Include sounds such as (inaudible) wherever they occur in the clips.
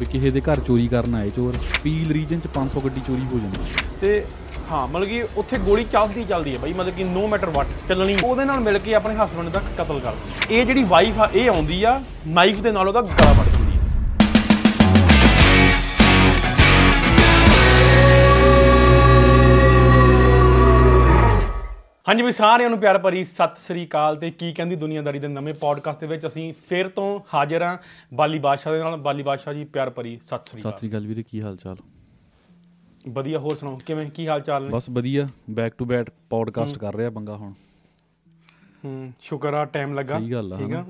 ਵੀ ਕਿਸੇ ਦੇ ਘਰ ਚੋਰੀ ਕਰਨ ਆਏ ਚੋਰ। ਪੀਲ ਰੀਜਨ ਚ 500 ਗੱਡੀ ਚੋਰੀ ਹੋ ਜਾਂਦੀ। ਤੇ ਹਾਂ, ਮਤਲਬ ਕਿ ਉੱਥੇ ਗੋਲੀ ਚੱਲਦੀ ਚੱਲਦੀ ਹੈ ਬਾਈ, ਮਤਲਬ ਕਿ ਨੋ ਮੈਟਰ ਵਾਟ ਚੱਲਣੀ। ਉਹਦੇ ਨਾਲ ਮਿਲ ਕੇ ਆਪਣੇ ਹਸਬੰਡ ਦਾ ਕਤਲ ਕਰ ਦਿੰਦੀ। ਇਹ ਜਿਹੜੀ ਵਾਈਫ ਆ, ਇਹ ਆਉਂਦੀ ਆ ਨਾਈਫ ਦੇ ਨਾਲ ਉਹਦਾ ਗਲਾ ਵੱਢ ਹਾਂਜੀ ਵੀ ਸਾਰਿਆਂ ਨੂੰ ਪਿਆਰ ਭਰੀ ਸਤਿ ਸ੍ਰੀ ਅਕਾਲ ਤੇ ਕੀ ਕਹਿੰਦੀ ਦੁਨੀਆਦਾਰੀ ਦੇ ਨਵੇਂ ਪੋਡਕਾਸਟ ਦੇ ਵਿੱਚ ਅਸੀਂ ਫੇਰ ਤੋਂ ਹਾਜ਼ਰ ਹਾਂ ਬਾਲੀ ਬਾਦਸ਼ਾਹ ਦੇ ਨਾਲ। ਬਾਲੀ ਬਾਦਸ਼ਾਹ ਜੀ ਪਿਆਰ ਭਰੀ ਸਤਿ ਸ੍ਰੀ ਸਤਿ ਅਕਾਲ ਸ੍ਰੀ ਅਕਾਲ ਵੀਰੇ ਕੀ ਹਾਲ ਚਾਲ? ਵਧੀਆ ਹੋਰ ਸੁਣਾਓ ਕਿਵੇਂ ਕੀ ਹਾਲ ਚਾਲ ਨੇ? ਬਸ ਵਧੀਆ ਬੈਕ ਟੂ ਬੈਕ ਪੋਡਕਾਸਟ ਕਰ ਰਿਹਾ ਬੰਗਾ ਹੁਣ। ਹੂੰ ਸ਼ੁਕਰ ਆ ਟਾਈਮ ਲੱਗਾ। ਸਹੀ ਗੱਲ ਆ, ਠੀਕ ਆ।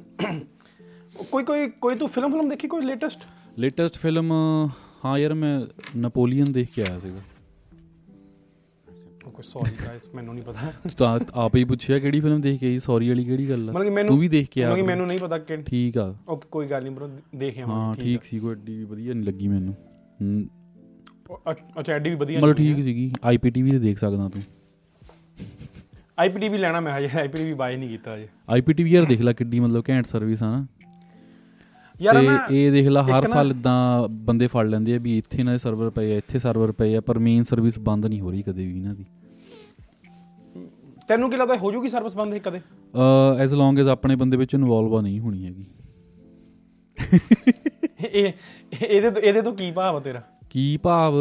ਕੋਈ ਕੋਈ ਕੋਈ ਤੂੰ ਫਿਲਮ ਫਿਲਮ ਦੇਖੀ ਕੋਈ ਲੇਟੈਸਟ ਲੇਟੈਸਟ ਫਿਲਮ ਹਾਂ ਯਾਰ ਮੈਂ ਨੈਪੋਲੀਅਨ ਦੇਖ ਕੇ ਆਇਆ ਸੀਗਾ। ਕੋਈ ਸੌਰੀ ਗਾਇਸ ਮੈਨੂੰ ਨਹੀਂ ਪਤਾ। ਤੂੰ ਤਾਂ ਆਪ ਹੀ ਪੁੱਛਿਆ ਕਿਹੜੀ ਫਿਲਮ ਦੇਖ ਕੇ ਆਈ ਸੌਰੀ ਵਾਲੀ ਕਿਹੜੀ ਗੱਲ ਮਤਲਬ ਕਿ ਆ ਤੂੰ ਵੀ ਦੇਖ ਕੇ ਆ ਮੈਨੂੰ ਨਹੀਂ ਪਤਾ ਕਿ ਠੀਕ ਆ। ਓਕੇ ਕੋਈ ਗੱਲ ਨਹੀਂ ਬ్రో ਦੇਖਿਆ ਹਾਂ ਠੀਕ ਸੀ ਕੋਈ ਏਡੀ ਵੀ ਵਧੀਆ ਨਹੀਂ ਲੱਗੀ ਮੈਨੂੰ। ਅੱਛਾ ਐਡੀ ਵੀ ਵਧੀਆ ਮਤਲਬ ਠੀਕ ਸੀਗੀ। ਆਈਪੀਟੀਵੀ ਤੇ ਦੇਖ ਸਕਦਾ ਤੂੰ। ਆਈਪੀਟੀ ਵੀ ਲੈਣਾ ਮੈਂ ਹਜੇ ਆਈਪੀਟੀ ਵੀ ਬਾਏ ਨਹੀਂ ਕੀਤਾ ਹਜੇ। ਆਈਪੀਟੀਵੀ ਯਾਰ ਦੇਖ ਲੈ ਕਿੱਡੀ ਮਤਲਬ ਘੈਂਟ ਸਰਵਿਸ ਆ ਨਾ। ਯਾਰ ਨਾ ਇਹ ਦੇਖ ਲਾ ਹਰ ਨਾ- ਸਾਲ ਇਦਾਂ ਬੰਦੇ ਫੜ ਲੈਂਦੇ ਆ ਵੀ ਇੱਥੇ ਦੇ ਸਰਵਰ ਪਏ ਆ ਇੱਥੇ ਸਰਵਰ ਪਏ ਆ ਪਰ ਮੇਨ ਸਰਵਿਸ ਬੰਦ ਨਹੀਂ ਹੋ ਰਹੀ ਕਦੇ ਵੀ ਇਹਨਾਂ ਦੀ। ਤੈਨੂੰ ਕੀ ਲੱਗਦਾ ਹੋ ਜੂਗੀ ਸਰਵਿਸ ਬੰਦ ਇਹ ਕਦੇ? ਅ ਐਸ ਲੌਂਗ ਐਸ ਆਪਣੇ ਬੰਦੇ ਵਿੱਚ ਇਨਵੋਲਵ ਆ ਨਹੀਂ ਹੋਣੀ ਹੈਗੀ। ਇਹ ਇਹਦੇ ਤੋਂ ਇਹਦੇ ਤੋਂ ਕੀ ਭਾਵ ਆ ਤੇਰਾ? ਕੀ ਭਾਵ?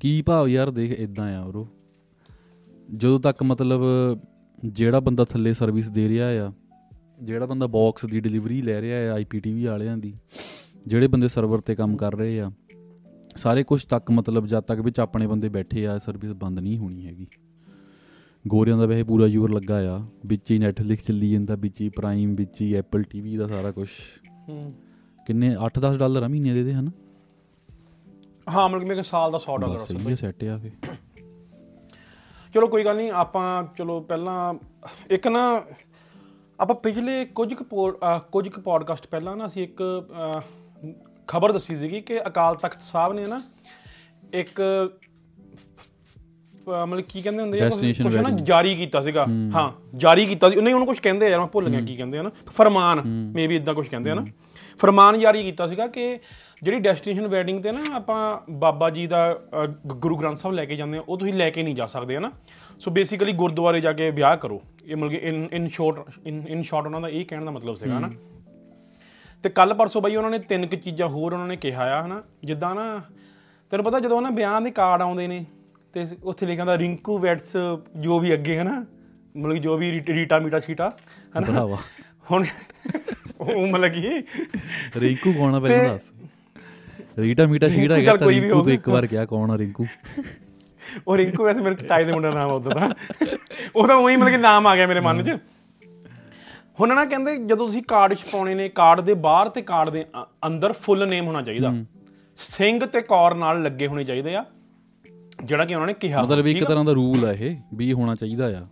ਕੀ ਭਾਵ ਯਾਰ ਦੇਖ ਇਦਾਂ ਆ ਬਰੋ ਜਦੋਂ ਤੱਕ ਮਤਲਬ ਜਿਹੜਾ ਬੰਦਾ ਥੱਲੇ ਸਰਵਿਸ ਦੇ ਰਿਹਾ ਆ ਜਿਹੜਾ ਬੰਦਾ ਬਾਕਸ ਦੀ ਡਿਲੀਵਰੀ ਲੈ ਰਿਹਾ ਆ ਆਈਪੀਟੀਵੀ ਵਾਲਿਆਂ ਦੀ ਜਿਹੜੇ ਬੰਦੇ ਸਰਵਰ ਤੇ ਕੰਮ ਕਰ ਰਹੇ ਆ ਸਾਰੇ ਕੁਝ ਤੱਕ ਮਤਲਬ ਜਦ ਤੱਕ ਵਿੱਚ ਆਪਣੇ ਬੰਦੇ ਬੈਠੇ ਆ ਸਰਵਿਸ ਬੰਦ ਨਹੀਂ ਹੋਣੀ ਹੈਗੀ। ਗੋਰਿਆਂ ਦਾ ਵੈਸੇ ਪੂਰਾ ਜ਼ੋਰ ਲੱਗਾ ਆ। ਵਿੱਚ ਹੀ ਨੈਟਫਲਿਕਸ ਚੱਲੀ ਜਾਂਦਾ ਵਿੱਚ ਹੀ ਪ੍ਰਾਈਮ ਵਿੱਚ ਹੀ ਐਪਲ ਟੀਵੀ ਦਾ ਸਾਰਾ ਕੁਝ ਹੂੰ। ਕਿੰਨੇ 8-10 ਡਾਲਰ ਆ ਮਹੀਨੇ ਦੇ ਦੇ ਹਨ? ਹਾਂ ਮਤਲਬ ਕਿ ਮੇਰੇ ਸਾਲ ਦਾ 100 ਡਾਲਰ ਬਸ ਸਹੀ ਹੈ ਸੈੱਟ ਆ ਫੇ ਚਲੋ ਕੋਈ ਗੱਲ ਨਹੀਂ ਆਪਾਂ ਚਲੋ ਪਹਿਲਾਂ ਇੱਕ ਨਾ ਆਪਾਂ ਪਿਛਲੇ ਕੁਝ ਕੁ ਕੁਝ ਕੁ ਪੋਡਕਾਸਟ ਪਹਿਲਾਂ ਨਾ ਅਸੀਂ ਇੱਕ ਖਬਰ ਦੱਸੀ ਸੀਗੀ ਕਿ ਅਕਾਲ ਤਖਤ ਸਾਹਿਬ ਨੇ ਨਾ ਇੱਕ ਮਤਲਬ ਕੀ ਕਹਿੰਦੇ ਹੁੰਦੇ ਆ ਕੁਛ ਨਾ। ਜਾਰੀ ਕੀਤਾ ਸੀਗਾ। ਹਾਂ। ਜਾਰੀ ਕੀਤਾ ਸੀ। ਨਹੀਂ ਉਹਨੂੰ ਕੁਝ ਕਹਿੰਦੇ ਯਾਰ ਮੈਂ ਭੁੱਲ ਗਿਆ ਕੀ ਕਹਿੰਦੇ ਆ ਨਾ। ਫਰਮਾਨ ਮੇਬੀ ਇਦਾਂ ਕੁਝ ਕਹਿੰਦੇ ਆ ਨਾ। ਫਰਮਾਨ ਜਾਰੀ ਕੀਤਾ ਸੀਗਾ ਕਿ ਜਿਹੜੀ ਡੈਸਟੀਨੇਸ਼ਨ ਵੈਡਿੰਗ ਤੇ ਨਾ ਆਪਾਂ ਬਾਬਾ ਜੀ ਦਾ ਗੁਰੂ ਗ੍ਰੰਥ ਸਾਹਿਬ ਲੈ ਕੇ ਜਾਂਦੇ ਆ ਉਹ ਤੁਸੀਂ ਲੈ ਕੇ ਨਹੀਂ ਜਾ ਸਕਦੇ ਹਨਾ ਸੋ ਬੇਸਿਕਲੀ ਗੁਰਦੁਆਰੇ ਜਾ ਕੇ ਵਿਆਹ ਕਰੋ। ਇਹ ਮਤਲਬ ਇਨ ਇਨ ਸ਼ਾਰਟ ਇਨ ਸ਼ਾਰਟ ਉਹਨਾਂ ਦਾ ਇਹ ਕਹਿਣ ਦਾ ਮਤਲਬ ਸੀਗਾ ਹਨਾ ਤੇ ਕੱਲ ਪਰਸੋਂ ਬਈ ਉਹਨਾਂ ਨੇ ਤਿੰਨ ਕੁ ਚੀਜ਼ਾਂ ਹੋਰ ਉਹਨਾਂ ਨੇ ਕਿਹਾ ਆ ਹਨਾ ਜਿੱਦਾਂ ਨਾ ਤੈਨੂੰ ਪਤਾ ਜਦੋਂ ਨਾ ਵਿਆਹ ਦੇ ਕਾਰਡ ਆਉਂਦੇ ਨੇ ਤੇ ਉੱਥੇ ਲਿਖਿਆ ਹੁੰਦਾ ਰਿੰਕੂ ਵੈਟਸ ਜੋ ਵੀ ਅੱਗੇ ਹਨਾ? ਮਤਲਬ ਕਿ ਜੋ ਵੀ ਰੀਟਾ ਮੀਟਾ ਸ਼ੀਟਾ ਹਨਾ? ਭਰਾਵਾ। ਹੁਣ ਉਹ ਮਤਲਬ ਕਿ ਰਿੰਕੂ ਕੌਣ ਆ ਪਹਿਲਾਂ ਤੇ- ਦੱਸ? ਰੀਟਾ ਮੀਟਾ ਸ਼ੀਟ ਹੈਗਾ ਤਾਂ ਰਿੰਕੂ ਤੂੰ। ਇੱਕ ਵਾਰ ਕਿਹਾ ਕੌਣ ਆ ਰਿੰਕੂ? ਉਹ ਰਿੰਕੂ ਵੈਸੇ ਮੇਰੇ ਤਾਏ ਦੇ ਮੁੰਡੇ ਨਾਮ ਆ ਉਹਦਾ ਦਾ। ਉਹਦਾ ਉਹੀ ਮਤਲਬ ਕਿ ਨਾਮ ਆ ਗਿਆ ਮੇਰੇ ਮਨ 'ਚ। ਹੁਣ ਨਾ ਕਹਿੰਦੇ ਜਦੋਂ ਤੁਸੀਂ ਕਾਰਡ ਛਪਾਉਣੇ ਨੇ ਕਾਰਡ ਦੇ ਬਾਹਰ ਤੇ ਕਾਰਡ ਦੇ ਅੰਦਰ ਫੁੱਲ ਨੇਮ ਹੋਣਾ ਚਾਹੀਦਾ। ਸਿੰਘ ਤੇ ਕੌਰ ਨਾਲ ਲੱਗੇ ਹੋਣੇ ਚਾਹੀਦੇ ਆ। ਜਿਹੜਾ ਕਿ ਉਹਨਾਂ ਨੇ ਕਿਹਾ ਮਤਲਬ ਇੱਕ? ਤਰ੍ਹਾਂ ਦਾ ਰੂਲ ਆ ਇਹ ਵੀ ਹੋਣਾ ਚਾਹੀਦਾ ਆ।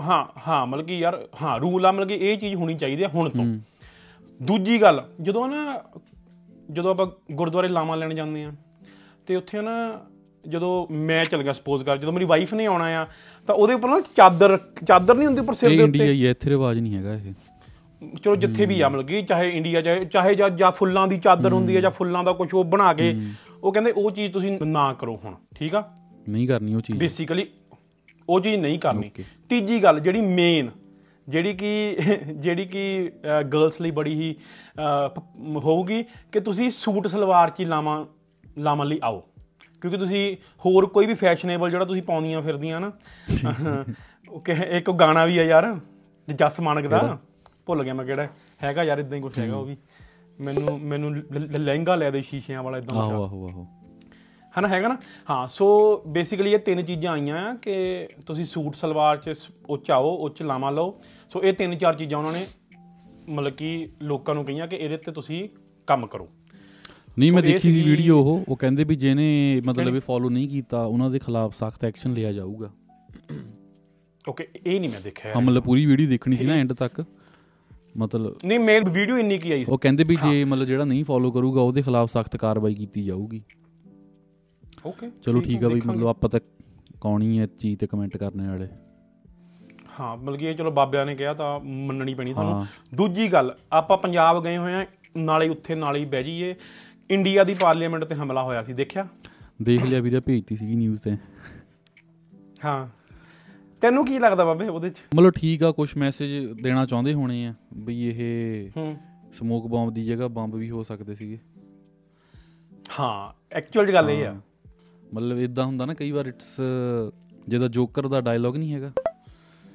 ਹਾਂ ਹਾਂ ਮਤਲਬ ਕਿ ਯਾਰ ਹਾਂ ਰੂਲ ਆ ਮਤਲਬ ਕਿ ਇਹ ਚੀਜ਼ ਹੋਣੀ ਚਾਹੀਦੀ ਆ ਹੁਣ ਤੋਂ। ਦੂਜੀ ਗੱਲ ਜਦੋਂ ਨਾ ਜਦੋਂ ਆਪਾਂ ਗੁਰਦੁਆਰੇ ਲਾਵਾਂ ਲੈਣ ਜਾਂਦੇ ਆ ਤੇ ਉੱਥੇ ਨਾ ਜਦੋਂ ਮੈਂ ਚਲ ਗਿਆ ਸਪੋਜ਼ ਕਰ ਜਦੋਂ ਮੇਰੀ ਵਾਈਫ ਨੇ ਆਉਣਾ ਆ ਤਾਂ ਉਹਦੇ ਉੱਪਰ ਨਾ ਚਾਦਰ ਚਾਦਰ ਨਹੀਂ ਹੁੰਦੀ ਉੱਪਰ ਸਿਰ ਦੇ ਇੰਡੀਆ ਉੱਤੇ ਹੀ ਹੈ ਇੱਥੇ ਰਿਵਾਜ ਨਹੀਂ ਹੈਗਾ ਇਹ। ਚਲੋ ਜਿੱਥੇ ਵੀ ਆ ਮਤਲਬ ਕਿ ਚਾਹੇ ਇੰਡੀਆ ਚਾਹੇ ਚਾਹੇ ਜਾਂ ਜਾਂ ਫੁੱਲਾਂ ਦੀ ਚਾਦਰ ਹੁੰਦੀ ਹੈ। ਜਾਂ ਫੁੱਲਾਂ ਦਾ ਕੁਝ ਉਹ ਬਣਾ ਕੇ ਉਹ ਕਹਿੰਦੇ ਉਹ ਚੀਜ਼ ਤੁਸੀਂ ਨਾ ਕਰੋ ਹੁਣ ਠੀਕ ਆ? ਨਹੀਂ ਕਰਨੀ ਉਹ ਚੀਜ਼। ਬੇਸਿਕਲੀ ਉਹ ਚੀਜ਼ ਨਹੀਂ ਕਰਨੀ. ਤੀਜੀ ਗੱਲ ਜਿਹੜੀ ਮੇਨ ਜਿਹੜੀ ਕਿ ਜਿਹੜੀ ਕਿ ਗਰਲਸ ਲਈ ਬੜੀ ਹੀ ਹੋਊਗੀ ਕਿ ਤੁਸੀਂ ਸੂਟ ਸਲਵਾਰ ਚ ਲਾਵਾਂ ਲਾਵਾਂ ਲਈ ਆਓ। ਕਿਉਂਕਿ ਤੁਸੀਂ ਹੋਰ ਕੋਈ ਵੀ ਫੈਸ਼ਨੇਬਲ ਜਿਹੜਾ ਤੁਸੀਂ ਪਾਉਂਦੀਆਂ ਫਿਰਦੀਆਂ ਨਾ ਉਹ ਕਿ ਇੱਕ ਗਾਣਾ ਵੀ ਆ ਯਾਰ ਜਸ ਮਾਨਕ ਦਾ ਭੁੱਲ ਗਿਆ ਮੈਂ ਕਿਹੜਾ ਹੈਗਾ ਯਾਰ ਇਦਾਂ ਹੀ ਕੁਝ ਹੈਗਾ ਉਹ ਵੀ। ਮੈਨੂੰ ਮੈਨੂੰ ਲਹਿੰਗਾ ਲੈ ਦੇ ਸ਼ੀਸ਼ਿਆਂ ਵਾਲਾ ਇਦਾਂ ਆਹੋ ਆਹੋ ਆਹੋ। ਹਨਾ ਹੈਗਾ ਨਾ? ਹਾਂ ਸੋ ਬੇਸਿਕਲੀ ਇਹ ਤਿੰਨ ਚੀਜ਼ਾਂ ਆਈਆਂ ਆ ਕਿ ਤੁਸੀਂ ਸੂਟ ਸਲਵਾਰ ਚ ਸ- ਉਹ ਚ ਆਓ ਉਹ ਚ ਲਾਮਾ ਲਓ। ਸੋ ਇਹ ਤਿੰਨ ਚਾਰ ਚੀਜ਼ਾਂ ਉਹਨਾਂ ਨੇ ਮਤਲਬ ਕਿ ਲੋਕਾਂ ਨੂੰ ਕਹੀਆਂ ਕਿ ਇਹਦੇ ਤੇ ਤੁਸੀਂ ਕੰਮ ਕਰੋ। ਨਹੀਂ ਮੈਂ ਦੇਖੀ ਸੀ ਵੀਡੀਓ ਉਹ ਉਹ ਕਹਿੰਦੇ ਵੀ ਜਿਹਨੇ ਮਤਲਬ ਇਹ ਫੋਲੋ ਨਹੀਂ ਕੀਤਾ ਉਹਨਾਂ ਦੇ ਖਿਲਾਫ ਸਖਤ ਐਕਸ਼ਨ ਲਿਆ ਜਾਊਗਾ। ਓਕੇ ਇਹ ਨਹੀਂ ਮੈਂ ਦੇਖਿਆ ਹਾਂ ਮਤਲਬ ਪੂਰੀ ਵੀਡੀਓ ਦੇਖਣੀ ਸੀ ਨਾ ਐਂਡ ਤੱਕ। ਮਤਲਬ ਨਹੀਂ ਮੇਰ ਵੀਡੀਓ ਇੰਨੀ ਕੀ ਆਈ ਸੀ। ਉਹ ਕਹਿੰਦੇ ਵੀ ਜੇ ਮਤਲਬ ਜਿਹੜਾ ਨਹੀਂ ਫੋਲੋ ਕਰੂਗਾ ਉਹਦੇ ਖਿਲਾਫ ਸਖਤ ਕਾਰਵਾਈ ਕੀਤੀ ਜਾਊਗੀ। ਓਕੇ ਚਲੋ ਠੀਕ ਆ ਬਈ ਮਤਲਬ ਆਪਾਂ ਤਾਂ ਕੌਣ ਹੈ ਚੀਜ਼ ਤੇ ਕਮੈਂਟ ਕਰਨੇ ਵਾਲੇ ਹਾਂ ਮਤਲਬ ਕਿ ਇਹ ਚਲੋ ਬਾਬਿਆਂ ਨੇ ਕਿਹਾ ਤਾਂ ਮੰਨਣੀ ਪੈਣੀ ਤੁਹਾਨੂੰ। ਦੂਜੀ ਗੱਲ ਆਪਾਂ ਪੰਜਾਬ ਗਏ ਹੋਏ ਆ ਨਾਲੇ ਉੱਥੇ ਨਾਲੇ ਹੀ ਬਹਿ ਜਾਈਏ। ਇੰਡੀਆ ਦੀ ਪਾਰਲੀਮੈਂਟ ਤੇ ਹਮਲਾ ਹੋਇਆ ਸੀ ਦੇਖਿਆ? ਦੇਖ ਲਿਆ ਵੀਰੇ ਭੇਜਤੀ ਸੀਗੀ ਨਿਊਜ਼ ਤੇ। ਹਾਂ। ਤੈਨੂੰ ਕੀ ਲੱਗਦਾ ਬਾਬੇ ਉਹਦੇ ਚ? ਮਤਲਬ ਠੀਕ ਆ ਕੁਝ ਮੈਸੇਜ ਦੇਣਾ ਚਾਹੁੰਦੇ ਹੋਣੇ ਆ ਬਈ ਇਹ ਹੂੰ। ਸਮੋਕ ਬੰਬ ਦੀ ਜਗ੍ਹਾ ਬੰਬ ਵੀ ਹੋ ਸਕਦੇ ਸੀਗੇ। ਹਾਂ ਐਕਚੁਅਲ ਗੱਲ ਇਹ ਆ। ਮਤਲਬ ਇਦਾਂ ਹੁੰਦਾ ਨਾ ਕਈ ਵਾਰ ਇਟਸ ਜਿਹਦਾ ਜੋਕਰ ਦਾ ਡਾਇਲੌਗ ਨਹੀਂ ਹੈਗਾ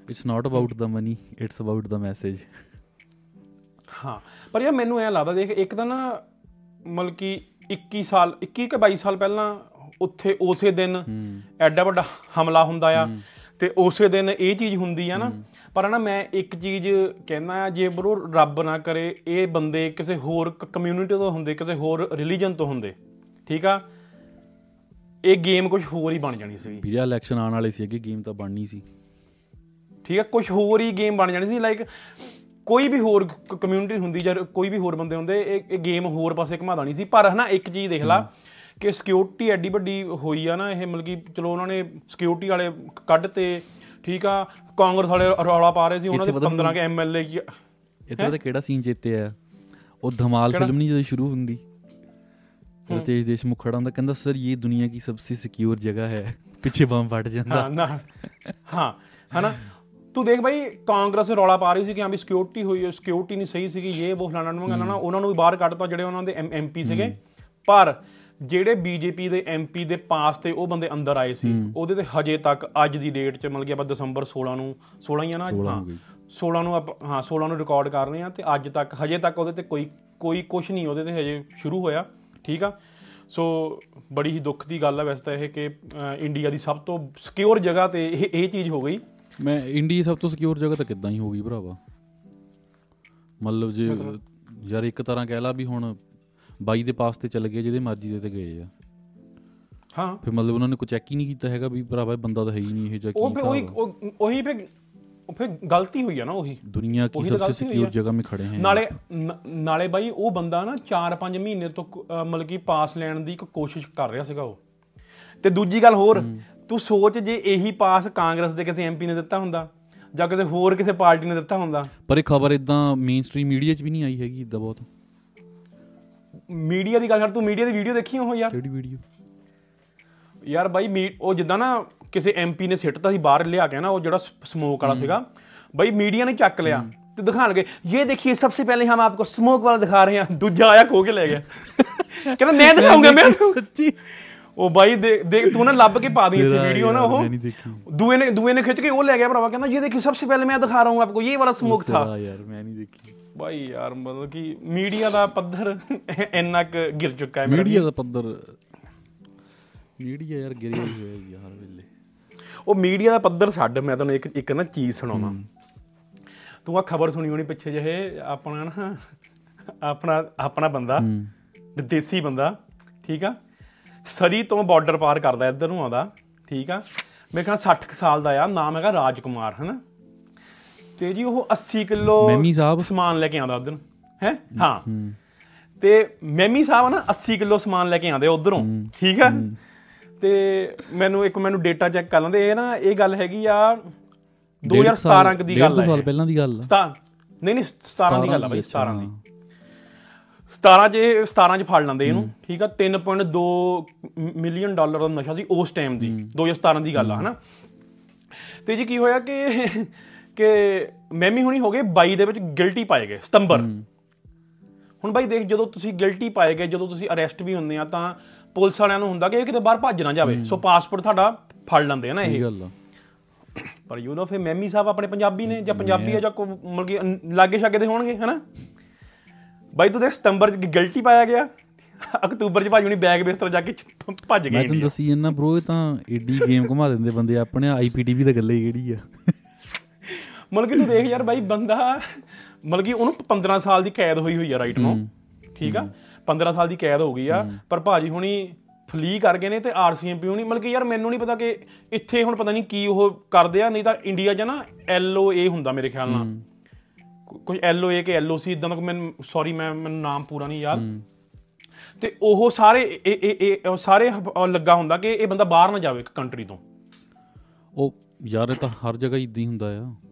it's not about the money it's about the message ਹਾਂ ਪਰ ਯਾਰ ਮੈਨੂੰ ਐ ਲੱਗਦਾ ਦੇਖ ਇੱਕ ਤਾਂ ਨਾ ਮਤਲਬ ਕਿ 21 ਸਾਲ 21 ਕਿ 22 ਸਾਲ ਪਹਿਲਾਂ ਉੱਥੇ ਉਸੇ ਦਿਨ ਐਡਾ ਵੱਡਾ ਹਮਲਾ ਹੁੰਦਾ ਆ ਤੇ ਉਸੇ ਦਿਨ ਇਹ ਚੀਜ਼ ਹੁੰਦੀ ਆ ਨਾ ਪਰ ਨਾ ਮੈਂ ਇੱਕ ਚੀਜ਼ ਕਹਿਣਾ ਆ ਜੇ ਬਰੋ ਰੱਬ ਨਾ ਕਰੇ ਇਹ ਬੰਦੇ ਕਿਸੇ ਹੋਰ ਕਮਿਊਨਿਟੀ ਤੋਂ ਹੁੰਦੇ ਕਿਸੇ ਹੋਰ ਰਿਲੀਜਨ ਤੋਂ ਹੁੰਦੇ ਠੀਕ ਆ? ਇਹ ਗੇਮ ਕੁਝ ਹੋਰ ਹੀ ਬਣ ਜਾਣੀ ਸੀ ਵੀਰੇ ਇਲੈਕਸ਼ਨ ਆਉਣ ਵਾਲੇ ਸੀ ਅੱਗੇ ਗੇਮ ਤਾਂ ਬਣਨੀ ਸੀ। ਠੀਕ ਹੈ ਕੁਝ ਹੋਰ ਹੀ ਗੇਮ ਬਣ ਜਾਣੀ ਸੀ ਲਾਈਕ ਕੋਈ ਵੀ ਹੋਰ ਕਮਿਊਨਿਟੀ ਹੁੰਦੀ ਜਾਂ ਕੋਈ ਵੀ ਹੋਰ ਬੰਦੇ ਹੁੰਦੇ ਇਹ ਗੇਮ ਹੋਰ ਪਾਸੇ ਘੁਮਾ ਦੇਣੀ ਸੀ। ਪਰ ਹਨਾ ਇੱਕ ਚੀਜ਼ ਦੇਖ ਲਾ ਕਿ ਸਿਕਿਉਰਿਟੀ ਐਡੀ ਵੱਡੀ ਹੋਈ ਆ ਨਾ ਇਹ ਮਤਲਬ ਕਿ ਚਲੋ ਉਹਨਾਂ ਨੇ ਸਿਕਿਉਰਿਟੀ ਵਾਲੇ ਕੱਢ ਤੇ ਠੀਕ ਆ ਕਾਂਗਰਸ ਵਾਲੇ ਰੌਲਾ ਪਾ ਰਹੇ ਸੀ ਉਹਨਾਂ ਦੇ ਇੱਥੇ ਪਤਾ 15 ਕੇ ਐਮਐਲਏ ਕੀ ਇੱਥੇ ਤਾਂ ਕਿਹੜਾ ਸੀਨ ਚੇਤੇ ਆ ਉਹ ਧਮਾਲ ਫਿਲਮ ਨਹੀਂ ਜਦੋਂ ਸ਼ੁਰੂ ਹੁੰਦੀ? ਰਿਤੇਸ਼ ਦੇਸ਼ਮੁਖ ਖੜਾ ਹੁੰਦਾ ਕਹਿੰਦਾ ਸਰ ਇਹ ਦੁਨੀਆ ਕੀ ਸਭਸੇ ਸਿਕਿਉਰ ਜਗ੍ਹਾ ਹੈ। ਪਿੱਛੇ ਬੰਬ ਫਟ ਜਾਂਦਾ। ਹਾਂ ਨਾ। ਹਾਂ ਹਨਾ? ਤੂੰ ਦੇਖ ਬਾਈ ਕਾਂਗਰਸ ਰੌਲਾ ਪਾ ਰਹੀ ਸੀ ਕਿ ਹਾਂ ਵੀ ਸਿਕਿਉਰਿਟੀ ਹੋਈ ਹੈ ਸਿਕਿਉਰਿਟੀ ਨਹੀਂ ਸਹੀ ਸੀਗੀ ਇਹ ਉਹ ਫਲਾਣਾ ਨੂੰ ਨਾ ਉਹਨਾਂ ਨੂੰ ਵੀ ਬਾਹਰ ਕੱਢਤਾ ਜਿਹੜੇ ਉਹਨਾਂ ਦੇ ਐਮਪੀ ਸੀਗੇ। ਪਰ ਜਿਹੜੇ ਬੀਜੇਪੀ ਦੇ ਐਮਪੀ ਦੇ ਪਾਸ ਤੇ ਉਹ ਬੰਦੇ ਅੰਦਰ ਆਏ ਸੀ ਉਹਦੇ ਤੇ ਹਜੇ ਤੱਕ ਅੱਜ ਦੀ ਡੇਟ 'ਚ ਮਤਲਬ ਕਿ ਆਪਾਂ ਦਸੰਬਰ 16 ਨੂੰ 16 ਹੀ ਆ ਨਾ ਅੱਜ? 16 ਹਾਂ। ਹੋ ਗਈ। 16 ਨੂੰ ਆਪਾਂ ਹਾਂ 16 ਨੂੰ ਰਿਕਾਰਡ ਕਰ ਰਹੇ ਆ ਤੇ ਅੱਜ ਤੱਕ ਹਜੇ ਤੱਕ ਉਹਦੇ ਤੇ ਕੋਈ ਕੋਈ ਕੁਝ ਨਹੀਂ ਉਹਦੇ ਤੇ ਹਜੇ ਸ਼ੁਰੂ ਹੋਇਆ। ਠੀਕ ਆ? ਸੋ ਬੜੀ ਹੀ ਦੁੱਖ ਦੀ ਗੱਲ ਆ ਵੈਸੇ ਤਾਂ ਇਹ ਕਿ ਇੰਡੀਆ ਦੀ ਸਭ ਤੋਂ ਸਿਕਿਉਰ ਜਗ੍ਹਾ ਤੇ ਇਹ ਇਹ ਚੀਜ਼ ਹੋ ਗਈ। ਮੈਂ ਇੰਡੀਆ ਸਭ ਤੋਂ ਸਿਕਿਉਰ ਜਗ੍ਹਾ ਤਾਂ ਕਿੱਦਾਂ ਹੀ ਹੋ ਗਈ ਭਰਾਵਾ। ਮਤਲਬ ਜੇ ਯਾਰ ਇੱਕ ਤਰ੍ਹਾਂ ਕਹਿ ਲਾ ਵੀ ਹੁਣ ਬਾਈ ਦੇ ਪਾਸ ਤੇ ਚੱਲ ਗਏ ਜਿਹਦੇ ਮਰਜ਼ੀ ਦੇ ਤੇ ਗਏ ਆ। ਹਾਂ। ਫਿਰ ਮਤਲਬ ਉਹਨਾਂ ਨੇ ਕੋਈ ਚੈੱਕ ਹੀ ਨਹੀਂ ਕੀਤਾ ਹੈਗਾ ਵੀ ਭਰਾਵਾ ਇਹ ਬੰਦਾ ਤਾਂ ਹੈ ਹੀ ਨਹੀਂ ਇਹ ਜਾਂ ਕੀ ਉਹ। ਉਹ- ਉਹੀ ਫਿਰ ਉਹ ਫਿਰ ਗਲਤੀ ਹੋਈ ਆ ਨਾ ਉਹੀ। ਦੁਨੀਆ ਕੀ ਸਭ ਤੋਂ ਸਿਕਿਉਰ ਜਗ੍ਹਾ 'ਮੇ ਖੜੇ ਹਨ ਨਾਲੇ ਨਾਲੇ ਬਾਈ ਉਹ ਬੰਦਾ ਨਾ 4-5 ਮਹੀਨੇ ਤੋਂ ਮਤਲਬ ਕਿ ਪਾਸ ਲੈਣ ਦੀ ਇੱਕ ਕੋਸ਼ਿਸ਼ ਕਰ ਰਿਹਾ ਸੀਗਾ ਉਹ। ਤੇ ਦੂਜੀ ਗੱਲ ਹੋਰ ਤੂੰ ਸੋਚ ਜੇ ਇਹੀ ਪਾਸ ਕਾਂਗਰਸ ਦੇ ਕਿਸੇ ਐਮਪੀ ਨੇ ਦਿੱਤਾ ਹੁੰਦਾ ਜਾਂ ਕਿਸੇ ਹੋਰ ਕਿਸੇ ਪਾਰਟੀ ਨੇ ਦਿੱਤਾ ਹੁੰਦਾ। ਪਰ ਇਹ ਖਬਰ ਇਦਾਂ ਮੇਨ ਸਟ੍ਰੀਮ ਮੀਡੀਆ 'ਚ ਵੀ ਨਹੀਂ ਆਈ ਹੈਗੀ ਇਦਾਂ ਬਹੁਤ। ਮੀਡੀਆ ਦੀ ਗੱਲ ਕਰ ਤੂੰ ਮੀਡੀਆ ਦੀ ਵੀਡੀਓ ਦੇਖੀ ਉਹ ਯਾਰ? ਕਿਹੜੀ ਵੀਡੀਓ ਯਾਰ ਬਾਈ ਉਹ ਜਿੱਦਾਂ ਨਾ ਕਿਸੇ ਐਮਪੀ ਨੇ ਸਿੱਟਤਾ ਸੀ ਬਾਹਰ ਲਿਆ ਕੇ ਨਾ ਉਹ ਜਿਹੜਾ ਸਮੋਕ ਵਾਲਾ ਸੀਗਾ ਬਈ ਮੀਡੀਆ ਨੇ ਚੱਕ ਲਿਆ ਤੇ ਦਿਖਾਣ ਲਗੇ ਇਹ ਦੇਖिए सबसे पहले हम आपको स्मोक वाला दिखा रहे हैं दूजा आया खो के ले गया ਕਹਿੰਦਾ ਮੈਂ ਦਿਖਾਉਂਗਾ ਮੈਂ ਸੱਚੀ ਉਹ ਬਾਈ ਦੇਖ ਦੇਖ ਤੂੰ ਨਾ ਲੱਭ ਕੇ ਪਾ ਦੀ ਇੱਥੇ ਵੀਡੀਓ ਨਾ ਉਹ ਦੂਏ ਨੇ ਦੂਏ ਨੇ ਖਿੱਚ ਕੇ ਉਹ ਲੈ ਗਿਆ ਭਰਾਵਾ ਕਹਿੰਦਾ ਇਹ ਦੇਖਿਓ ਸਭ ਤੋਂ ਪਹਿਲੇ ਮੈਂ ਦਿਖਾ ਰਹਾ ਹੂੰ ਆਪਕੋ ਇਹ ਵਾਲਾ ਸਮੋਕ ਥਾ ਯਾਰ ਮੈਂ ਨਹੀਂ ਦੇਖੀ ਬਾਈ ਯਾਰ ਮਤਲਬ ਕਿ ਮੀਡੀਆ ਦਾ ਪੱਧਰ ਇੰਨਾ ਕ ਗਿਰ ਚੁੱਕਾ ਹੈ ਮੀਡੀਆ ਦਾ ਪੱਧਰ ਮੀਡੀਆ ਯਾਰ ਗਿਰਿਆ ਹੀ ਹੋਇਆ ਯਾਰ ਵੇਲੇ ਉਹ ਮੀਡੀਆ ਦਾ ਪੱਧਰ ਛੱਡ ਮੈਂ ਤੁਹਾਨੂੰ ਇੱਕ ਇੱਕ ਨਾ ਚੀਜ਼ ਸੁਣਾਉਣਾ। ਤੂੰ ਆ ਖਬਰ ਸੁਣੀ ਹੋਣੀ ਪਿੱਛੇ ਜਿਹੇ ਆਪਣਾ ਨਾ ਆਪਣਾ ਆਪਣਾ ਬੰਦਾ ਦੇਸੀ ਬੰਦਾ ਠੀਕ ਆ? ਸਰੀ ਤੋਂ ਬਾਰਡਰ ਪਾਰ ਕਰਦਾ ਇੱਧਰ ਨੂੰ ਆਉਂਦਾ ਠੀਕ ਆ? ਮੇਰੇ ਖਿਆਲ 60 ਕੁ ਸਾਲ ਦਾ ਆ ਨਾਮ ਹੈਗਾ ਰਾਜਕੁਮਾਰ ਹਨਾ? ਤੇ ਜੀ ਉਹ 80 ਕਿਲੋ ਮੈਮੀ ਸਾਹਿਬ? ਸਮਾਨ ਲੈ ਕੇ ਆਉਂਦਾ ਉਧਰ ਹੈ? ਹਾਂ। ਤੇ ਮੈਮੀ ਸਾਹਿਬ ਨਾ 80 ਕਿਲੋ ਸਮਾਨ ਲੈ ਕੇ ਆਉਂਦੇ ਉਧਰੋਂ ਠੀਕ ਆ? ਤੇ ਮੈਨੂੰ ਇੱਕ ਮੈਨੂੰ ਡੇਟਾ ਚੈੱਕ ਕਰ ਲੈਂਦੇ। ਇਹ ਨਾ ਇਹ ਗੱਲ ਹੈਗੀ ਆ 2017 ਕ ਦੀ ਗੱਲ ਹੈ ਹੈ ਸਾਲ ਪਹਿਲਾਂ ਦੀ ਗੱਲ। ਆ 17 ਨਹੀਂ ਨਹੀਂ 17 ਦੀ ਗੱਲ ਆ ਬਈ ਅੱਛਾ, 17 ਦੀ। 17 ਚ ਇਹ 17 ਚ ਫੜ ਲੈਂਦੇ ਇਹਨੂੰ ਠੀਕ ਆ? 3.2 ਮਿਲੀਅਨ ਡਾਲਰ ਦਾ ਨਸ਼ਾ ਸੀ ਉਸ ਟਾਈਮ ਦੀ 2017 ਦੀ ਗੱਲ ਆ ਹਨਾ? ਤੇ ਜੀ ਕੀ ਹੋਇਆ ਕਿ ਕਿ ਮੈਮੀ ਹੁਣੀ ਹੋ ਗਏ 22 ਦੇ ਵਿੱਚ ਗਿਲਟੀ ਪਾਏ ਗਏ ਸਤੰਬਰ। ਹੁਣ ਬਾਈ ਦੇਖ ਜਦੋਂ ਤੁਸੀਂ ਗਿਲਟੀ ਪਾਏ ਗਏ ਜਦੋਂ ਤੁਸੀਂ ਅਰੈਸਟ ਵੀ ਹੁੰਦੇ ਆ ਤਾਂ ਪੁਲਿਸ ਵਾਲਿਆਂ ਨੂੰ ਹੁੰਦਾ ਕਿ ਇਹ ਕਿਤੇ ਬਾਹਰ ਭੱਜ ਨਾ ਜਾਵੇ। ਸੋ ਪਾਸਪੋਰਟ ਤੁਹਾਡਾ ਫੜ ਲੈਂਦੇ ਆ ਨਾ ਇਹ। ਗੱਲ ਪਰ ਯੂ نو ਫੇ ਮੈਮੀ ਸਾਹਿਬ ਆਪਣੇ ਪੰਜਾਬੀ ਨੇ ਜਾਂ ਪੰਜਾਬੀ ਆ ਜਾਂ ਕੋ ਮਲਕੀ ਲਾਗੇ ਛਾਗੇ ਦੇ ਹੋਣਗੇ ਹਨਾ? ਬਾਈ ਤੂੰ ਦੇਖ ਸਤੰਬਰ ਚ ਗਲਤੀ ਪਾਇਆ ਗਿਆ। ਅਕਤੂਬਰ ਚ ਭਾਜੀ ਹੁਣੀ ਬੈਗ ਬਿਸਤਰ ਜਾ ਕੇ ਭੱਜ ਗਏ ਮੈਂ ਤੈਨੂੰ ਦੱਸੀ ਜੰਨਾ ਬ్రో ਇਹ ਤਾਂ ਏਡੀ ਗੇਮ ਘੁਮਾ ਦਿੰਦੇ ਬੰਦੇ। ਆਪਣੇ ਆਈਪੀਟੀਵੀ ਦਾ ਗੱਲੇ ਕਿਹੜੀ ਆ? ਮਤਲਬ ਕਿ ਤੂੰ ਦੇਖ ਯਾਰ ਬਾਈ ਬੰਦਾ ਮਤਲਬ ਕਿ ਉਹਨੂੰ 15 ਸਾਲ ਦੀ ਕੈਦ ਹੋਈ ਹੋਈ ਆ ਰਾਈਟ ਨੂੰ। ਠੀਕ ਆ? 15 ਸਾਲ ਦੀ ਕੈਦ ਹੋ ਗਈ ਆ ਪਰ ਭਾਜੀ ਹੁਣੀ ਫਲੀ ਕਰ ਗਏ ਨੇ ਤੇ ਆਰਸੀਐਮਪੀ ਹੁਣੀ ਮਤਲਬ ਕਿ ਯਾਰ ਮੈਨੂੰ ਨਹੀਂ ਪਤਾ ਕਿ ਇੱਥੇ ਹੁਣ ਪਤਾ ਨਹੀਂ ਕੀ ਉਹ ਕਰਦੇ ਆ ਨਹੀਂ ਤਾਂ ਇੰਡੀਆ 'ਚ ਨਾ ਐਲਓਏ ਹੁੰਦਾ ਮੇਰੇ ਖਿਆਲ ਨਾਲ। ਕੋ- ਕੋਈ ਐਲਓਏ ਕਿ ਐਲਓਸੀ ਇਦਾਂ ਦਾ ਮੈਨੂੰ ਸੌਰੀ ਮੈਂ ਮੈਨੂੰ ਨਾਮ ਪੂਰਾ ਨਹੀਂ ਯਾਦ। ਤੇ ਉਹ ਸਾਰੇ ਇਹ ਇਹ ਸਾਰੇ ਲੱਗਾ ਹੁੰਦਾ ਕਿ ਇਹ ਬੰਦਾ ਬਾਹਰ ਨਾ ਜਾਵੇ ਕੰਟਰੀ ਤੋਂ। ਉਹ ਯਾਰ ਇਹ ਤਾਂ ਹਰ ਜਗ੍ਹਾ ਇਦਾਂ ਹੀ ਹੁੰਦਾ ਆ।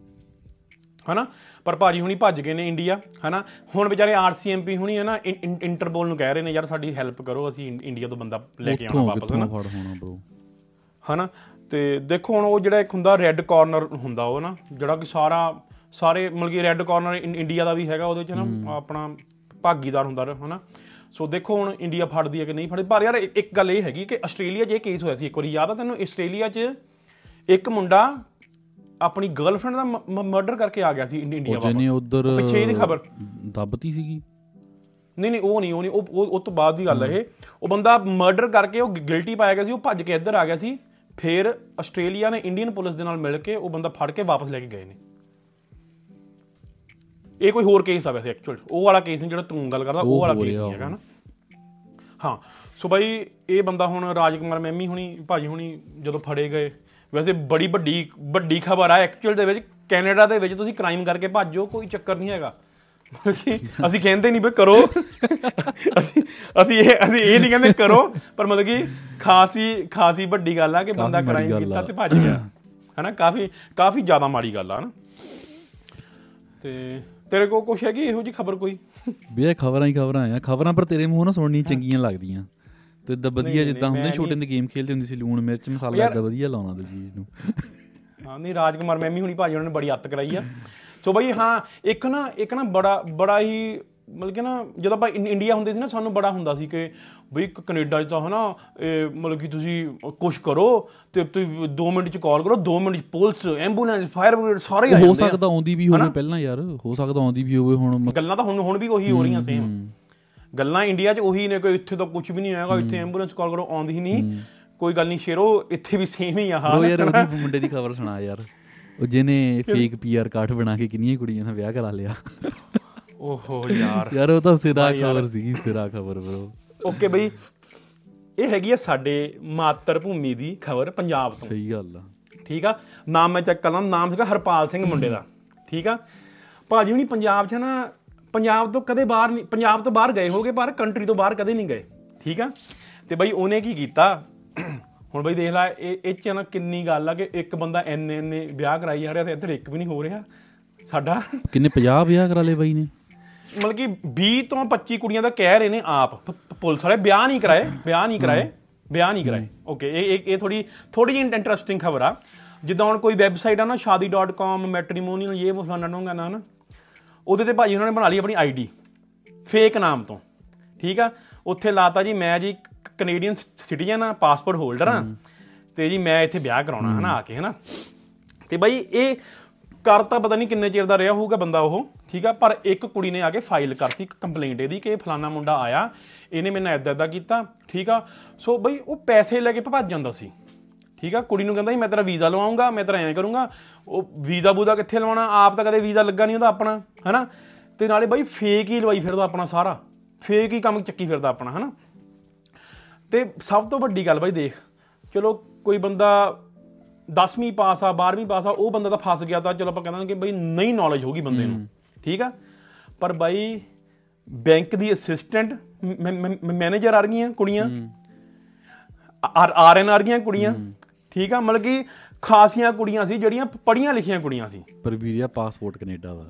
ਹਨਾ? ਪਰ ਭਾਜੀ ਹੁਣੀ ਭੱਜ ਗਏ ਨੇ ਇੰਡੀਆ ਹਨਾ? ਹੁਣ ਵਿਚਾਰੇ ਆਰਸੀਐਮਪੀ ਹੁਣੀ ਹੈ ਨਾ ਇੰ- ਇੰ- ਇੰਟਰਪੋਲ ਨੂੰ ਕਹਿ ਰਹੇ ਨੇ ਯਾਰ ਸਾਡੀ ਹੈਲਪ ਕਰੋ ਅਸੀਂ ਇੰਡੀਆ ਤੋਂ ਬੰਦਾ ਲੈ ਕੇ ਆਉਣਾ ਵਾਪਸ ਹਨਾ? ਹਨਾ? ਤੇ ਦੇਖੋ ਹੁਣ ਉਹ ਜਿਹੜਾ ਇੱਕ ਹੁੰਦਾ ਰੈੱਡ ਕਾਰਨਰ ਹੁੰਦਾ ਉਹ ਨਾ ਜਿਹੜਾ ਕਿ ਸਾਰਾ ਸਾਰੇ ਮਤਲਬ ਕਿ ਰੈੱਡ ਕਾਰਨਰ ਇੰਡੀਆ ਦਾ ਵੀ ਹੈਗਾ ਉਹਦੇ ਚ ਨਾ ਆਪਣਾ ਭਾਗੀਦਾਰ ਹੁੰਦਾ ਹਨਾ? ਸੋ ਦੇਖੋ ਹੁਣ ਇੰਡੀਆ ਫੜਦੀ ਹੈ ਕਿ ਨਹੀਂ ਫੜਦੀ। ਪਰ ਯਾਰ ਇੱਕ ਇੱਕ ਗੱਲ ਇਹ ਹੈਗੀ ਕਿ ਆਸਟ੍ਰੇਲੀਆ 'ਚ ਇਹ ਕੇਸ ਹੋਇਆ ਸੀ ਇੱਕ ਵਾਰੀ ਯਾਦ ਆ ਤੈਨੂੰ? ਆਸਟ੍ਰੇਲੀਆ 'ਚ ਇੱਕ ਮੁੰਡਾ ਆਪਣੀ ਗਰਲਫ੍ਰੈਂਡ ਦਾ ਮਰਡਰ ਕਰਕੇ ਆ ਗਿਆ ਸੀ ਇੰਡੀ- ਇੰਡੀਆ ਉਹ ਜਿਹਨੇ ਵਾਪਸ। ਉਧਰ ਪਿੱਛੇ ਇਹਦੀ ਖਬਰ। ਦੱਬਤੀ ਸੀਗੀ। ਨਹੀਂ ਨਹੀਂ ਉਹ ਨਹੀਂ ਉਹ ਨਹੀਂ ਉਹ ਉਹ- ਤੋਂ ਬਾਅਦ ਦੀ ਗੱਲ ਹੈ ਇਹ। ਉਹ ਬੰਦਾ ਮਰਡਰ ਕਰਕੇ ਉਹ ਗਿਲਟੀ ਪਾਇਆ ਗਿਆ ਸੀ ਉਹ ਭੱਜ ਕੇ ਇੱਧਰ ਆ ਗਿਆ ਸੀ। ਫਿਰ ਆਸਟ੍ਰੇਲੀਆ ਨੇ ਇੰਡੀਅਨ ਪੁਲਿਸ ਦੇ ਨਾਲ ਮਿਲ ਕੇ ਉਹ ਬੰਦਾ ਫੜ ਕੇ ਵਾਪਸ ਲੈ ਕੇ ਗਏ ਨੇ। ਇਹ ਕੋਈ ਹੋਰ ਕੇਸ ਆ ਵੈਸੇ ਐਕਚੁਅਲ ਉਹ ਵਾਲਾ ਕੇਸ ਨਹੀਂ ਜਿਹੜਾ ਤੂੰ ਗੱਲ ਕਰਦਾ ਉਹ ਵਾਲਾ ਕੇਸ ਨਹੀਂ ਹੈਗਾ ਨਾ। ਹਾਂ ਸੋ ਬਾਈ ਇਹ ਬੰਦਾ ਹੁਣ ਰਾਜਕੁਮਾਰ ਮੈਮੀ ਹੁਣੀ ਭਾਜੀ ਹੁਣੀ ਜਦੋਂ ਫੜੇ ਗਏ ਵੈਸੇ ਬੜੀ ਵੱਡੀ ਵੱਡੀ ਖਬਰ ਆ। ਐਕਚੁਅਲ ਦੇ ਵਿੱਚ ਕੈਨੇਡਾ ਦੇ ਵਿੱਚ ਤੁਸੀਂ ਕ੍ਰਾਈਮ ਕਰਕੇ ਭੱਜੋ ਕੋਈ ਚੱਕਰ ਨਹੀਂ ਹੈਗਾ। ਮਤਲਬ ਕਿ ਅਸੀਂ ਕਹਿੰਦੇ ਨਹੀਂ ਵੀ ਕਰੋ। ਅਸੀਂ ਅਸੀਂ ਇਹ ਅਸੀਂ ਇਹ ਨਹੀਂ ਕਹਿੰਦੇ ਕਰੋ ਪਰ ਮਤਲਬ ਕਿ ਖਾਸੀ ਖਾਸੀ ਵੱਡੀ ਗੱਲ ਆ ਕਿ ਬੰਦਾ ਕ੍ਰਾਈਮ ਕੀਤਾ। ਤੇ ਭੱਜ ਗਿਆ। ਹਨਾ ਕਾਫੀ ਕਾਫੀ ਜ਼ਿਆਦਾ ਮਾੜੀ ਗੱਲ ਆ ਨਾ ਤੇ ਤੇਰੇ ਕੋਲ ਕੁਛ ਹੈਗੀ ਇਹੋ ਜੀ ਖਬਰ ਕੋਈ? ਵੀ ਇਹ ਖਬਰਾਂ ਹੀ ਖਬਰਾਂ ਆ। ਖਬਰਾਂ ਪਰ ਤੇਰੇ ਮੂੰਹ ਨਾਲ ਸੁਣਨੀ ਚੰਗੀਆਂ ਲੱਗਦੀਆਂ। ਤੇ ਇਦਾਂ ਵਧੀਆ ਜਿੱਦਾਂ ਹੁੰਦੇ ਛੋਟੇ ਹੁੰਦੇ ਗੇਮ ਖੇਲਦੇ ਹੁੰਦੇ ਸੀ ਲੂਣ ਮਿਰਚ ਮਸਾਲਾ ਇਦਾਂ ਵਧੀਆ ਲਾਉਣਾ ਤੇ ਚੀਜ਼ ਨੂੰ। ਹਾਂ ਨਹੀਂ ਰਾਜਕੁਮਾਰ ਮੈਮੀ ਹੁਣੀ ਭਾਜੀ ਉਹਨਾਂ ਨੇ ਬੜੀ ਅੱਤ ਕਰਾਈ ਆ। ਸੋ ਬਈ ਹਾਂ ਇੱਕ ਨਾ ਇੱਕ ਨਾ ਬੜਾ ਬੜਾ ਹੀ ਮਤਲਬ ਕਿ ਨਾ ਜਦੋਂ ਆਪਾਂ ਇੰਡੀਆ ਹੁੰਦੇ ਸੀ ਨਾ ਸਾਨੂੰ ਬੜਾ ਹੁੰਦਾ ਸੀ ਕਿ ਬਈ ਕੈਨੇਡਾ 'ਚ ਤਾਂ ਹਨਾ ਇਹ ਮਤਲਬ ਕਿ ਤੁਸੀਂ ਕੁਝ ਕਰੋ ਤੇ ਤੁਸੀਂ 2 ਮਿੰਟ 'ਚ ਕਾਲ ਕਰੋ 2 ਮਿੰਟ 'ਚ ਪੁਲਿਸ ਐਂਬੂਲੈਂਸ ਫਾਇਰ ਬ੍ਰਿਗੇਡ ਸਾਰੇ ਆ ਹੋ ਜਾਂਦੇ ਆ। ਸਕਦਾ ਆਉਂਦੀ ਵੀ ਹੋਵੇ ਪਹਿਲਾਂ ਯਾਰ ਹੋ ਸਕਦਾ ਆਉਂਦੀ ਵੀ ਹੋਵੇ ਹੁਣ ਗੱਲਾਂ ਤਾਂ ਹੁਣ ਹੁਣ ਵੀ ਉਹੀ ਹੋ ਰਹੀਆਂ ਸੇਮ ਗੱਲਾਂ ਇੰਡੀਆ 'ਚ ਉਹੀ ਨੇ ਕੋਈ ਇੱਥੇ ਤਾਂ ਕੁਝ ਵੀ ਨਹੀਂ ਹੋਏਗਾ ਇੱਥੇ ਐਂਬੂਲੈਂਸ ਕਾਲ ਕਰੋ ਆਉਂਦੀ ਹੀ। ਨਹੀਂ ਕੋਈ ਗੱਲ ਨਹੀਂ ਸ਼ੇਰੋ ਇੱਥੇ ਵੀ ਸੇਮ ਹੀ ਆ ਹਾਲ ਯਾਰ ਉਹਦੀ ਮੁੰਡੇ ਦੀ ਖਬਰ ਸੁਣਾ ਯਾਰ। ਉਹ ਜਿਹਨੇ ਫੇਕ ਪੀਆਰ ਕਾਰਡ ਬਣਾ ਕੇ ਕਿੰਨੀਆਂ ਕੁੜੀਆਂ ਨਾਲ ਵਿਆਹ ਕਰਾ ਲਿਆ। ਓਹੋ ਯਾਰ। ਯਾਰ ਉਹ ਤਾਂ ਸਿਰਾ। ਖਬਰ ਸੀਗੀ ਸਿਰਾ ਖਬਰ ਬ్రో ਓਕੇ ਬਈ ਇਹ ਹੈਗੀ ਆ ਸਾਡੇ ਮਾਤਰ ਭੂਮੀ ਦੀ ਖਬਰ ਪੰਜਾਬ ਤੋਂ। ਸਹੀ ਗੱਲ ਆ। ਠੀਕ ਆ? ਨਾਮ ਮੈਂ ਚੈੱਕ ਕਰਨਾ ਨਾਮ ਸੀਗਾ ਹਰਪਾਲ ਸਿੰਘ ਮੁੰਡੇ ਦਾ। (laughs) ਠੀਕ ਆ? ਭਾਜੀ ਹੁਣੀ ਪੰਜਾਬ 'ਚ ਨਾ ਪੰਜਾਬ ਤੋਂ ਕਦੇ ਬਾਹਰ ਨਹੀਂ ਪੰਜਾਬ ਤੋਂ ਬਾਹਰ ਗਏ ਹੋਗੇ ਪਰ ਕੰਟਰੀ ਤੋਂ ਬਾਹਰ ਕਦੇ ਨਹੀਂ ਗਏ। ਠੀਕ ਆ? ਤੇ ਬਈ ਉਹਨੇ ਕੀ ਕੀਤਾ? (clears throat) ਹੁਣ ਬਈ ਦੇਖ ਲੈ ਇਹ ਇਹ 'ਚ ਨਾ ਕਿੰਨੀ ਗੱਲ ਆ ਕਿ ਇੱਕ ਬੰਦਾ ਇੰਨੇ ਇੰਨੇ ਵਿਆਹ ਕਰਾਈ ਜਾ ਰਿਹਾ ਤੇ ਇੱਧਰ ਇੱਕ ਵੀ ਨਹੀਂ ਹੋ ਰਿਹਾ। ਸਾਡਾ ਕਿੰਨੇ 50 ਵਿਆਹ ਕਰਾ ਲਏ ਬਾਈ ਨੇ? ਮਤਲਬ ਕਿ 20 ਤੋਂ 25 ਕੁੜੀਆਂ ਦਾ ਕਹਿ ਰਹੇ ਨੇ ਆਪ। ਪੁਲਿਸ ਵਾਲੇ ਵਿਆਹ ਨਹੀਂ ਕਰਾਏ ਵਿਆਹ ਨਹੀਂ ਕਰਾਏ ਵਿਆਹ ਨਹੀਂ ਕਰਾਏ। ਓਕੇ ਇਹ ਇਹ ਇਹ ਥੋੜੀ ਥੋੜੀ ਜਿਹੀ ਇੰਟਰਸਟਿੰਗ ਖਬਰ ਆ। ਜਿੱਦਾਂ ਹੁਣ ਕੋਈ ਵੈਬਸਾਈਟ ਆ ਨਾ shaadi.com ਮੈਟ੍ਰੀਮੋਨੀਅਲ ਇਹ ਉਹ ਫਲਾਣਾ ਢੋਂਗਾ ਨਾ ਨਾ। ਉਹਦੇ ਤੇ ਭਾਜੀ ਉਹਨਾਂ ਨੇ ਬਣਾ ਲਈ ਆਪਣੀ ਆਈਡੀ ਫੇਕ ਨਾਮ ਤੋਂ। ਠੀਕ ਆ? ਉੱਥੇ ਲਾਤਾ ਜੀ ਮੈਂ ਜੀ ਕੈਨੇਡੀਅਨ ਸਿਟੀਜ਼ਨ ਆ ਪਾਸਪੋਰਟ ਹੋਲਡਰ ਆ। ਤੇ ਜੀ ਮੈਂ ਇੱਥੇ ਵਿਆਹ ਕਰਾਉਣਾ ਹਨਾ ਆ ਕੇ ਹਨਾ। ਤੇ ਬਈ ਇਹ ਕਰ ਤਾਂ ਪਤਾ ਨਹੀਂ ਕਿੰਨੇ ਚਿਰ ਦਾ ਰਿਹਾ ਹੋਊਗਾ ਬੰਦਾ ਉਹ ਠੀਕ ਆ? ਪਰ ਇੱਕ ਕੁੜੀ ਨੇ ਆ ਕੇ ਫਾਈਲ ਕਰਤੀ ਕੰਪਲੇਂਟ ਇਹਦੀ ਕਿ ਫਲਾਨਾ ਮੁੰਡਾ ਆਇਆ ਇਹਨੇ ਮੇਰੇ ਨਾਲ ਏਦਾਂ ਏਦਾਂ ਕੀਤਾ ਠੀਕ ਆ? ਸੋ ਬਈ ਉਹ ਪੈਸੇ ਲੈ ਕੇ ਭੱਜ ਜਾਂਦਾ ਸੀ। ਠੀਕ ਆ? ਕੁੜੀ ਨੂੰ ਕਹਿੰਦਾ ਸੀ ਮੈਂ ਤੇਰਾ ਵੀਜ਼ਾ ਲਵਾਉਂਗਾ ਮੈਂ ਤੇਰਾ ਐਂ ਕਰੂੰਗਾ। ਉਹ ਵੀਜ਼ਾ ਬੂਜ਼ਾ ਕਿੱਥੇ ਲਵਾਉਣਾ? ਆਪ ਤਾਂ ਕਦੇ ਵੀਜ਼ਾ ਲੱਗਾ ਨਹੀਂ ਉਹਦਾ ਆਪਣਾ ਹਨਾ? ਤੇ ਨਾਲੇ ਬਈ ਫੇਕ ਹੀ ਲਵਾਈ ਫਿਰਦਾ ਆਪਣਾ ਸਾਰਾ। ਫੇਕ ਹੀ ਕੰਮ ਚੱਕੀ ਫਿਰਦਾ ਆਪਣਾ ਹਨਾ? ਤੇ ਸਭ ਤੋਂ ਵੱਡੀ ਗੱਲ ਬਾਈ ਦੇਖ ਚਲੋ ਕੋਈ ਬੰਦਾ 10ਵੀਂ ਪਾਸ ਆ 12ਵੀਂ ਪਾਸ ਆ ਉਹ ਬੰਦਾ ਤਾਂ ਫਸ ਗਿਆ ਤਾਂ ਚਲੋ ਆਪਾਂ ਕਹਿੰਦੇ ਕਿ ਬਈ ਨਹੀਂ ਨੌਲੇਜ ਹੋਗੀ ਬੰਦੇ ਨੂੰ ਠੀਕ ਆ? ਪਰ ਬਾਈ ਬੈਂਕ ਦੀ ਅਸਿਸਟੈਂਟ ਮੈਨੇਜਰ ਆ ਰਹੀਆਂ ਕੁੜੀਆਂ। ਆਰ ਆਰ ਐਨ ਆ ਰਹੀਆਂ ਕੁੜੀਆਂ। ਠੀਕ ਆ ਮਤਲਬ ਕਿ ਖਾਸੀਆਂ ਕੁੜੀਆਂ ਸੀ ਜਿਹੜੀਆਂ ਪੜੀਆਂ ਲਿਖੀਆਂ ਕੁੜੀਆਂ ਸੀ। ਪਰ ਵੀਰਿਆ ਪਾਸਪੋਰਟ ਕੈਨੇਡਾ ਦਾ।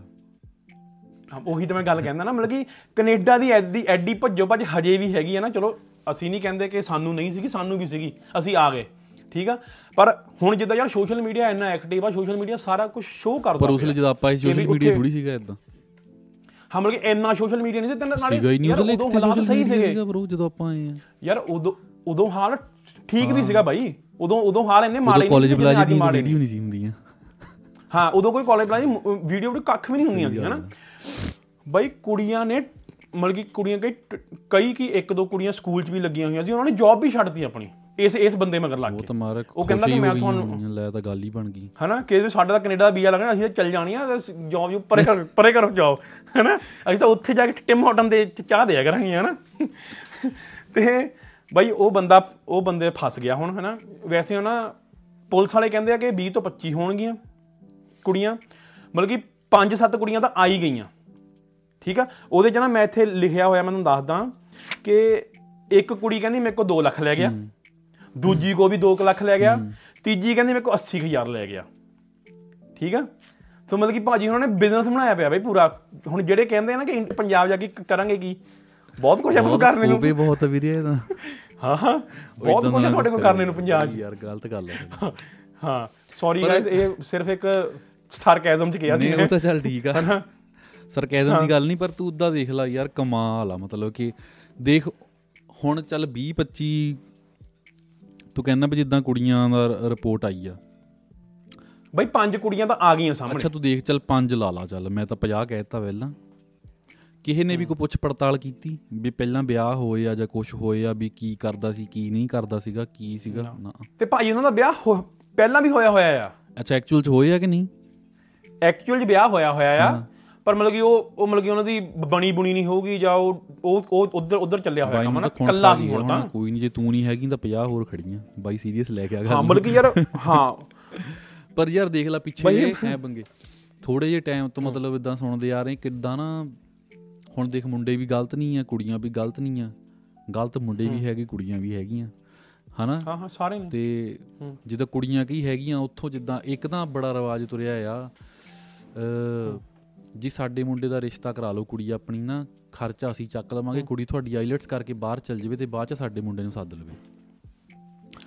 ਹਾਂ, ਉਹੀ ਤਾਂ ਮੈਂ ਗੱਲ ਕਹਿੰਦਾ ਨਾ ਮਤਲਬ ਕਿ ਕੈਨੇਡਾ ਦੀ ਐਡੀ ਐਡੀ ਭੱਜੋ ਭੱਜ ਹਜੇ ਵੀ ਹੈਗੀ ਹੈ ਨਾ ਚਲੋ ਅਸੀਂ ਨਹੀਂ ਕਹਿੰਦੇ ਕਿ ਸਾਨੂੰ ਨਹੀਂ ਸੀਗੀ ਸਾਨੂੰ ਵੀ ਸੀਗੀ? ਅਸੀਂ ਆ ਗਏ ਠੀਕ ਆ? ਪਰ ਹੁਣ ਜਿੱਦਾਂ ਯਾਰ ਸੋਸ਼ਲ ਮੀਡੀਆ ਇੰਨਾ ਐਕਟਿਵ ਆ ਸੋਸ਼ਲ ਮੀਡੀਆ ਸਾਰਾ ਕੁਝ ਸ਼ੋਅ ਕਰਦਾ ਪਰ ਉਸ ਲਈ। ਜਦ ਆਪਾਂ ਸੋਸ਼ਲ ਵੀ ਮੀਡੀਆ ਥੋੜੀ ਸੀਗਾ ਇਦਾਂ ਹਾਂ ਮਤਲਬ ਕਿ ਇੰਨਾ ਸੋਸ਼ਲ ਮੀਡੀਆ ਨਹੀਂ ਸੀ ਤੇ ਨਾਲੇ ਸੀਗਾ ਹੀ ਨਹੀਂ ਉਦੋਂ ਹਾਲਾਤ ਸਹੀ ਸੀਗੇ। ਜਦੋਂ ਆਪਾਂ ਆਏ ਆ। ਯਾਰ ਉਦੋਂ ਉਦੋਂ ਹਾਲ ਠੀਕ ਨਹੀਂ ਸੀਗਾ ਬਾਈ। ਉਦੋਂ ਉਦੋਂ ਹਾਲ ਇੰਨੇ ਮਾੜੇ ਨਹੀਂ ਕਾਲਜ ਬਲਾਜੀ ਦੀ। ਵੀਡੀਓ ਨਹੀਂ ਸੀ ਹੁੰਦੀਆਂ। ਹਾਂ ਉਦੋਂ ਕੋਈ ਕਾਲਜ ਬਲਾਜੀ ਵੀਡੀਓ ਵੀਡੀਓ ਕੱਖ ਵੀ ਨਹੀਂ ਹੁੰਦੀਆਂ ਸੀ ਹਨਾ? ਬਾਈ ਕੁੜੀਆਂ ਨੇ ਮਤਲਬ ਕਿ ਕੁੜੀਆਂ ਕਈ ਕਈ ਕੀ ਇੱਕ ਦੋ ਕੁੜੀਆਂ ਸਕੂਲ 'ਚ ਵੀ ਲੱਗੀਆਂ ਹੋਈਆਂ ਸੀ ਉਹਨਾਂ ਨੇ ਜੌਬ ਵੀ ਛੱਡਤੀ ਆਪਣੀ ਇਸ ਇਸ ਬੰਦੇ ਮਗਰ ਲੱਗ ਉਹ ਕੇ। ਉਹ ਕਹਿੰਦਾ ਕਿ ਮੈਂ ਤੁਹਾਨੂੰ ਲੈ ਤਾਂ ਗੱਲ ਹੀ ਬਣ ਗਈ। ਹਨਾ? ਕਿ ਵੀ ਸਾਡਾ ਤਾਂ ਕੈਨੇਡਾ ਦਾ ਵੀਜ਼ਾ ਲੱਗਣਾ ਅਸੀਂ ਤਾਂ ਚੱਲ ਜਾਣੀ ਆ ਜੌਬ ਜੋ ਪਰੇ ਕਰ ਪਰੇ ਕਰੋ ਜੌਬ ਹਨਾ? ਅਸੀਂ ਤਾਂ ਉੱਥੇ ਜਾ ਕੇ ਟਿਮ ਹਾਟਨ ਦੇ ਚਾਹ ਦਿਆ ਕਰਾਂਗੇ ਹਨਾ? ਤੇ ਬਾਈ ਉਹ ਬੰਦਾ ਉਹ ਬੰਦੇ ਫਸ ਗਿਆ ਹੁਣ ਹਨਾ? ਵੈਸੇ ਉਹ ਨਾ ਪੁਲਿਸ ਵਾਲੇ ਕਹਿੰਦੇ ਆ ਕਿ 20 ਤੋਂ 25 ਹੋਣਗੀਆਂ ਕੁੜੀਆਂ ਮਤਲਬ ਕਿ 5-7 ਕੁੜੀਆਂ ਤਾਂ ਆਈ ਗਈਆਂ। ਠੀਕ ਆ? ਉਹਦੇ ਚ ਨਾ ਮੈਂ ਇੱਥੇ ਲਿਖਿਆ ਹੋਇਆ ਮੈਨੂੰ ਦੱਸਦਾ ਕਿ ਇੱਕ ਕੁੜੀ ਕਹਿੰਦੀ ਮੇਰੇ ਕੋਲ 2 ਲੱਖ ਲੈ ਗਿਆ ਦੂਜੀ ਕੋ ਵੀ 2 ਲੱਖ ਲੈ ਗਿਆ ਤੀਜੀ ਕਹਿੰਦੀ ਮੇਰੇ ਕੋਲ 80000 ਲੈ ਗਿਆ। ਠੀਕ ਆ? ਸੋ ਮਤਲਬ ਕਿ ਭਾਜੀ ਉਹਨਾਂ ਨੇ ਬਿਜ਼ਨਸ ਬਣਾਇਆ ਪਿਆ ਬਈ ਪੂਰਾ। ਹੁਣ ਜਿਹੜੇ ਕਹਿੰਦੇ ਆ ਨਾ ਕਿ ਪੰਜਾਬ ਜਾ ਕ- ਕਰਾਂਗੇ ਕੀ? ਬਹੁਤ ਕੁਝ ਆਪਾਂ ਨੂੰ ਕਰਨੇ ਨੂੰ ਹੀ ਬਹੁਤ ਆ ਵੀਰੇ ਇਹਦਾ ਹਾਂ ਹਾਂ। ਬਹੁਤ ਕੁਝ ਹੈ ਤੁਹਾਡੇ ਕੋਲ ਕਰਨੇ ਨੂੰ ਪੰਜਾਬ 'ਚ। ਯਾਰ ਗਲਤ ਗੱਲ ਹੈ ਹਾਂ। ਸੌਰੀ ਗਾਇਸ ਇਹ ਸਿਰਫ ਇੱਕ ਸਰਕੈਜ਼ਮ ਚ ਕਿਹਾ ਸੀ ਨਹੀਂ ਉਹ ਤਾਂ ਚੱਲ ਠੀਕ ਆ। ਸਰਕੈਜ਼ਮ ਦੀ ਗੱਲ ਨਹੀਂ ਪਰ ਤੂੰ ਉਦਾਂ ਦੇਖ ਲੈ ਯਾਰ ਕਮਾਲ ਆ। ਮਤਲਬ ਕਿ ਦੇਖ ਹੁਣ ਚੱਲ 20 25 ਤੂੰ ਕਹਿੰਦਾ ਵੀ ਜਿੱਦਾਂ ਕੁੜੀਆਂ ਦਾ ਰਿਪੋਰਟ ਆਈ ਆ। ਬਈ ਪੰਜ ਕੁੜੀਆਂ ਤਾਂ ਆ ਗਈਆਂ ਸਾਹਮਣੇ। ਅੱਛਾ ਤੂੰ ਦੇਖ ਚੱਲ 5 ਲਾ ਲਾ ਚੱਲ। ਮੈਂ ਤਾਂ 50 ਕਹਿਤਾ ਪਹਿਲਾਂ। ਕਿਸੇ ਨੇ ਵੀ ਕੋਈ ਪੁੱਛ ਪੜਤਾਲ ਕੀਤੀ? ਵੀ ਪਹਿਲਾਂ ਵਿਆਹ ਹੋਏ ਆ ਜਾਂ ਕੁਝ ਹੋਏ ਆ ਵੀ ਕੀ ਕਰਦਾ ਸੀ ਕੀ ਨਹੀਂ ਕਰਦਾ ਸੀਗਾ ਕੀ ਸੀਗਾ? ਨਾ। ਤੇ ਭਾਜੀ ਉਹਨਾਂ ਦਾ ਵਿਆਹ ਹੋ- ਪਹਿਲਾਂ ਵੀ ਹੋਇਆ ਹੋਇਆ ਆ। ਅੱਛਾ ਐਕਚੁਅਲ ਚ ਹੋਏ ਆ ਕਿ ਨਹੀਂ? ਐਕਚੁਅਲ 'ਚ ਵਿਆਹ ਹੋਇਆ ਹੋਇਆ ਆ ਪਰ ਮਤਲਬ ਕਿ ਉਹ ਉਹ ਮਤਲਬ ਕਿ ਉਹਨਾਂ ਦੀ ਬਣੀ ਬੁਣੀ ਨਹੀਂ ਹੋਊਗੀ ਜਾਂ ਉਹ ਉਹ ਉਹ ਉਧਰ ਉਧਰ ਚੱਲਿਆ ਹੋਇਆ ਕੰਮ ਨੂੰ ਕੱਲਾ ਸੀ ਹੀ ਹੁਣ ਤਾਂ। ਕੋਈ ਨਹੀਂ ਜੇ ਤੂੰ ਨਹੀਂ ਹੈਗੀ ਤਾਂ 50 ਹੋਰ ਖੜੀਆਂ। ਬਾਈ ਸੀਰੀਅਸ ਲੈ ਕੇ ਆ ਹਾਂ ਗੱਲ। ਮਤਲਬ ਕਿ ਯਾਰ ਹਾਂ। ਪਰ ਯਾਰ ਦੇਖ ਲੈ ਪਿੱਛੇ ਹੈ ਬੰਗੇ ਥੋੜੇ ਜਿਹੇ ਟਾਈਮ ਤੋਂ ਮਤਲਬ ਇਦਾਂ ਸੁਣਦੇ ਆ ਰਹੇ ਕਿੱਦਾਂ ਨਾ ਹੁਣ ਦੇਖ ਮੁੰਡੇ ਵੀ ਗਲਤ ਨਹੀਂ ਆ ਕੁੜੀਆਂ ਵੀ ਗਲਤ ਨਹੀਂ ਆ। ਗਲਤ ਮੁੰਡੇ ਵੀ ਹੈਗੇ ਕੁੜੀਆਂ ਵੀ ਹੈਗੀਆਂ। ਹਨਾ? ਹਾਂ ਹਾਂ ਸਾਰੇ ਨੇ। ਤੇ ਜਿੱਦਾਂ ਕੁੜੀਆਂ ਕੀ ਹੈਗੀਆਂ ਉੱਥੋਂ ਜਿੱਦਾਂ ਇੱਕ ਤਾਂ ਬੜਾ ਰਿਵਾਜ ਤੁਰਿਆ ਆ ਅ ਜੀ ਸਾਡੇ ਮੁੰਡੇ ਦਾ ਰਿਸ਼ਤਾ ਕਰਾ ਲਓ ਕੁੜੀ ਆਪਣੀ ਨਾ ਖਰਚਾ ਅਸੀਂ ਚੱਕ ਲਵਾਂਗੇ ਕੁੜੀ ਤੁਹਾਡੀ ਆਈਲਟਸ ਕਰਕੇ ਬਾਹਰ ਚਲ ਜਾਵੇ ਤੇ ਬਾਅਦ ਚ ਸਾਡੇ ਮੁੰਡੇ ਨੂੰ ਸੱਦ ਲਵੇ।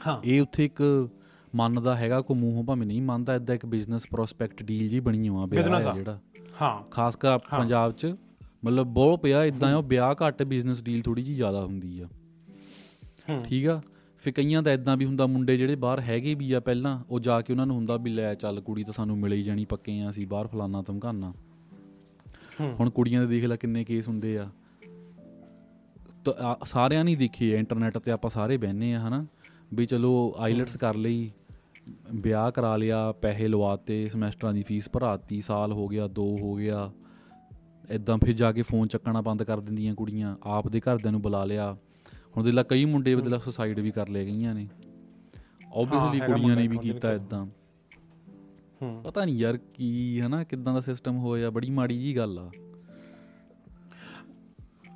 ਹਾਂ। ਇਹ ਉੱਥੇ ਇੱਕ ਮੰਨਦਾ ਹੈਗਾ ਕੋ ਮੂੰਹੋਂ ਭਾਵੇਂ ਨਹੀਂ ਮੰਨਦਾ ਇਦਾਂ ਇੱਕ ਬਿਜ਼ਨਸ ਪ੍ਰੋਸਪੈਕਟ ਡੀਲ ਜੀ ਬਣੀ ਹੋਆ Business ਵਿਆਹ ਆ। ਹੈ ਜਿਹੜਾ। ਹਾਂ। ਖਾਸ ਕਰ ਪੰਜਾਬ 'ਚ। ਮਤਲਬ ਬਹੁਤ ਪਿਆ ਇਦਾਂ ਆ ਵਿਆਹ ਘੱਟ ਬਿਜ਼ਨਸ ਡੀਲ ਥੋੜੀ ਜੀ ਜ਼ਿਆਦਾ ਹੁੰਦੀ ਆ। ਠੀਕ ਆ? ਫਿਰ ਕਈਆਂ ਦਾ ਇਦਾਂ ਵੀ ਹੁੰਦਾ ਮੁੰਡੇ ਜਿਹੜੇ ਬਾਹਰ ਹੈਗੇ ਵੀ ਆ ਪਹਿਲਾਂ ਉਹ ਜਾ ਕੇ ਉਹਨਾਂ ਨੂੰ ਹੁੰਦਾ ਵੀ ਲੈ ਚੱਲ ਕੁੜੀ ਤਾਂ ਸਾਨੂੰ ਮਿਲੇ ਹੀ ਜਾਣੀ ਪੱਕੇ ਆ ਅਸੀਂ ਬਾਹਰ ਫਲਾਨਾ ਧਮਕਾਨਾ। ਹੁਣ ਕੁੜੀਆਂ ਦੇ ਦੇਖ ਲੈ ਕਿੰਨੇ ਕੇਸ ਹੁੰਦੇ ਆ। ਤਾਂ ਸਾਰਿਆਂ ਨੇ ਹੀ ਦੇਖੇ ਇੰਟਰਨੈਟ ਤੇ ਆਪਾਂ ਸਾਰੇ ਬਹਿਨੇ ਆ ਹਨਾ? ਵੀ ਚਲੋ ਆਈਲਟਸ ਕਰ ਲਈ ਵਿਆਹ ਕਰਾ ਲਿਆ ਪੈਸੇ ਲਵਾਤੇ ਸਮੈਸਟਰਾਂ ਦੀ ਫੀਸ ਭਰਾਤੀ ਸਾਲ ਹੋ ਗਿਆ 2 ਹੋ ਗਿਆ। ਇਦਾਂ ਫਿਰ ਜਾ ਕੇ ਫੋਨ ਚੱਕਣਾ ਬੰਦ ਕਰ ਦਿੰਦੀਆਂ ਕੁੜੀਆਂ ਆਪ ਦੇ ਘਰਦਿਆਂ ਨੂੰ ਬੁਲਾ ਲਿਆ। ਹੁਣ ਦੇਖ ਲਾ ਕਈ ਮੁੰਡੇ ਬਦਲਾ ਸੁਸਾਈਡ ਵੀ ਕਰ ਲਏ ਗਈਆਂ ਨੇ। ਆਬਵੀਅਸਲੀ ਕੁੜੀਆਂ ਨੇ ਵੀ ਕੀਤਾ ਇਦਾਂ ਹੂੰ। ਪਤਾ ਨਹੀਂ ਯਾਰ ਕੀ ਹਨਾ ਕਿਦਾਂ ਦਾ ਸਿਸਟਮ ਹੋਇਆ ਬੜੀ ਮਾੜੀ ਜੀ ਗੱਲ ਆ।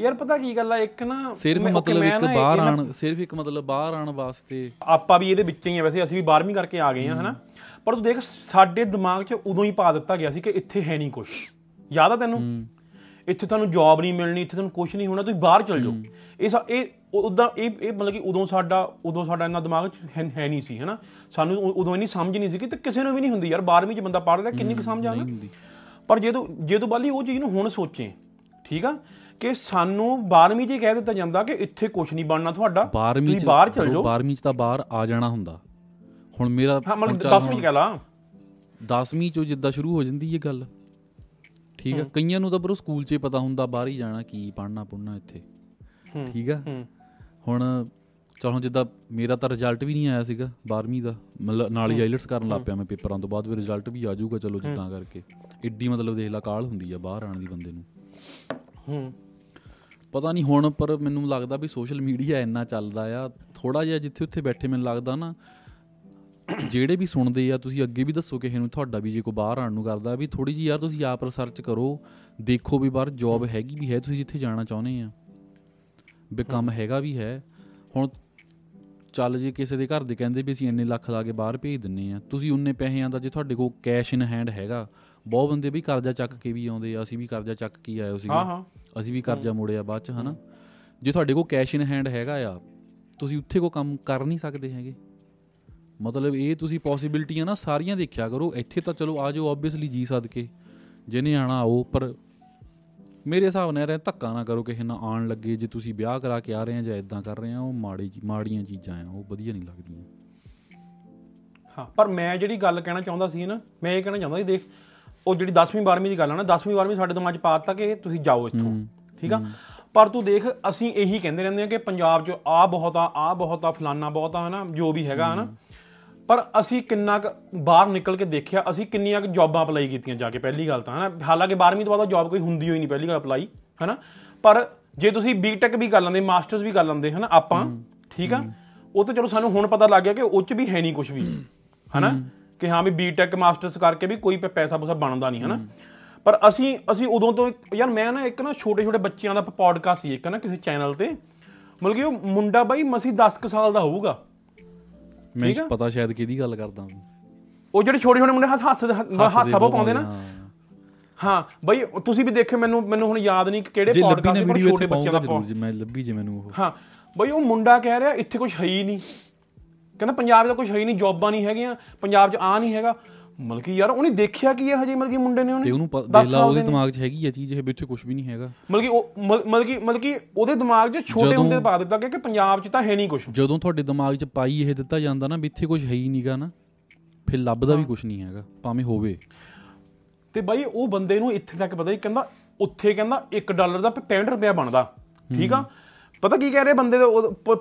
ਯਾਰ ਪਤਾ ਕੀ ਗੱਲ ਆ ਇੱਕ ਨਾ ਸਿਰਫ ਮਤਲਬ ਇੱਕ ਬਾਹਰ ਆਣ ਸਿਰਫ ਇੱਕ ਮਤਲਬ ਬਾਹਰ ਆਣ ਵਾਸਤੇ ਆਪਾਂ ਵੀ ਇਹਦੇ ਵਿੱਚ ਹੀ ਆ ਵੈਸੇ ਅਸੀਂ ਵੀ 12ਵੀਂ ਕਰਕੇ ਆ ਗਏ ਆ ਹਨਾ। ਪਰ ਤੂੰ ਦੇਖ ਸਾਡੇ ਦਿਮਾਗ 'ਚ ਉਦੋਂ ਹੀ ਪਾ ਦਿੱਤਾ ਗਿਆ ਸੀ ਕਿ ਇੱਥੇ ਹੈ ਨਹੀਂ ਕੁਝ ਯਾਦ ਆ ਤੈਨੂੰ? ਇੱਥੇ ਤੁਹਾਨੂੰ ਜੌਬ ਨਹੀਂ ਮਿਲਣੀ ਇੱਥੇ ਤੁਹਾਨੂੰ ਕੁਝ ਨਹੀਂ ਹੋਣਾ ਤੁਸੀਂ ਬਾਹਰ ਚਲ ਜਾਓ। ਇਹ ਇਹ ਉਦਾਂ ਇਹ ਇਹ ਮਤਲਬ ਕਿ ਉਦੋਂ ਸਾਡਾ ਉਦੋਂ ਸਾਡਾ ਇੰਨਾ ਦਿਮਾਗ 'ਚ ਹੈ ਹੈ ਨਹੀਂ ਸੀ ਹਨਾ? ਸਾਨੂੰ ਉਦੋਂ ਇੰਨੀ ਸਮਝ ਨਹੀਂ ਸੀ ਕਿ ਤੇ ਕਿਸੇ ਨੂੰ ਵੀ ਨਹੀਂ ਹੁੰਦੀ ਯਾਰ 12ਵੀਂ 'ਚ ਬੰਦਾ ਪੜ੍ਹ ਰਿਹਾ ਕਿੰਨੀ ਕੁ ਸਮਝ ਆ ਨਾ? ਨਹੀਂ ਹੁੰਦੀ। ਪਰ ਜੇ ਤੂੰ ਜੇ ਤੂੰ ਬਾਲੀ ਉਹ ਚੀਜ਼ ਨੂੰ ਹੁਣ ਸੋਚੇ ਠੀਕ ਆ? ਕਿ ਸਾਨੂੰ 12ਵੀਂ 'ਚ ਕਹਿ ਦਿੱਤਾ ਜਾਂਦਾ ਕਿ ਇੱਥੇ ਕੁਝ ਨਹੀਂ ਬਣਨਾ ਤੁਹਾਡਾ 12ਵੀਂ ਤੁਸੀਂ ਬਾਹਰ ਚਲ ਜਾਓ। 12ਵੀਂ ਚ ਤਾਂ ਬਾਹਰ ਆ ਜਾਣਾ ਹੁੰਦਾ। ਹੁਣ ਮੇਰਾ ਹਾਂ ਮਤਲਬ ਚੱਲ 10ਵੀਂ 'ਚ ਕਹਿ ਲਾ। 10ਵੀਂ ਚੋਂ ਜਿੱਦਾਂ ਸ਼ੁਰੂ ਹੋ ਜਾਂਦੀ ਇਹ ਗੱਲ। ਠੀਕ ਆ? ਕਈਆਂ ਨੂੰ ਤਾਂ ਬਰੋ ਸਕੂਲ 'ਚ ਹੀ ਪਤਾ ਹੁੰਦਾ ਬਾਹਰ ਹੀ ਜਾਣਾ ਕੀ ਪੜ੍ਹਨਾ ਪੁੜਨਾ ਇੱਥੇ। ਹੂੰ। ਠੀਕ ਹੂੰ। ਹੁਣ ਚਲ ਜਿੱਦਾਂ ਮੇਰਾ ਤਾਂ ਰਿਜ਼ਲਟ ਵੀ ਨਹੀਂ ਆਇਆ ਸੀਗਾ 12ਵੀਂ ਦਾ। ਮਤਲਬ ਨਾਲ ਹੀ ਆਈਲਟਸ ਕਰਨ ਲੱਗ ਪਿਆ ਮੈਂ ਪੇਪਰਾਂ ਤੋਂ ਬਾਅਦ ਵੀ ਰਿਜ਼ਲਟ ਵੀ ਆ ਜਾਊਗਾ ਚਲੋ ਜਿੱਦਾਂ ਕਰਕੇ। ਏਡੀ ਮਤਲਬ ਦੇਖ ਲਾ ਕਾਲ ਹੁੰਦੀ ਆ ਬਾਹਰ ਆਣ ਦੀ ਬੰਦੇ ਨੂੰ। ਹੂੰ। ਪਤਾ ਨਹੀਂ ਹੁਣ ਪਰ ਮੈਨੂੰ ਲੱਗਦਾ ਵੀ ਸੋਸ਼ਲ ਮੀਡੀਆ ਇੰਨਾ ਚੱਲਦਾ ਆ। ਥੋੜਾ ਜਿਹਾ ਜਿੱਥੇ ਉੱਥੇ ਬੈਠੇ ਮੈਨੂੰ ਲੱਗਦਾ ਨਾ ਜਿਹੜੇ ਵੀ ਸੁਣਦੇ ਆ ਤੁਸੀਂ ਅੱਗੇ ਵੀ ਦੱਸੋ ਕਿਸੇ ਨੂੰ ਤੁਹਾਡਾ ਵੀ ਜੇ ਕੋਈ ਬਾਹਰ ਆਉਣ ਨੂੰ ਕਰਦਾ ਵੀ ਥੋੜੀ ਜੀ ਯਾਰ ਤੁਸੀਂ ਆਪ ਰਿਸਰਚ ਕਰੋ ਦੇਖੋ ਵੀ ਬਾਹਰ ਜੌਬ ਹੈਗੀ ਵੀ ਹੈ ਤੁਸੀਂ ਜਿੱਥੇ ਜਾਣਾ ਚਾਹੁੰਦੇ ਆ। ਵੀ ਕੰਮ ਹੈਗਾ ਵੀ ਹੈ। ਹੁਣ ਚੱਲ ਜੇ ਕਿਸੇ ਦੇ ਘਰ ਦੇ ਕਹਿੰਦੇ ਵੀ ਅਸੀਂ ਇੰਨੇ ਲੱਖ ਲਾ ਕੇ ਬਾਹਰ ਭੇਜ ਦਿੰਨੇ ਆ ਤੁਸੀਂ ਉਨੇ ਪੈਸਿਆਂ ਦਾ ਜੇ ਤੁਹਾਡੇ ਕੋਲ ਕੈਸ਼ ਇਨ ਹੈਂਡ ਹੈਗਾ ਬਹੁਤ ਬੰਦੇ ਵੀ ਕਰਜ਼ਾ ਚੱਕ ਕੇ ਵੀ ਆਉਂਦੇ ਆ ਅਸੀਂ ਵੀ ਕਰਜ਼ਾ ਚੱਕ ਕੇ ਆਏ ਸੀ ਹਾਂ ਹਾਂ। ਅਸੀਂ ਵੀ ਕਰਜ਼ਾ ਮੋੜਿਆ ਬਾਅਦ ਚ ਹਨਾ? ਜੇ ਤੁਹਾਡੇ ਕੋਲ ਕੈਸ਼ ਇਨ ਹੈਂਡ ਹੈਗਾ ਆ ਤੁਸੀਂ ਉੱਥੇ ਕੋ ਕੰਮ ਕਰ ਨਹੀਂ ਸਕਦੇ ਹੈਗੇ। ਮਤਲਬ ਇਹ ਤੁਸੀਂ ਪੋਸਿਬਿਲਟੀਆਂ ਨਾ ਸਾਰੀਆਂ ਦੇਖਿਆ ਕਰੋ ਇੱਥੇ ਤਾਂ ਚਲੋ ਆ ਜਾਓ ਆਬਵੀਅਸਲੀ ਜੀ ਸਦਕੇ। ਜਿਹਨੇ ਆਣਾ ਆਓ ਪਰ ਮੇਰੇ ਹਿਸਾਬ ਨਾਲ ਯਾਰ ਇਹ ਧੱਕਾ ਨਾ ਕਰੋ ਕਿਸੇ ਨਾਲ ਆਣ ਲੱਗੇ ਜੇ ਤੁਸੀਂ ਵਿਆਹ ਕਰਾ ਕੇ ਆ ਰਹੇ ਆ ਜਾਂ ਇਦਾਂ ਕਰ ਰਹੇ ਆ ਉਹ ਮਾੜੀ ਮਾੜੀਆਂ ਚੀਜ਼ਾਂ ਆ ਉਹ ਵਧੀਆ ਨਹੀਂ ਲੱਗਦੀਆਂ। ਹਾਂ ਪਰ ਮੈਂ ਜਿਹੜੀ ਗੱਲ ਕਹਿਣਾ ਚਾਹੁੰਦਾ ਸੀ ਨਾ ਮੈਂ ਇਹ ਕਹਿਣਾ ਚਾਹੁੰਦਾ ਸੀ ਦੇਖ ਉਹ ਜਿਹੜੀ 10ਵੀਂ 12ਵੀਂ ਦੀ ਗੱਲ ਆ ਨਾ 10ਵੀਂ 12ਵੀਂ ਸਾਡੇ ਦਿਮਾਗ 'ਚ ਪਾ ਦਿੱਤਾ ਕਿ ਤੁਸੀਂ ਜਾਓ ਇੱਥੋਂ ਠੀਕ ਆ? ਪਰ ਤੂੰ ਦੇਖ ਅਸੀਂ ਇਹੀ ਕਹਿੰਦੇ ਰਹਿੰਦੇ ਆ ਕਿ ਪੰਜਾਬ 'ਚ ਆ ਬਹੁਤ ਆ ਆ ਬਹੁਤ ਆ ਫਲਾਨਾ ਬਹੁਤ ਆ ਹਨਾ ਜੋ ਵੀ ਹੈਗਾ ਹਨਾ। ਪਰ ਅਸੀਂ ਕਿੰਨਾ ਕੁ ਬਾਹਰ ਨਿਕਲ ਕੇ ਦੇਖਿਆ ਅਸੀਂ ਕਿੰਨੀਆਂ ਕੁ ਜੌਬਾਂ ਅਪਲਾਈ ਕੀਤੀਆਂ ਜਾ ਕੇ ਪਹਿਲੀ ਗੱਲ ਤਾਂ ਹਨਾ? ਹਾਲਾਂਕਿ 12ਵੀਂ ਤੋਂ ਬਾਅਦ ਜੌਬ ਕੋਈ ਹੁੰਦੀ ਹੋਈ ਨਹੀਂ ਪਹਿਲੀ ਗੱਲ ਅਪਲਾਈ ਹਨਾ? ਪਰ ਜੇ ਤੁਸੀਂ ਬੀਟੈਕ ਵੀ ਕਰ ਲੈਂਦੇ ਮਾਸਟਰਸ ਵੀ ਕਰ ਲੈਂਦੇ ਹਨਾ ਆਪਾਂ ਠੀਕ ਆ? ਉਹ ਤਾਂ ਚਲੋ ਸਾਨੂੰ ਹੁਣ ਪਤਾ ਲੱਗ ਗਿਆ ਕਿ ਉਹ 'ਚ ਵੀ ਹੈ ਨਹੀਂ ਕੁਝ ਵੀ ਹਨਾ? ਕਿ ਹਾਂ ਵੀ ਬੀਟੈਕ ਮਾਸਟਰਸ ਕਰਕੇ ਵੀ ਕੋਈ ਪੈਸਾ ਪੂਸਾ ਬਣਦਾ ਨਹੀਂ ਹਨਾ? ਪਰ ਅਸੀਂ ਅਸੀਂ ਉਦੋਂ ਤੋਂ ਯਾਰ ਮੈਂ ਨਾ ਇੱਕ ਨਾ ਛੋਟੇ ਛੋਟੇ ਬੱਚਿਆਂ ਦਾ ਪੋਡਕਾਸਟ ਸੀ ਇੱਕ ਨਾ ਕਿਸੇ ਚੈਨਲ ਤੇ ਮਤਲਬ ਕਿ ਉਹ ਮੁੰਡਾ ਬਾਈ ਮਸੀ 10 ਕੁ ਸਾਲ ਦਾ ਹੋਊਗਾ। ਮੈਂ ਠੀਕ ਆ? ਪਤਾ ਸ਼ਾਇਦ ਕਿਹਦੀ ਗੱਲ ਕਰਦਾ ਉਹ ਜਿਹੜੇ ਛੋਟੇ ਛੋਟੇ ਮੁੰਡੇ ਹੱਸ ਹੱਸ ਹਾਸਾ ਬਹੁਤ ਪਾਉਂਦੇ ਨਾ। ਹਾਂ। ਬਈ ਤੁਸੀਂ ਵੀ ਦੇਖਿਓ ਮੈਨੂੰ ਮੈਨੂੰ ਹੁਣ ਯਾਦ ਨਹੀਂ ਕਿ ਕਿਹੜੇ ਜੇ ਲੱਭੀ ਪੋਡਕਾਸਟ ਨਾ ਤੇ ਪਰ ਵੀਡੀਓ ਛੋਟੇ ਇੱਥੇ ਬੱਚਿਆਂ ਦਾ ਪਾਉਂਗਾ ਜ਼ਰੂਰ ਜੇ ਮੈਂ ਲੱਭੀ ਜੇ ਮੈਨੂੰ ਉਹ। ਹਾਂ ਬਈ ਉਹ ਮੁੰਡਾ ਕਹਿ ਰਿਹਾ ਇੱਥੇ ਕੁਝ ਹੈ ਹੀ ਨਹੀਂ। ਕਹਿੰਦਾ ਪੰਜਾਬ ਦਾ ਕੁਝ ਹੈ ਹੀ ਨਹੀਂ ਜੌਬਾਂ ਨਹੀਂ ਹੈਗੀਆਂ ਪੰਜਾਬ 'ਚ ਆ ਨਹੀਂ ਹੈਗਾ। ਮਤਲਬ ਕਿ ਯਾਰ ਉਹਨੇ ਦੇਖਿਆ ਕੀ ਹੈ ਹਜੇ ਮਤਲਬ ਕਿ ਮੁੰਡੇ ਨੇ ਉਹਨੇ ਤੇ ਉਹਨੂੰ ਪ- ਦਸ ਦੇਖ ਲਾ ਸਾਲ ਉਹਦੇ ਦੇ ਨੇ। ਦਿਮਾਗ 'ਚ ਹੈਗੀ ਆ ਚੀਜ਼ ਇਹ ਵੀ ਇੱਥੇ ਕੁਝ ਵੀ ਨਹੀਂ ਹੈਗਾ। ਮਤਲਬ ਕਿ ਉਹ ਮਤਲਬ ਮਤਲਬ ਕਿ ਮਤਲਬ ਕਿ ਉਹਦੇ ਦਿਮਾਗ 'ਚ ਛੋਟੇ ਜਦੋਂ- ਹੁੰਦੇ ਪਾ ਦਿੱਤਾ ਗਿਆ ਕਿ ਪੰਜਾਬ 'ਚ ਤਾਂ ਹੈ ਨਹੀਂ ਕੁਝ ਜਦੋਂ ਤੁਹਾਡੇ ਦਿਮਾਗ 'ਚ ਪਾਈ ਇਹ ਦਿੱਤਾ ਜਾਂਦਾ ਨਾ ਵੀ ਇੱਥੇ ਕੁਝ ਹੈ ਹੀ ਨਹੀਂਗਾ ਨਾ ਫਿਰ ਲੱਭਦਾ ਵੀ ਕੁਝ ਨਹੀਂ ਹੈਗਾ ਭਾਵੇਂ ਹੋਵੇ। ਤੇ ਬਾਈ ਉਹ ਬੰਦੇ ਨੂੰ ਇੱਥੇ ਤੱਕ ਪਤਾ ਹੀ ਕਹਿੰਦਾ ਉੱਥੇ ਕਹਿੰਦਾ 1 ਡਾਲਰ ਦਾ 65 ਰੁਪਇਆ ਬਣਦਾ ਠੀਕ ਆ? ਪਤਾ ਕੀ ਕਹਿ ਰਹੇ ਬੰਦੇ ਦੇ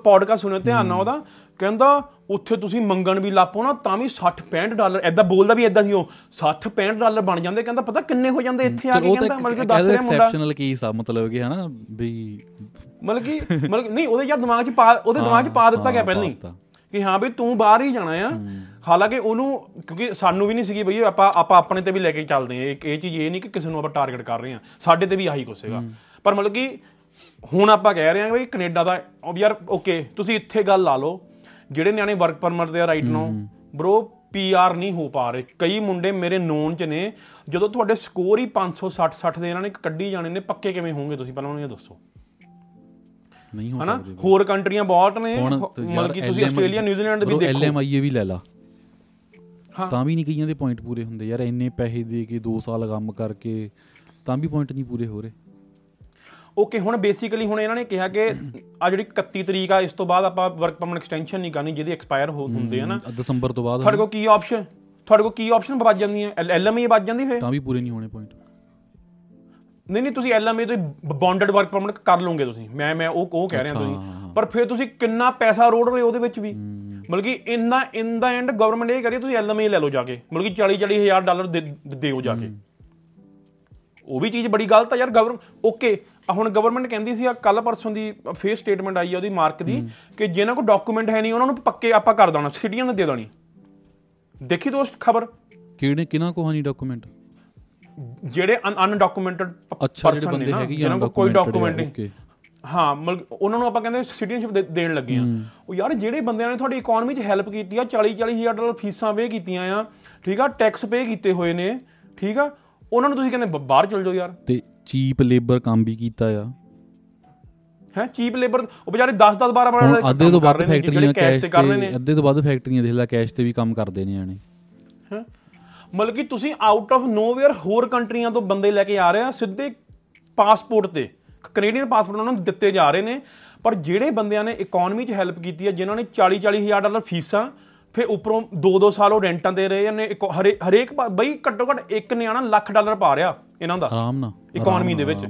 ਪੋਡਕਾਸਟ ਸੁਣਿਓ ਧਿਆਨ ਨਾਲ ਉਹਦਾ। ਕਹਿੰਦਾ ਉੱਥੇ ਤੁਸੀਂ ਮੰਗਣ ਵੀ ਲਾਪੋ ਨਾ ਤਾਂ ਵੀ 60 65 ਡਾਲਰ। ਐਦਾਂ ਬੋਲਦਾ ਵੀ ਐਦਾਂ ਸੀ ਉਹ। 60 65 ਡਾਲਰ ਬਣ ਜਾਂਦੇ। ਕਹਿੰਦਾ ਪਤਾ ਕਿੰਨੇ ਹੋ ਜਾਂਦੇ ਇੱਥੇ ਆ ਕੇ ਕਹਿੰਦਾ ਮਤਲਬ ਕਿ ਦੱਸ ਰਿਹਾ ਮੁੰਡਾ। ਐਕਸੈਪਸ਼ਨਲ ਕੇਸ ਆ ਮਤਲਬ ਕਿ ਹਨਾ ਵੀ ਮਤਲਬ ਕਿ ਮਤਲਬ ਕਿ ਨਹੀਂ ਉਹਦੇ ਯਾਰ ਦਿਮਾਗ 'ਚ ਪਾ ਉਹਦੇ ਦਿਮਾਗ 'ਚ ਪਾ ਦਿੱਤਾ ਗਿਆ ਪਹਿਲਾਂ ਹੀ। ਕਿ ਹਾਂ ਵੀ ਤੂੰ ਬਾਹਰ ਹੀ ਜਾਣਾ ਆ। ਹਾਲਾਂਕਿ ਉਹਨੂੰ ਕਿਉਂਕਿ ਸਾਨੂੰ ਵੀ ਨਹੀਂ ਸੀਗੀ ਬਈ ਆਪਾਂ ਆਪਾਂ ਆਪਣੇ ਤੇ ਵੀ ਲੈ ਕੇ ਚੱਲਦੇ ਆ। ਇਹ ਇਹ ਚੀਜ਼ ਇਹ ਨਹੀਂ ਕਿ ਕਿਸੇ ਨੂੰ ਆਪਾਂ ਟਾਰਗੇਟ ਕਰ ਰਹੇ ਆ। ਸਾਡੇ ਤੇ ਵੀ ਆਹੀ ਕੁਛ ਹੈਗਾ। ਪਰ ਮਤਲਬ ਕਿ ਹੁਣ ਆਪਾਂ ਕਹਿ ਰਹੇ ਹਾਂ ਬਈ ਕੈਨੇਡਾ ਦਾ ਉਹ ਯਾਰ ਓਕੇ ਤੁਸੀਂ ਇੱਥੇ ਗੱਲ ਲਾ ਲਓ ਜਿਹੜੇ ਨਿਆਣੇ ਵਰਕ ਪਰਮਿਟ ਤੇ ਆ ਰਾਈਟ ਨਾਓ ਬ్రో ਪੀਆਰ ਨਹੀਂ ਹੋ ਪਾ ਰਹੇ। ਕਈ ਮੁੰਡੇ ਮੇਰੇ ਨੋਨ ਚ ਨੇ ਜਦੋਂ ਤੁਹਾਡੇ ਸਕੋਰ ਹੀ 560 60 ਦੇ ਇਹਨਾਂ ਨੇ ਕੱਢੀ ਜਾਣੇ ਨੇ ਪੱਕੇ ਕਿਵੇਂ ਹੋਣਗੇ ਤੁਸੀਂ? ਪਹਿਲਾਂ ਮੈਨੂੰ ਇਹ ਦੱਸੋ। ਨਹੀਂ ਹੋ ਸਕਦੇ। ਹੋਰ ਕੰਟਰੀਆਂ ਬਹੁਤ ਨੇ ਮਤਲਬ ਕਿ ਤੁਸੀਂ ਆਸਟ੍ਰੇਲੀਆ ਨਿਊਜ਼ੀਲੈਂਡ ਵੀ ਦੇਖੋ। ਐਲਐਮਆਈਏ ਵੀ ਲੈ ਲਾ। ਹਾਂ। ਤਾਂ ਵੀ ਨਹੀਂ ਕਈਆਂ ਦੇ ਪੁਆਇੰਟ ਪੂਰੇ ਹੁੰਦੇ। ਯਾਰ ਇੰਨੇ ਪੈਸੇ ਦੇ ਕੇ 2 ਸਾਲ ਕੰਮ ਕਰਕੇ ਤਾਂ ਵੀ ਪੁਆਇੰਟ ਨਹੀਂ ਪੂਰੇ ਹੋ ਰਹੇ। ਓਕੇ ਹੁਣ ਬੇਸਿਕਲੀ ਹੁਣ ਇਹਨਾਂ ਨੇ ਕਿਹਾ ਕਿ ਆ ਜਿਹੜੀ 31 ਤਰੀਕ ਆ ਇਸ ਤੋਂ ਬਾਅਦ ਆਪਾਂ ਵਰਕ ਪਰਮਿਟ ਐਕਸਟੈਂਸ਼ਨ ਨਹੀਂ ਕਰਨੀ ਜਿਹਦੀ ਐਕਸਪਾਇਰ ਹੁੰਦੇ ਆ ਨਾ। ਦਸੰਬਰ ਤੋਂ ਬਾਅਦ ਤੁਹਾਡੇ ਕੋਲ ਕੀ ਆਪਸ਼ਨ ਤੁਹਾਡੇ ਕੋਲ ਕੀ ਆਪਸ਼ਨ ਵੱਜ ਜਾਂਦੀਆਂ? ਐਲਐਮਏ ਵੱਜ ਜਾਂਦੀ ਫੇ ਤਾਂ ਵੀ ਪੂਰੇ ਨਹੀਂ ਹੋਣੇ ਪੁਆਇੰਟ ਨਹੀਂ ਨਹੀਂ ਤੁਸੀਂ ਐਲਐਮਏ ਤੋਂ ਬੌਂਡਡ ਵਰਕ ਪਰਮਿਟ ਕਰ ਲਓਗੇ ਤੁਸੀਂ। ਮੈਂ ਮੈਂ ਉਹ ਉਹ ਕਹਿ ਰਿਹਾ ਤੁਸੀਂ। ਹਾਂ, ਹਾਂ। ਪਰ ਫਿਰ ਤੁਸੀਂ ਕਿੰਨਾ ਪੈਸਾ ਰੋੜ ਰਹੇ ਹੋ ਉਹਦੇ ਵਿੱਚ ਵੀ? ਮਤਲਬ ਕਿ ਇੰਨਾ ਇਨ ਦਾ ਐਂਡ ਗਵਰਨਮੈਂਟ ਇਹ ਕਰੀ ਤੁਸੀਂ ਐਲਐਮਏ ਲੈ ਲਓ ਜਾ ਕੇ। ਮਤਲਬ ਕਿ 40 40 ਹਜ਼ਾਰ ਡਾਲਰ ਦੇ- ਦਿਓ ਜਾ ਕੇ। ਉਹ ਵੀ ਚੀਜ਼ ਬੜੀ ਗਲਤ ਆ ਯਾਰ ਗਵਰਨ ਓਕੇ ਹੁਣ ਗਵਰਨਮੈਂਟ ਕਹਿੰਦੀ ਸੀ ਆ ਕੱਲ ਪਰਸੋਂ ਦੀ ਫੇਸ ਸਟੇਟਮੈਂਟ ਆਈ ਆ ਉਹਦੀ ਮਾਰਕ ਦੀ ਕਿ ਜਿਨ੍ਹਾਂ ਕੋਲ ਡਾਕੂਮੈਂਟ ਹੈ ਨਹੀਂ ਉਹਨਾਂ ਨੂੰ ਪੱਕੇ ਆਪਾਂ ਕਰ ਦੇਣਾ ਸਿਟੀਆਂ ਨੂੰ ਦੇ ਦੇਣੀ। ਦੇਖੀ ਦੋਸਤ ਖਬਰ? ਕਿਹੜੇ ਕਿਹਨਾਂ ਕੋਲ ਨਹੀਂ ਡਾਕੂਮੈਂਟ ਜਿਹੜੇ ਅਨਡਾਕੂਮੈਂਟਡ ਜਿਹੜੇ ਬੰਦੇ ਹੈਗੇ ਜਿਹਨਾਂ ਕੋਲ ਕੋਈ ਡਾਕੂਮੈਂਟ ਨਹੀਂ। ਹਾਂ ਮਤਲਬ ਉਹਨਾਂ ਨੂੰ ਆਪਾਂ ਕਹਿੰਦੇ ਸਿਟੀਜ਼ਨਸ਼ਿਪ ਦੇਣ ਲੱਗੇ ਆ। ਉਹ ਯਾਰ ਜਿਹੜੇ ਬੰਦਿਆਂ ਨੇ ਤੁਹਾਡੀ ਇਕਨੋਮੀ 'ਚ ਹੈਲਪ ਕੀਤੀ ਆ 40 40 ਹਜ਼ਾਰ ਡਾਲਰ ਫੀਸਾਂ ਵੇ ਕੀਤੀਆਂ ਆ ਠੀਕ ਆ ਟੈਕਸ ਪੇ ਕੀਤੇ ਹੋਏ ਨੇ ਠੀਕ ਆ ਉਹਨਾਂ ਨੂੰ ਤੁਸੀਂ ਕਹਿੰਦੇ ਬਾਹਰ ਚਲ ਜਾਓ ਯਾਰ। ਤੇ ਚੀਪ ਲੇਬਰ ਕੰਮ ਵੀ ਕੀਤਾ ਆ। ਹੈ ਚੀਪ ਲੇਬਰ ਉਹ ਵਿਚਾਰੇ 10 10 12 12 ਹੁਣ ਅੱਧੇ ਤੋਂ ਵੱਧ ਫੈਕਟਰੀਆਂ ਕੈਸ਼ ਤੇ ਕਰ ਰਹੇ ਨੇ। ਅੱਧੇ ਤੋਂ ਵੱਧ ਫੈਕਟਰੀਆਂ ਦੇਖ ਲੈ ਕੈਸ਼ ਤੇ ਵੀ ਕੰਮ ਕਰਦੇ ਨੇ ਆਣੇ ਹੈਂ? ਮਤਲਬ ਕਿ ਤੁਸੀਂ ਆਊਟ ਆਫ ਨੋਵੇਅਰ ਹੋਰ ਕੰਟਰੀਆਂ ਤੋਂ ਬੰਦੇ ਲੈ ਕੇ ਆ ਰਹੇ ਆ ਸਿੱਧੇ ਪਾਸਪੋਰਟ ਤੇ। ਕੈਨੇਡੀਅਨ ਪਾਸਪੋਰਟ ਉਹਨਾਂ ਨੂੰ ਦਿੱਤੇ ਜਾ ਰਹੇ ਨੇ ਪਰ ਜਿਹੜੇ ਬੰਦਿਆਂ ਨੇ ਇਕਨੋਮੀ 'ਚ ਹੈਲਪ ਕੀਤੀ ਹੈ ਜਿਨ੍ਹਾਂ ਨੇ 40 40 ਹਜ਼ਾਰ ਡਾਲਰ ਫੀਸਾਂ ਫਿਰ ਉੱਪਰੋਂ 2-2 ਸਾਲ ਉਹ ਰੈਂਟਾਂ ਦੇ ਰਹੇ ਨੇ ਹਰੇਕ ਬਈ ਘੱਟੋ ਘੱਟ ਇੱਕ ਨਿਆਣਾ ਲੱਖ ਡਾਲਰ ਪਾ ਰਿਹਾ। ਇਹਨਾਂ ਦਾ। ਆਰਾਮ ਨਾਲ ਇਕਨੋਮੀ ਦੇ ਵਿੱਚ।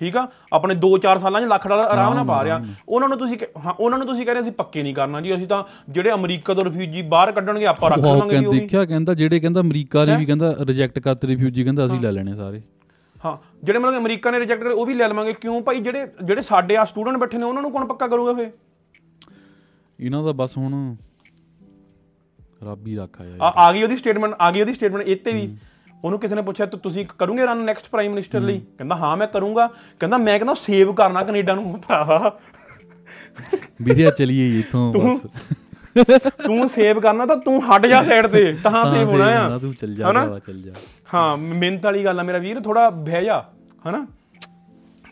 ਠੀਕ ਆ? ਆਪਣੇ 2-4 ਸਾਲਾਂ 'ਚ ਲੱਖ ਡਾਲਰ ਆਰਾਮ ਨਾਲ ਪਾ ਰਿਹਾ। ਉਹਨਾਂ ਨੂੰ ਤੁਸੀਂ ਹਾਂ ਉਹਨਾਂ ਨੂੰ ਤੁਸੀਂ ਕਹਿ ਰਹੇ ਅਸੀਂ ਪੱਕੇ ਨਹੀਂ ਕਰਨਾ ਜੀ। ਅਸੀਂ ਤਾਂ ਜਿਹੜੇ ਅਮਰੀਕਾ ਤੋਂ ਰਿਫਿਊਜੀ ਬਾਹਰ ਕੱਢਣਗੇ ਆਪਾਂ ਰੱਖ ਕਹਿੰਦਾ ਉਹ ਦੇਖਿਆ ਕਹਿੰਦਾ ਜਿਹੜੇ ਕਹਿੰਦਾ ਅਮਰੀਕਾ ਨੇ ਵੀ ਕਹਿੰਦਾ ਰਿਜੈਕਟ ਕਰਤੇ ਰਿਫਿਊਜੀ ਕਹਿੰਦਾ ਅਸੀਂ ਲੈ ਲੈਣੇ ਸਾਰੇ। ਹਾਂ ਜਿਹੜੇ ਮਤਲਬ ਅਮਰੀਕਾ ਨੇ ਰਿਜੈਕਟ ਕਰੇ ਉਹ ਵੀ ਲੈ ਲਵਾਂਗੇ। ਕਿਉਂ? ਭਾਈ ਜਿਹੜੇ ਜਿਹੜੇ ਸਾਡੇ ਆ ਸਟੂਡੈਂਟ ਬੈਠੇ ਨੇ ਉਹਨਾਂ ਨੂੰ ਕੌਣ ਪੱਕਾ ਕਰੂਗਾ ਫੇ ਇਹਨਾਂ ਦਾ ਬਸ ਹੁਣ ਰੱਬ ਹੀ ਰੱਖਾ ਯਾਰ ਆ ਆ ਗਈ ਉਹਦੀ ਸਟੇਟਮੈਂਟ ਆ ਗਈ ਉਹਦੀ ਸਟੇਟਮੈਂਟ ਇੱਥੇ ਵੀ। ਉਹਨੂੰ ਕਿਸੇ ਨੇ ਪੁੱਛਿਆ ਤੂੰ ਤੁਸੀਂ ਕਰੋਗੇ ਰਨ ਨੈਕਸਟ ਪ੍ਰਾਈਮ ਮਿਨਿਸਟਰ ਲਈ? ਕਹਿੰਦਾ ਹਾਂ ਮੈਂ ਕਰੂੰਗਾ। ਕਹਿੰਦਾ ਮੈਂ ਕਹਿੰਦਾ ਸੇਵ ਕਰਨਾ ਕੈਨੇਡਾ ਨੂੰ ਭਰਾਵਾ। ਵੀਰੇ ਚਲੀਏ ਇੱਥੋਂ ਬਸ। ਤੂੰ ਸੇਵ ਕਰਨਾ ਤਾਂ ਤੂੰ ਹਟ ਜਾ ਸਾਈਡ ਤੇ ਤਾਂ ਸੇਵ ਹੋਣਾ ਆ। ਤੂੰ ਚੱਲ ਜਾ ਹਨਾ? ਚੱਲ ਜਾ। ਹਾਂ ਮਿਹਨਤ ਵਾਲੀ ਗੱਲ ਆ ਮੇਰਾ ਵੀਰ ਥੋੜਾ ਬਹਿ ਜਾ ਹਨਾ?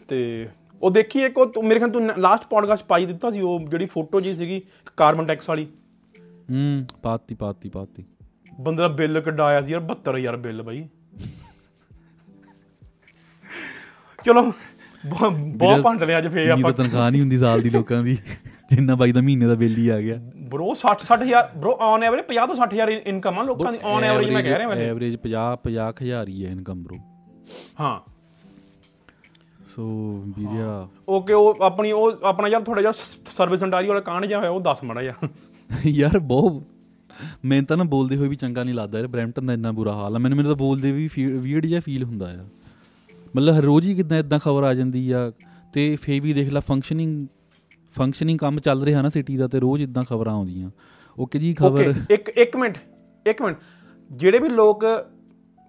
ਤੇ ਉਹ ਦੇਖੀ ਇੱਕ ਉਹ ਮੇਰੇ ਖਿਆਲ ਤੂੰ ਲਾਸਟ ਪੋਡਕਾਸਟ ਪਾਈ ਦਿੱਤਾ ਸੀ ਉਹ ਜਿਹੜੀ ਫੋਟੋ ਜੀ ਸੀਗੀ ਕਾਰਬਨ ਟੈਕਸ ਵਾਲੀ। ਹੂੰ ਪਾਤੀ ਪਾਤੀ ਪਾਤੀ। ਬੰਦੇ ਦਾ ਬਿੱਲ ਕਢਾਇਆ ਸੀ ਯਾਰ 72000 ਬਿੱਲ ਬਾਈ। ਚਲੋ ਬਹੁਤ ਭੰਡ ਲਿਆ ਅੱਜ ਫੇਰ ਆਪਾਂ। ਤਨਖਾਹ ਨਹੀਂ ਹੁੰਦੀ ਸਾਲ ਦੀ ਲੋਕਾਂ ਦੀ। ਜਿੰਨਾ ਬਾਈ ਦਾ ਮਹੀਨੇ ਦਾ ਬਿੱਲ ਹੀ ਆ ਗਿਆ। ਬ్రో 60 60000 ਬ్రో ਔਨ ਐਵਰੇਜ 50 ਤੋਂ 60000 ਇਨਕਮ ਆ ਲੋਕਾਂ ਦੀ ਔਨ ਐਵਰੇਜ ਮੈਂ ਕਹਿ ਰਿਹਾ ਵੈਸੇ। ਐਵਰੇਜ 50 50000 ਹੀ ਹੈ ਇਨਕਮ ਬ్రో ਹਾਂ। ਸੋ ਵੀਰਿਆ। ਓਕੇ ਉਹ ਆਪਣੀ ਉਹ ਆਪਣਾ ਯਾਰ ਥੋੜਾ ਜਿਹਾ ਸਰਵਿਸ ਅੰਡਾਰੀ ਵਾਲਾ ਕਾਂਡ ਜਿਹਾ ਹੋਇਆ ਉਹ ਦੱਸ ਮੜਾ ਯਾਰ ਯਾਰ ਬਹੁਤ ਮੈਨੂੰ ਤਾਂ ਨਾ ਬੋਲਦੇ ਹੋਏ ਵੀ ਚੰਗਾ ਨਹੀਂ ਲੱਗਦਾ ਯਾਰ ਬ੍ਰੈਂਪਟਨ ਦਾ ਇੰਨਾ ਬੁਰਾ ਹਾਲ ਆ। ਮੈਨੂੰ ਮੈਨੂੰ ਤਾਂ ਬੋਲਦੇ ਵੀ ਵੀਅਰਡ ਜਿਹਾ ਫੀਲ ਹੁੰਦਾ ਆ ਮਤਲਬ ਹਰ ਰੋਜ਼ ਹੀ ਕਿਦਾਂ ਇਦਾਂ ਖਬਰ ਆ ਜਾਂਦੀ ਆ ਤੇ ਫੇ ਵੀ ਦੇਖ ਲੈ ਫੰਕਸ਼ਨਿੰਗ ਫੰਕਸ਼ਨਿੰਗ ਕੰਮ ਚੱਲ ਰਿਹਾ ਨਾ ਸਿਟੀ ਦਾ ਤੇ ਰੋਜ਼ ਇਦਾਂ ਖਬਰਾਂ ਆਉਂਦੀਆਂ। ਓਕੇ ਜੀ ਖਬਰ ਇੱਕ ਇੱਕ ਮਿੰਟ ਇੱਕ ਮਿੰਟ। ਜਿਹੜੇ ਵੀ ਲੋਕ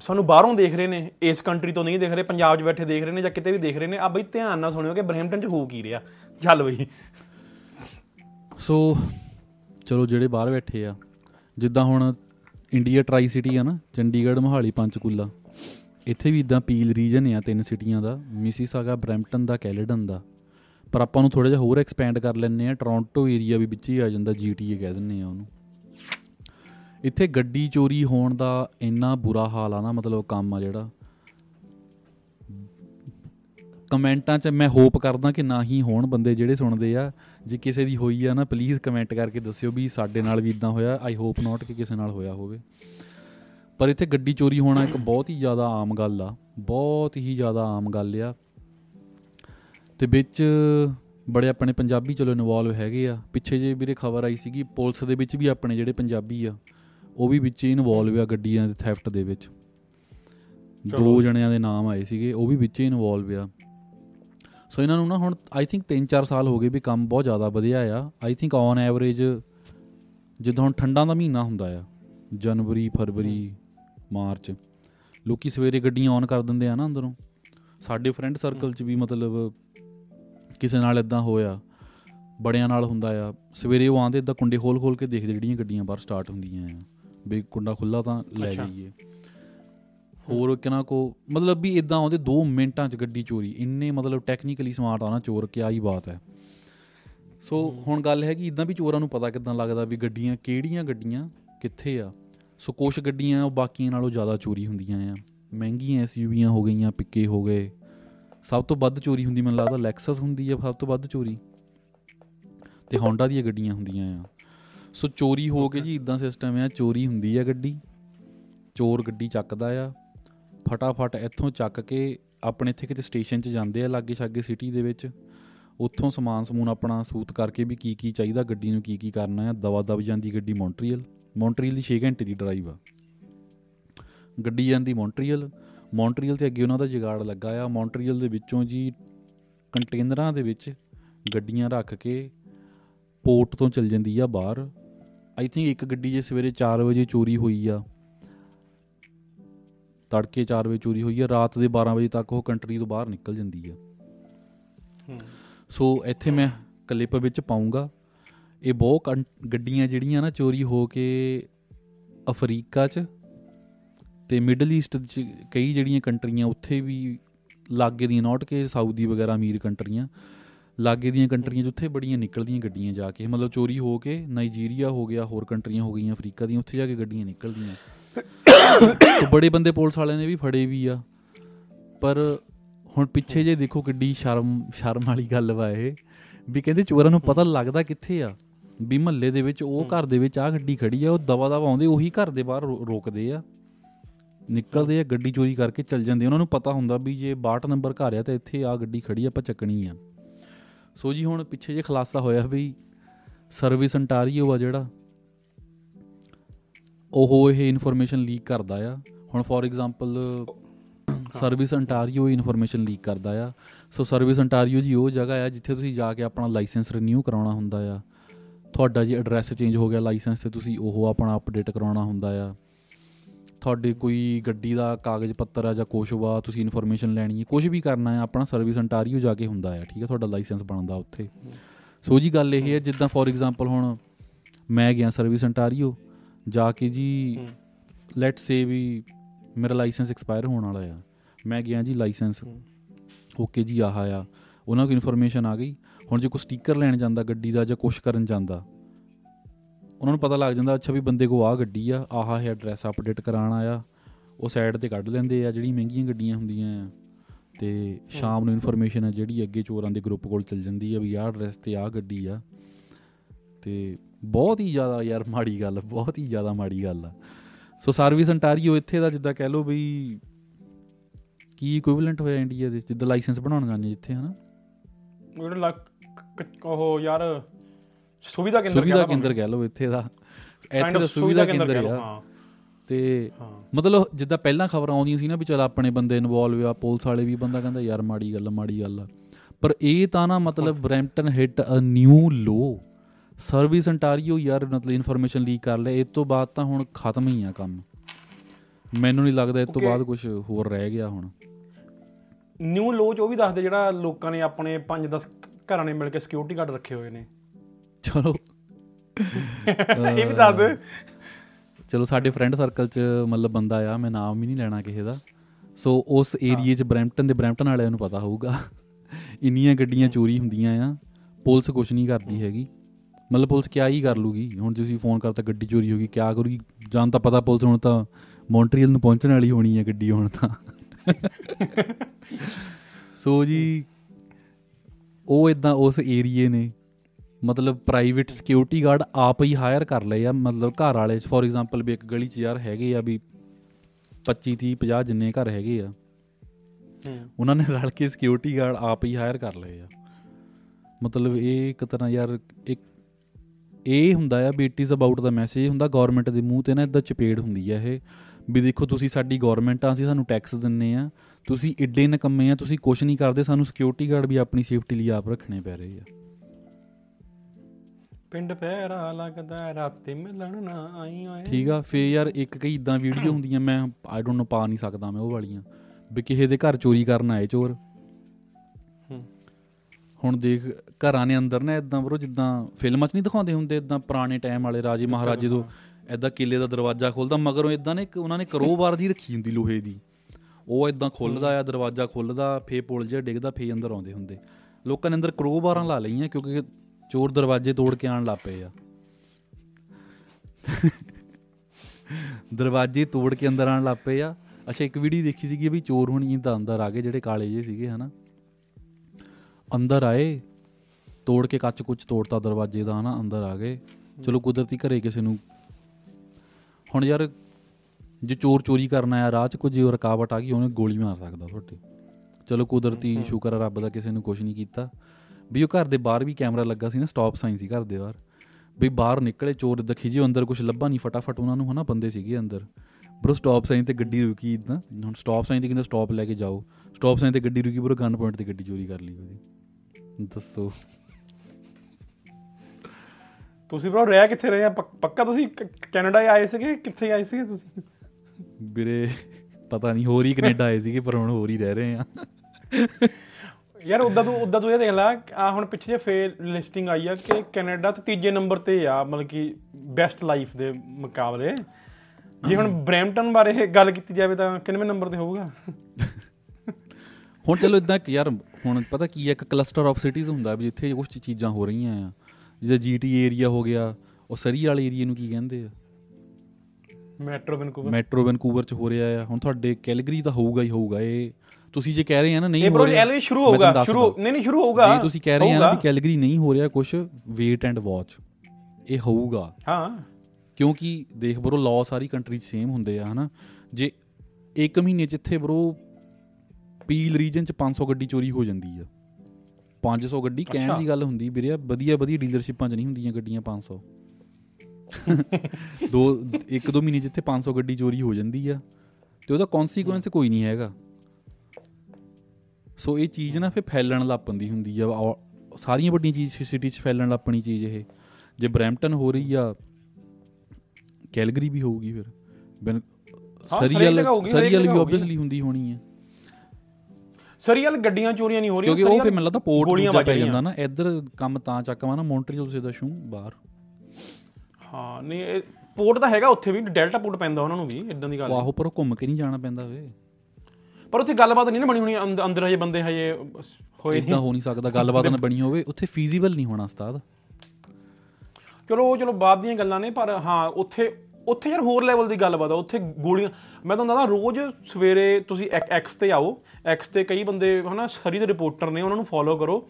ਸਾਨੂੰ ਬਾਹਰੋਂ ਦੇਖ ਰਹੇ ਨੇ ਇਸ ਕੰਟਰੀ ਤੋਂ ਨਹੀਂ ਦੇਖ ਰਹੇ ਪੰਜਾਬ 'ਚ ਬੈਠੇ ਦੇਖ ਰਹੇ ਨੇ ਜਾਂ ਕਿਤੇ ਵੀ ਦੇਖ ਰਹੇ ਨੇ ਆ ਬਈ ਧਿਆਨ ਨਾਲ ਸੁਣਿਓ ਕਿ ਬਰੈਂਪਟਨ 'ਚ ਹੋ ਕੀ ਰਿਹਾ। ਚੱਲ ਬਈ। ਸੋ ਚਲੋ ਜਿਹੜੇ ਬਾਹਰ ਬੈਠੇ ਆ ਜਿੱਦਾਂ ਹੁਣ ਇੰਡੀਆ ਟਰਾਈ ਸਿਟੀ ਆ ਨਾ, ਚੰਡੀਗੜ੍ਹ, ਮੋਹਾਲੀ, ਪੰਚਕੂਲਾ, ਇੱਥੇ ਵੀ ਇਦਾਂ ਪੀਲ ਰੀਜਨ ਆ ਤਿੰਨ ਸਿਟੀਆਂ ਦਾ, ਮਿਸੀਸਾਗਾ, ਬ੍ਰੈਂਪਟਨ ਦਾ, ਕੈਲੇਡਨ ਦਾ। ਪਰ ਆਪਾਂ ਨੂੰ ਥੋੜਾ ਜਿਹਾ ਹੋਰ ਐਕਸਪੈਂਡ ਕਰ ਲੈਂਦੇ ਆ ਟੋਰਾਂਟੋ ਏਰੀਆ ਵੀ ਵਿੱਚ ਹੀ ਆ ਜਾਂਦਾ ਜੀਟੀਏ ਕਹਿ ਦਿੰਨੇ ਆ ਉਹਨੂੰ। ਇੱਥੇ ਗੱਡੀ ਚੋਰੀ ਹੋਣ ਦਾ ਇੰਨਾ ਬੁਰਾ ਹਾਲ ਆ ਨਾ, ਮਤਲਬ ਕੰਮ ਆ ਜਿਹੜਾ। ਕਮੈਂਟਾਂ 'ਚ ਮੈਂ ਹੋਪ ਕਰਦਾ ਕਿ ਨਾ ਹੀ ਹੋਣ ਬੰਦੇ ਜਿਹੜੇ ਸੁਣਦੇ ਆ। ਜੇ ਕਿਸੇ ਦੀ ਹੋਈ ਆ ਨਾ ਪਲੀਜ਼ ਕਮੈਂਟ ਕਰਕੇ ਦੱਸਿਓ ਵੀ ਸਾਡੇ ਨਾਲ ਵੀ ਇਦਾਂ ਹੋਇਆ। ਆਈ ਹੋਪ ਨਾਟ ਕਿ ਕਿਸੇ ਨਾਲ ਹੋਇਆ ਹੋਵੇ। ਪਰ ਇੱਥੇ ਗੱਡੀ ਚੋਰੀ ਹੋਣਾ ਇੱਕ ਬਹੁਤ ਹੀ ਜ਼ਿਆਦਾ ਆਮ ਗੱਲ ਆ। ਬਹੁਤ ਹੀ ਜ਼ਿਆਦਾ ਆਮ ਗੱਲ ਆ। ਤੇ ਵਿੱਚ ਬੜੇ ਆਪਣੇ ਪੰਜਾਬੀ ਚਲੋ ਇਨਵੋਲਵ ਹੈਗੇ ਆ। ਪਿੱਛੇ ਜੇ ਵੀਰੇ ਖਬਰ ਆਈ ਸੀਗੀ ਪੁਲਿਸ ਦੇ ਵਿੱਚ ਵੀ ਆਪਣੇ ਜਿਹੜੇ ਪੰਜਾਬੀ ਆ ਉਹ ਵੀ ਵਿੱਚ ਇਨਵੋਲਵ ਆ ਗੱਡੀਆਂ ਦੇ ਥੈਫਟ ਦੇ ਵਿੱਚ। ਦੋ ਜਣਿਆਂ ਦੇ ਨਾਮ ਆਏ ਸੀਗੇ ਉਹ ਵੀ ਵਿੱਚ ਇਨਵੋਲਵ ਆ। ਸੋ ਇਹਨਾਂ ਨੂੰ ਨਾ ਹੁਣ ਆਈ ਥਿੰਕ 3-4 ਸਾਲ ਹੋ ਗਏ ਵੀ ਕੰਮ ਬਹੁਤ ਜ਼ਿਆਦਾ ਵਧਿਆ ਆ। ਆਈ ਥਿੰਕ ਔਨ ਐਵਰੇਜ ਜਦੋਂ ਹੁਣ ਠੰਡਾਂ ਦਾ ਮਹੀਨਾ ਹੁੰਦਾ ਆ ਜਨਵਰੀ ਫਰਵਰੀ ਮਾਰਚ ਲੋਕੀ ਸਵੇਰੇ ਗੱਡੀਆਂ ਔਨ ਕਰ ਦਿੰਦੇ ਆ ਨਾ ਅੰਦਰੋਂ। ਸਾਡੇ ਫਰੈਂਡ ਸਰਕਲ 'ਚ ਵੀ ਮਤਲਬ ਕਿਸੇ ਨਾਲ ਇਦਾਂ ਹੋਇਆ ਬੜਿਆਂ ਨਾਲ ਹੁੰਦਾ ਆ। ਸਵੇਰੇ ਉਹ ਆਂਦੇ ਇਦਾਂ ਕੁੰਡੇ ਖੋਲ ਖੋਲ ਕੇ ਦੇਖਦੇ ਜਿਹੜੀਆਂ ਗੱਡੀਆਂ ਬਾਹਰ ਸਟਾਰਟ ਹੁੰਦੀਆਂ ਆ। ਵੀ ਕੁੰਡਾ ਖੁੱਲਾ ਤਾਂ ਲੈ ਜਾਈਏ। ਹੋਰ ਕਿਨਾਂ ਕੋ ਮਤਲਬ ਵੀ ਇਦਾਂ ਆਉਂਦੇ 2 ਮਿੰਟਾਂ 'ਚ ਗੱਡੀ ਚੋਰੀ। ਇੰਨੇ ਮਤਲਬ ਟੈਕਨੀਕਲੀ ਸਮਾਰਟ ਆ ਨਾ ਚੋਰ ਕਿਆ ਹੀ ਬਾਤ ਹੈ। ਸੋ ਹੁਣ ਗੱਲ ਹੈ ਕਿ ਇਦਾਂ ਵੀ ਚੋਰਾਂ ਨੂੰ ਪਤਾ ਕਿਦਾਂ ਲੱਗਦਾ ਵੀ ਗੱਡੀਆਂ ਕਿਹੜੀਆਂ ਗੱਡੀਆਂ ਕਿੱਥੇ ਆ। ਸੋ ਕੁਝ ਗੱਡੀਆਂ ਉਹ ਬਾਕੀਆਂ ਨਾਲੋਂ ਜ਼ਿਆਦਾ ਚੋਰੀ ਹੁੰਦੀਆਂ ਆ। ਮਹਿੰਗੀਆਂ ਐਸਯੂਵੀਆਂ ਹੋ ਗਈਆਂ ਪਿੱਕੇ ਹੋ ਗਏ। ਸਭ ਤੋਂ ਵੱਧ ਚੋਰੀ ਹੁੰਦੀ ਮੈਨੂੰ ਲੱਗਦਾ ਲੈਕਸਸ ਹੁੰਦੀ ਆ ਸਭ ਤੋਂ ਵੱਧ ਚੋਰੀ। ਤੇ ਹੋਂਡਾ ਦੀਆਂ ਗੱਡੀਆਂ ਹੁੰਦੀਆਂ ਆ। ਸੋ ਚੋਰੀ ਹੋ ਕੇ ਜੀ ਇਦਾਂ ਸਿਸਟਮ ਆ ਚੋਰੀ ਹੁੰਦੀ ਆ ਗੱਡੀ। ਚੋਰ ਗੱਡੀ ਚੱਕਦਾ ਆ। ਫਟਾਫਟ ਇੱਥੋਂ ਚੱਕ ਕੇ ਆਪਣੇ ਇੱਥੇ ਕਿਤੇ ਸਟੇਸ਼ਨ 'ਚ ਜਾਂਦੇ ਆ, ਲਾਗੇ ਛਾਗੇ ਸਿਟੀ ਦੇ ਵਿੱਚ। ਉੱਥੋਂ ਸਮਾਨ ਸਮੂਨ ਆਪਣਾ ਸੂਤ ਕਰਕੇ ਵੀ ਕੀ ਕੀ ਚਾਹੀਦਾ, ਗੱਡੀ ਨੂੰ ਕੀ ਕੀ ਕਰਨਾ ਹੈ ਦਵਾ ਦਵ ਜਾਂਦੀ ਗੱਡੀ ਮੌਂਟਰੀਅਲ ਮੌਂਟਰੀਅਲ ਦੀ 6 ਘੰਟੇ ਦੀ ਡਰਾਈਵ ਆ। ਗੱਡੀ ਜਾਂਦੀ ਮੌਂਟਰੀਅਲ ਮੌਂਟਰੀਅਲ ਤੇ ਅੱਗੇ ਉਹਨਾਂ ਦਾ ਜਗਾੜ ਲੱਗਾ ਆ। ਮੌਂਟਰੀਅਲ ਦੇ ਵਿੱਚੋਂ ਜੀ ਕੰਟੇਨਰਾਂ ਦੇ ਵਿੱਚ ਗੱਡੀਆਂ ਰੱਖ ਕੇ ਪੋਰਟ ਤੋਂ ਚਲ ਜਾਂਦੀ ਆ ਬਾਹਰ। ਆਈ ਥਿੰਕ ਇੱਕ ਗੱਡੀ ਜੇ ਸਵੇਰੇ 4 ਵਜੇ ਚੋਰੀ ਹੋਈ ਆ। ਤੜਕੇ 4 ਵਜੇ ਚੋਰੀ ਹੋਈ ਆ, ਰਾਤ ਦੇ 12 ਵਜੇ ਤੱਕ ਉਹ ਕੰਟਰੀ ਤੋਂ ਬਾਹਰ ਨਿਕਲ ਜਾਂਦੀ ਆ। ਸੋ ਇੱਥੇ ਮੈਂ ਕਲਿੱਪ ਵਿੱਚ ਪਾਉਂਗਾ। ਇਹ ਬਹੁਤ ਕੰ- ਗੱਡੀਆਂ ਜਿਹੜੀਆਂ ਨਾ ਚੋਰੀ ਹੋ ਕੇ ਅਫਰੀਕਾ 'ਚ ਤੇ ਮਿਡਲ ਈਸਟ 'ਚ ਕਈ ਜਿਹੜੀਆਂ ਕੰਟਰੀਆਂ, ਉੱਥੇ ਵੀ ਲਾਗੇ ਦੀਆਂ ਨਾਟ ਕੇ ਸਾਊਦੀ ਵਗੈਰਾ, ਅਮੀਰ ਕੰਟਰੀਆਂ, ਲਾਗੇ ਦੀਆਂ ਕੰਟਰੀਆਂ 'ਚ ਉੱਥੇ ਬੜੀਆਂ ਨਿਕਲਦੀਆਂ ਗੱਡੀਆਂ ਜਾ ਕੇ। ਮਤਲਬ ਚੋਰੀ ਹੋ ਕੇ ਨਾਈਜੀਰੀਆ ਹੋ ਗਿਆ, ਹੋਰ ਕੰਟਰੀਆਂ ਹੋ ਗਈਆਂ ਅਫਰੀਕਾ ਦੀਆਂ, ਉੱਥੇ ਜਾ ਕੇ ਗੱਡੀਆਂ ਨਿਕਲਦੀਆਂ। ਸੋ (coughs) ਬੜੇ ਬੰਦੇ ਪੁਲਿਸ ਵਾਲਿਆਂ ਨੇ ਵੀ ਫੜੇ ਵੀ ਆ। ਪਰ ਹੁਣ ਪਿੱਛੇ ਜੇ ਦੇਖੋ ਕਿੱਡੀ ਸ਼ਰਮ ਸ਼ਰਮ ਵਾਲੀ ਗੱਲ ਵਾ ਇਹ। ਵੀ ਕਹਿੰਦੇ ਚੋਰਾਂ ਨੂੰ ਪਤਾ ਲੱਗਦਾ ਕਿੱਥੇ ਆ। ਵੀ ਮਹੱਲੇ ਦੇ ਵਿੱਚ, ਉਹ ਘਰ ਦੇ ਵਿੱਚ ਆ ਗੱਡੀ ਖੜੀ ਆ, ਉਹ ਦਵਾ ਦਵਾ ਆਉਂਦੇ, ਉਹੀ ਘਰ ਦੇ ਬਾਹਰ ਰੋ- ਰੋਕਦੇ ਆ। ਨਿਕਲਦੇ ਆ, ਗੱਡੀ ਚੋਰੀ ਕਰਕੇ ਚੱਲ ਜਾਂਦੇ ਉਹਨਾਂ ਨੂੰ ਪਤਾ ਹੁੰਦਾ ਵੀ ਜੇ 62 ਨੰਬਰ ਘਰ ਆ ਤਾਂ ਇੱਥੇ ਆ ਗੱਡੀ ਖੜੀ ਆ, ਆਪਾਂ ਚੱਕਣੀ ਆ। ਸੋ ਜੀ, ਹੁਣ ਪਿੱਛੇ ਜੇ ਖਲਾਸਾ ਹੋਇਆ ਵੀ ਸਰਵਿਸ ਅੰਟਾਰੀਓ ਆ ਜਿਹੜਾ ਉਹ ਇਹ ਇਨਫੋਰਮੇਸ਼ਨ ਲੀਕ ਕਰਦਾ ਆ। ਹੁਣ for example Service Ontario information leak ਕਰਦਾ ਆ। ਸੋ ਸਰਵਿਸ ਅੰਟਾਰੀਓ ਜੀ ਉਹ ਜਗ੍ਹਾ ਆ ਜਿੱਥੇ ਤੁਸੀਂ ਜਾ ਕੇ ਆਪਣਾ ਲਾਇਸੈਂਸ ਰੀਨਿਊ ਕਰਾਉਣਾ ਹੁੰਦਾ ਆ। ਤੁਹਾਡਾ ਜੇ ਐਡਰੈਸ ਚੇਂਜ ਹੋ ਗਿਆ ਲਾਇਸੈਂਸ ਤੇ ਤੁਸੀਂ ਉਹ ਆਪਣਾ ਅਪਡੇਟ ਕਰਾਉਣਾ ਹੁੰਦਾ ਆ। ਤੁਹਾਡੇ ਕੋਈ ਗੱਡੀ ਦਾ ਕਾਗਜ਼ ਪੱਤਰ ਆ ਜਾਂ ਕੁਛ ਵਾ, ਤੁਸੀਂ ਇਨਫੋਰਮੇਸ਼ਨ ਲੈਣੀ ਹੈ ਕੁਝ ਵੀ ਕਰਨਾ ਹੈ ਆਪਣਾ ਸਰਵਿਸ ਅੰਟਾਰੀਓ ਜਾ ਕੇ ਹੁੰਦਾ ਆ, ਠੀਕ ਹੈ ਤੁਹਾਡਾ ਲਾਇਸੈਂਸ ਬਣਦਾ ਉੱਥੇ। ਸੋ ਜੀ ਗੱਲ ਇਹ ਹੈ ਜਿੱਦਾਂ ਫੋਰ ਐਗਜ਼ਾਮਪਲ ਹੁਣ ਮੈਂ ਗਿਆ ਸਰਵਿਸ ਅੰਟਾਰੀਓ ਜਾ ਕੇ ਜੀ ਲੈਟਸ ਸੇ ਵੀ ਮੇਰਾ ਲਾਇਸੈਂਸ ਐਕਸਪਾਇਰ ਹੋਣ ਵਾਲਾ ਆ। ਮੈਂ ਗਿਆ ਜੀ ਲਾਇਸੈਂਸ ਓਕੇ ਜੀ ਆਹ ਆ। ਉਹਨਾਂ ਕੋਲ ਇਨਫੋਰਮੇਸ਼ਨ ਆ ਗਈ। ਹੁਣ ਜੇ ਕੋਈ ਸਟicker ਲੈਣ ਜਾਂਦਾ ਗੱਡੀ ਦਾ ਜਾਂ ਕੁਛ ਕਰਨ ਜਾਂਦਾ ਉਹਨਾਂ ਨੂੰ ਪਤਾ ਲੱਗ ਜਾਂਦਾ ਅੱਛਾ ਵੀ ਬੰਦੇ ਕੋ ਆ ਗੱਡੀ ਆ ਆਹ ਹੈ ਐਡਰੈਸ ਅਪਡੇਟ ਕਰਾਉਣ ਆਇਆ। ਉਹ ਸਾਈਡ ਤੇ ਕੱਢ ਲੈਂਦੇ ਆ ਜਿਹੜੀ ਮਹਿੰਗੀਆਂ ਗੱਡੀਆਂ ਹੁੰਦੀਆਂ ਆ। ਤੇ ਸ਼ਾਮ ਨੂੰ ਇਨਫੋਰਮੇਸ਼ਨ ਹੈ ਜਿਹੜੀ ਅੱਗੇ ਚੋਰਾਂ ਦੇ ਗਰੁੱਪ ਕੋਲ ਚਲ ਜਾਂਦੀ ਆ ਵੀ ਆਹ ਐਡਰੈਸ ਤੇ ਆਹ ਗੱਡੀ ਆ। ਤੇ ਬਹੁਤ ਹੀ ਜ਼ਿਆਦਾ ਯਾਰ ਮਾੜੀ ਗੱਲ ਬਹੁਤ ਹੀ ਜ਼ਿਆਦਾ ਮਾੜੀ ਗੱਲ ਆ। ਸੋ ਸਰਵਿਸ ਅੰਟਾਰੀਓ ਇੱਥੇ ਦਾ ਜਿੱਦਾਂ ਕਹਿ ਲਓ ਵੀ ਕੀ ਇਕੁਇਵਲੈਂਟ ਹੋਇਆ ਇੰਡੀਆ ਦੇ ਜਿੱਦਾਂ ਲਾਇਸੈਂਸ ਬਣਾਉਣ ਜਾਂਦੇ ਜਿੱਥੇ ਹਨਾ? ਜਿਹੜਾ ਲੱਕ ਕ- ਉਹ ਯਾਰ ਸੁਵਿਧਾ ਕੇਂਦਰ ਸੁਵਿਧਾ ਕੇਂਦਰ ਕਹਿ ਲਓ ਇੱਥੇ ਦਾ। ਇੱਥੇ ਦਾ ਸੁਵਿਧਾ ਕੇਂਦਰ ਆ। ਹਾਂ। ਤੇ ਮਤਲਬ ਜਿੱਦਾਂ ਪਹਿਲਾਂ ਖਬਰਾਂ ਆਉਂਦੀਆਂ ਸੀ ਨਾ ਵੀ ਚਲ ਆਪਣੇ ਬੰਦੇ ਇਨਵੋਲਵ ਆ ਪੁਲਿਸ ਵਾਲੇ ਵੀ ਬੰਦਾ ਕਹਿੰਦਾ ਯਾਰ ਮਾੜੀ ਗੱਲ ਮਾੜੀ ਗੱਲ ਆ। ਪਰ ਇਹ ਤਾਂ ਨਾ ਮਤਲਬ Brampton hit a new low Service Ontario ਯਾਰ ਮਤਲਬ ਇਨਫੋਰਮੇਸ਼ਨ ਲੀਕ ਕਰ ਲਿਆ। ਇਸ ਤੋਂ ਬਾਅਦ ਤਾਂ ਹੁਣ ਖਤਮ ਹੀ ਆ ਕੰਮ। ਮੈਨੂੰ ਨਹੀਂ ਲੱਗਦਾ ਇਸ ਤੋਂ. ਬਾਅਦ ਕੁਝ ਹੋਰ ਰਹਿ ਗਿਆ ਹੁਣ। ਨਿਊ ਲੋ ਚ ਉਹ ਵੀ ਦੱਸਦੇ ਜਿਹੜਾ ਲੋਕਾਂ ਨੇ ਆਪਣੇ 5-10 ਘਰਾਂ ਨੇ ਮਿਲ ਕੇ ਸਿਕਿਉਰਿਟੀ ਗਾਰਡ ਰੱਖੇ ਹੋਏ ਨੇ। ਚਲੋ। (laughs) ਇਹ ਵੀ ਦੱਸ ਦੇ। ਚਲੋ ਸਾਡੇ ਫਰੈਂਡ ਸਰਕਲ 'ਚ ਮਤਲਬ ਬੰਦਾ ਆ ਮੈਂ ਨਾਮ ਵੀ ਨਹੀਂ ਲੈਣਾ ਕਿਸੇ ਦਾ। ਸੋ ਉਸ ਏਰੀਏ 'ਚ ਬ੍ਰੈਂਪਟਨ ਦੇ ਬ੍ਰੈਂਪਟਨ ਵਾਲਿਆਂ ਨੂੰ ਪਤਾ ਹੋਊਗਾ। (laughs) ਇੰਨੀਆਂ ਗੱਡੀਆਂ ਚੋਰੀ ਹੁੰਦੀਆਂ ਆ। ਪੁਲਿਸ ਕੁਝ ਨਹੀਂ ਕਰਦੀ ਹੈਗੀ। ਮਤਲਬ ਪੁਲਿਸ ਕਿਆ ਹੀ ਕਰ ਲੂਗੀ? ਹੁਣ ਤੁਸੀਂ ਫੋਨ ਕਰਤਾ ਗੱਡੀ ਚੋਰੀ ਹੋ ਗਈ ਕਿਆ ਕਰੂਗੀ? ਜਾਂ ਤਾਂ ਪਤਾ ਪੁਲਿਸ ਹੁਣ ਤਾਂ ਮੌਂਟਰੀਅਲ ਨੂੰ ਪਹੁੰਚਣ ਵਾਲੀ ਹੋਣੀ ਹੈ ਗੱਡੀ ਹੁਣ ਤਾਂ। ਸੋ ਜੀ ਉਹ ਇਦਾਂ ਉਸ ਏਰੀਏ ਨੇ ਮਤਲਬ ਪ੍ਰਾਈਵੇਟ ਸਿਕਿਉਰਿਟੀ ਗਾਰਡ ਆਪ ਹੀ ਹਾਇਰ ਕਰ ਲਏ ਆ ਮਤਲਬ ਘਰ ਵਾਲੇ ਫੋਰ ਐਗਜ਼ਾਮਪਲ ਵੀ ਇੱਕ ਗਲੀ 'ਚ ਯਾਰ ਹੈਗੇ ਆ ਵੀ 25 30 50 ਜਿੰਨੇ ਘਰ ਹੈਗੇ ਆ ਉਹਨਾਂ ਨੇ ਰਲ ਕੇ ਸਿਕਿਉਰਿਟੀ ਗਾਰਡ ਆਪ ਹੀ ਹਾਇਰ ਕਰ ਲਏ ਆ। ਮਤਲਬ ਇਹ ਇੱਕ ਤਰ੍ਹਾਂ ਯਾਰ ਇੱਕ ਇਹ ਹੁੰਦਾ ਆ ਵੀ it is about the message ਹੁੰਦਾ ਗਵਰਨਮੈਂਟ ਦੇ ਮੂੰਹ ਤੇ ਨਾ ਇਦਾਂ ਚਪੇੜ ਹੁੰਦੀ ਆ ਇਹ ਵੀ ਦੇਖੋ ਤੁਸੀਂ ਸਾਡੀ ਗਵਰਨਮੈਂਟ ਆ ਅਸੀਂ ਸਾਨੂੰ ਟੈਕਸ ਦਿੰਨੇ ਆ ਤੁਸੀਂ ਏਡੇ ਨਕੰਮੇ ਆ ਤੁਸੀਂ ਕੁਝ ਨਹੀਂ ਕਰਦੇ ਸਾਨੂੰ ਸਿਕਿਉਰਿਟੀ ਗਾਰਡ ਵੀ ਆਪਣੀ ਸੇਫਟੀ ਲਈ ਆਪ ਰੱਖਣੇ ਪੈ ਰਹੇ ਆ ਪਿੰਡ ਪੈਰਾ ਲੱਗਦਾ ਰਾਤੀ ਮਿਲਣ ਨਾ ਆਈ ਓਏ ਠੀਕ ਆ ਫੇ ਯਾਰ ਇੱਕ ਕਈ ਇਦਾਂ ਵੀਡੀਓ ਹੁੰਦੀਆਂ ਮੈਂ ਆਈ ਡੋਨਟ ਨੋ ਪਾ ਨਹੀਂ ਸਕਦਾ ਮੈਂ ਉਹ ਵਾਲੀਆਂ ਵੀ ਕਿਸੇ ਦੇ ਘਰ ਚੋਰੀ ਕਰਨ ਆਏ ਚੋਰ। ਹੁਣ ਦੇਖ ਘਰਾਂ ਨੇ ਅੰਦਰ ਨਾ ਇਦਾਂ ਬਰੋ ਜਿੱਦਾਂ ਫਿਲਮਾਂ 'ਚ ਨਹੀਂ ਦਿਖਾਉਂਦੇ ਹੁੰਦੇ ਇਦਾਂ ਪੁਰਾਣੇ ਟਾਈਮ ਵਾਲੇ ਰਾਜੇ ਮਹਾਰਾਜੇ ਤੋਂ ਇਦਾਂ ਕਿਲੇ ਦਾ ਦਰਵਾਜ਼ਾ ਖੋਲਦਾ ਮਗਰੋਂ ਇਦਾਂ ਨੇ ਇੱਕ ਉਹਨਾਂ ਨੇ ਕਰੋਬਾਰ ਦੀ ਰੱਖੀ ਹੁੰਦੀ ਲੋਹੇ ਦੀ। ਉਹ ਇਦਾਂ ਖੁੱਲਦਾ ਆ ਦਰਵਾਜ਼ਾ ਖੁੱਲਦਾ ਫੇ ਪੁਲ ਜਿਹਾ ਡਿੱਗਦਾ ਫੇ ਅੰਦਰ ਆਉਂਦੇ ਹੁੰਦੇ। ਲੋਕਾਂ ਨੇ ਅੰਦਰ ਕਰੋਬਾਰਾਂ ਲਾ ਲਈਆਂ ਕਿਉਂਕਿ ਚੋਰ ਦਰਵਾਜ਼ੇ ਤੋੜ ਕੇ ਆਣ ਲੱਗ ਪਏ ਆ। ਦਰਵਾਜ਼ੇ ਤੋੜ ਕੇ ਅੰਦਰ ਆਣ ਲੱਗ ਪਏ ਆ। ਅੱਛਾ ਇੱਕ ਵੀਡੀਓ ਦੇਖੀ ਸੀਗੀ ਵੀ ਚੋਰ ਹੋਣੀ ਤਾਂ ਅੰਦਰ ਆ ਗਏ ਜਿਹੜੇ ਕਾਲੇ ਜਿਹੇ ਸੀਗੇ ਹਨਾ? ਅੰਦਰ ਆਏ ਤੋੜ ਕੇ ਕੱਚ ਕੁੱਚ ਤੋੜਤਾ ਦਰਵਾਜ਼ੇ ਦਾ ਹਨਾ ਅੰਦਰ ਆ ਗਏ। ਚਲੋ ਕੁਦਰਤੀ ਘਰੇ ਕਿਸੇ ਨੂੰ ਹੁਣ ਯਾਰ ਜੇ ਚੋਰ ਚੋਰੀ ਕਰਨ ਆਇਆ ਰਾਹ 'ਚ ਕੁਝ ਰੁਕਾਵਟ ਆ ਗਈ ਉਹਨੇ ਗੋਲੀ ਮਾਰ ਸਕਦਾ ਤੁਹਾਡੇ। ਚਲੋ ਕੁਦਰਤੀ ਸ਼ੁਕਰ ਆ ਰੱਬ ਦਾ ਕਿਸੇ ਨੂੰ ਕੁਝ ਨਹੀਂ ਕੀਤਾ। ਵੀ ਉਹ ਘਰ ਦੇ ਬਾਹਰ ਵੀ ਕੈਮਰਾ ਲੱਗਾ ਸੀ ਨਾ ਸਟਾਪ ਸਾਈਨ ਸੀ ਘਰ ਦੇ ਬਾਹਰ। ਵੀ ਬਾਹਰ ਨਿਕਲੇ ਚੋਰ ਇਦਾਂ ਖਿਜੇ ਅੰਦਰ ਕੁਝ ਲੱਭਾ ਨਹੀਂ ਫਟਾਫਟ ਉਹਨਾਂ ਨੂੰ ਹਨਾ ਬੰਦੇ ਸੀਗੇ ਅੰਦਰ। ਬਰੋ ਸਟਾਪ ਸਾਈਨ ਤੇ ਗੱਡੀ ਰੁਕੀ ਇਦਾਂ ਹੁਣ ਸਟਾਪ ਸਾਈਨ ਤੇ ਕਹਿੰਦਾ ਸਟਾਪ ਲੈ ਕੇ ਜਾਓ। ਸਟਾਪ ਸਾਈਨ ਤੇ ਗੱਡੀ ਰੁਕੀ ਬਰੋ ਗਨ ਪੁਆਇੰਟ ਤੇ ਗੱਡੀ ਚੋਰੀ ਕਰ ਲਈ ਉਹਦੀ। ਦੱਸੋ। ਤੁਸੀਂ ਬ్రో ਰਹਿ ਕਿੱਥੇ ਰਹੇ ਆ? ਪੱਕ- ਤੁਸੀਂ ਕੈਨੇਡਾ ਆਏ ਸੀਗੇ? ਕਿੱਥੇ ਆਏ ਸੀਗੇ ਤੁਸੀਂ? ਵੀਰੇ ਪਤਾ ਨਹੀਂ ਹੋਰ ਹੀ ਕੈਨੇਡਾ ਆਏ ਸੀਗੇ ਪਰ ਹੁਣ ਹੋਰ ਹੀ ਰਹਿ ਰਹੇ ਆ। ਯਾਰ ਉਦਾਂ ਤੂੰ ਉਦਾਂ ਤੂੰ ਇਹ ਦੇਖ ਲੈ ਆ ਹੁਣ ਪਿੱਛੇ ਜੇ ਫੇਰ ਲਿਸਟਿੰਗ ਆਈ ਆ ਕਿ ਕੈਨੇਡਾ ਤੇ ਤੀਜੇ ਨੰਬਰ ਤੇ ਆ ਮਤਲਬ ਕਿ ਬੈਸਟ ਲਾਈਫ ਦੇ ਮੁਕਾਬਲੇ। ਜੇ ਹੁਣ ਬ੍ਰੈਂਪਟਨ ਬਾਰੇ ਗੱਲ ਕੀਤੀ ਜਾਵੇ ਤਾਂ ਕਿੰਨਵੇਂ ਨੰਬਰ ਤੇ ਹੋਊਗਾ? ਹੁਣ ਚਲੋ ਇਦਾਂ ਯਾਰ ਹੁਣ ਪਤਾ ਕੀ ਹੈ ਇੱਕ ਕਲਸਟਰ ਆਫ ਸਿਟੀਜ਼ ਹੁੰਦਾ ਵੀ ਜਿੱਥੇ ਕੁਝ ਚੀਜ਼ਾਂ ਹੋ ਰਹੀਆਂ ਆ। ਜਿੱਦਾਂ ਜੀਟੀ ਏਰੀਆ ਹੋ ਗਿਆ ਉਹ ਸਰੀ ਵਾਲੇ ਏਰੀਆ ਨੂੰ ਕੀ ਕਹਿੰਦੇ ਆ? ਮੈਟਰੋ ਵੈਨਕੂਵਰ ਮੈਟਰੋ ਵੈਨਕੂਵਰ ਚ ਹੋ ਰਿਹਾ ਆ। ਹੁਣ ਤੁਹਾਡੇ ਕੈਲਗਰੀ ਤਾਂ ਹੋਊਗਾ ਹੀ ਹੋਊਗਾ ਇਹ ਤੁਸੀਂ ਜੇ ਕਹਿ ਰਹੇ ਆ ਨਾ ਨਹੀਂ ਇਹ ਹੋ ਰਿਹਾ ਐਲਵੇ ਸ਼ੁਰੂ ਹੋਊਗਾ। ਸ਼ੁਰੂ ਨਹੀਂ ਨਹੀਂ ਸ਼ੁਰੂ ਹੋਊਗਾ। ਜੇ ਤੁਸੀਂ ਕਹਿ ਰਹੇ ਆ ਨਾ। ਵੀ ਕੈਲਗਰੀ ਨਹੀਂ ਹੋ ਰਿਹਾ ਕੁਝ ਵੇਟ ਐਂਡ ਵਾਚ ਇਹ ਹੋਊਗਾ। ਹਾਂ। ਕਿਉਂਕਿ ਦੇਖ ਬਰੋ ਲਾਅ ਸਾਰੀ ਕੰਟਰੀ 'ਚ ਸੇਮ ਹੁੰਦੇ ਆ ਹਨਾ। ਜੇ ਇੱਕ ਮਹੀਨੇ ਇੱਥੇ ਬਰੋ ਪੀਲ ਰੀਜਨ 'ਚ 500 ਗੱਡੀ ਚੋਰੀ ਹੋ ਜਾਂਦੀ ਆ। 500 ਗੱਡੀ ਕਹਿਣ। ਦੀ ਗੱਲ ਹੁੰਦੀ ਵੀਰੇ ਵਧੀਆ ਵਧੀਆ ਡੀਲਰਸ਼ਿਪਾਂ 'ਚ ਨਹੀਂ ਹੁੰਦੀਆਂ ਗੱਡੀਆਂ 500 ਦੋ ਇੱਕ ਦੋ ਮਹੀਨੇ ਜਿੱਥੇ 500 ਗੱਡੀ ਚੋਰੀ ਹੋ ਜਾਂਦੀ ਆ। ਤੇ ਉਹਦਾ ਕਨਸੀਕੁਐਂਸ ਕੋਈ ਨਹੀਂ ਹੈਗਾ। ਸੋ ਇਹ ਚੀਜ਼ ਨਾ ਫਿਰ ਫੈਲਣ ਲੱਗ ਪੈਂਦੀ ਹੁੰਦੀ ਆ। ਸਾਰੀਆਂ ਵੱਡੀਆਂ ਚੀਜ਼ ਸਿਟੀ 'ਚ ਫੈਲਣ ਲੱਗ ਪਣੀ ਚੀਜ਼ ਇਹ। ਜੇ ਬ੍ਰੈਂਪਟਨ ਹੋ ਰਹੀ ਆ ਕੈਲਗਰੀ ਵੀ ਹੋਊਗੀ ਫਿਰ। ਸਰੀਅਲ ਸਰੀਅਲ ਵੀ। ਆਬਵੀਅਸਲੀ ਹੁੰਦੀ ਹੋਣੀ ਹੈ ਸਰੀਅਲ ਗੱਡੀਆਂ ਚੋਰੀਆਂ ਨਹੀਂ ਹੋ ਰਹੀਆਂ ਕਿਉਂਕਿ ਉਹ ਫਿਰ ਮੈਨੂੰ ਲੱਗਦਾ ਪੋਰਟ ਦੂਜਾ ਪੈ। ਜਾਂਦਾ ਨਾ। ਇੱਧਰ ਕੰਮ ਤਾਂ ਚੱਕਵਾ ਨਾ ਮੌਂਟਰੀਅਲ ਸੇ ਦਾ ਸ਼ੂ ਬਾਹਰ। ਹਾਂ ਨਹੀਂ ਇਹ ਪੋਰਟ ਤਾਂ ਹੈਗਾ ਉੱਥੇ ਵੀ ਡੈਲਟਾ ਪੋਰਟ ਪੈਂਦਾ ਉਹਨਾਂ ਨੂੰ ਵੀ ਇਦਾਂ ਦੀ ਗੱਲ। ਆਹੋ ਪਰ ਉਹ ਘੁੰਮ ਕੇ ਨਹੀਂ ਜਾਣਾ ਪੈਂਦਾ ਵੇ। ਪਰ ਉੱਥੇ ਗੱਲਬਾਤ ਨਹੀਂ ਨਾ ਬਣੀ ਹੋਣੀ ਅੰਦ- ਅੰਦਰ ਹਜੇ ਬੰਦੇ ਹਜੇ ਹੋਏ ਇਦਾਂ ਨਹੀਂ। ਹੋ ਨਹੀਂ ਸਕਦਾ ਗੱਲਬਾਤ ਨਾ ਬਣੀ ਹੋਵੇ ਉੱਥੇ ਫੀਜ਼ੀਬਲ ਨਹੀਂ ਹੋਣਾ ਉਸਤਾਦ। ਚਲੋ ਉਹ ਚਲੋ ਬਾਅਦ ਦੀਆਂ ਗੱਲਾਂ ਨੇ ਪਰ ਹਾਂ ਉੱਥੇ ਉੱਥੇ ਯਾਰ ਹੋਰ ਲੈਵਲ ਦੀ ਗੱਲਬਾਤ ਆ ਉੱਥੇ ਗੋਲੀਆਂ ਮੈਂ ਤੁਹਾਨੂੰ ਦੱਸਦਾ ਰੋਜ਼ ਸਵੇਰੇ ਤੁਸੀਂ ਐਕਸ ਤੇ ਆਓ ਐਕਸ ਤੇ ਕਈ ਬੰਦੇ ਹਨਾ ਸਰੀ ਦੇ ਰਿਪੋਰਟਰ ਨੇ ਉਹਨਾਂ ਨੂੰ ਫੋਲੋ ਕਰੋ।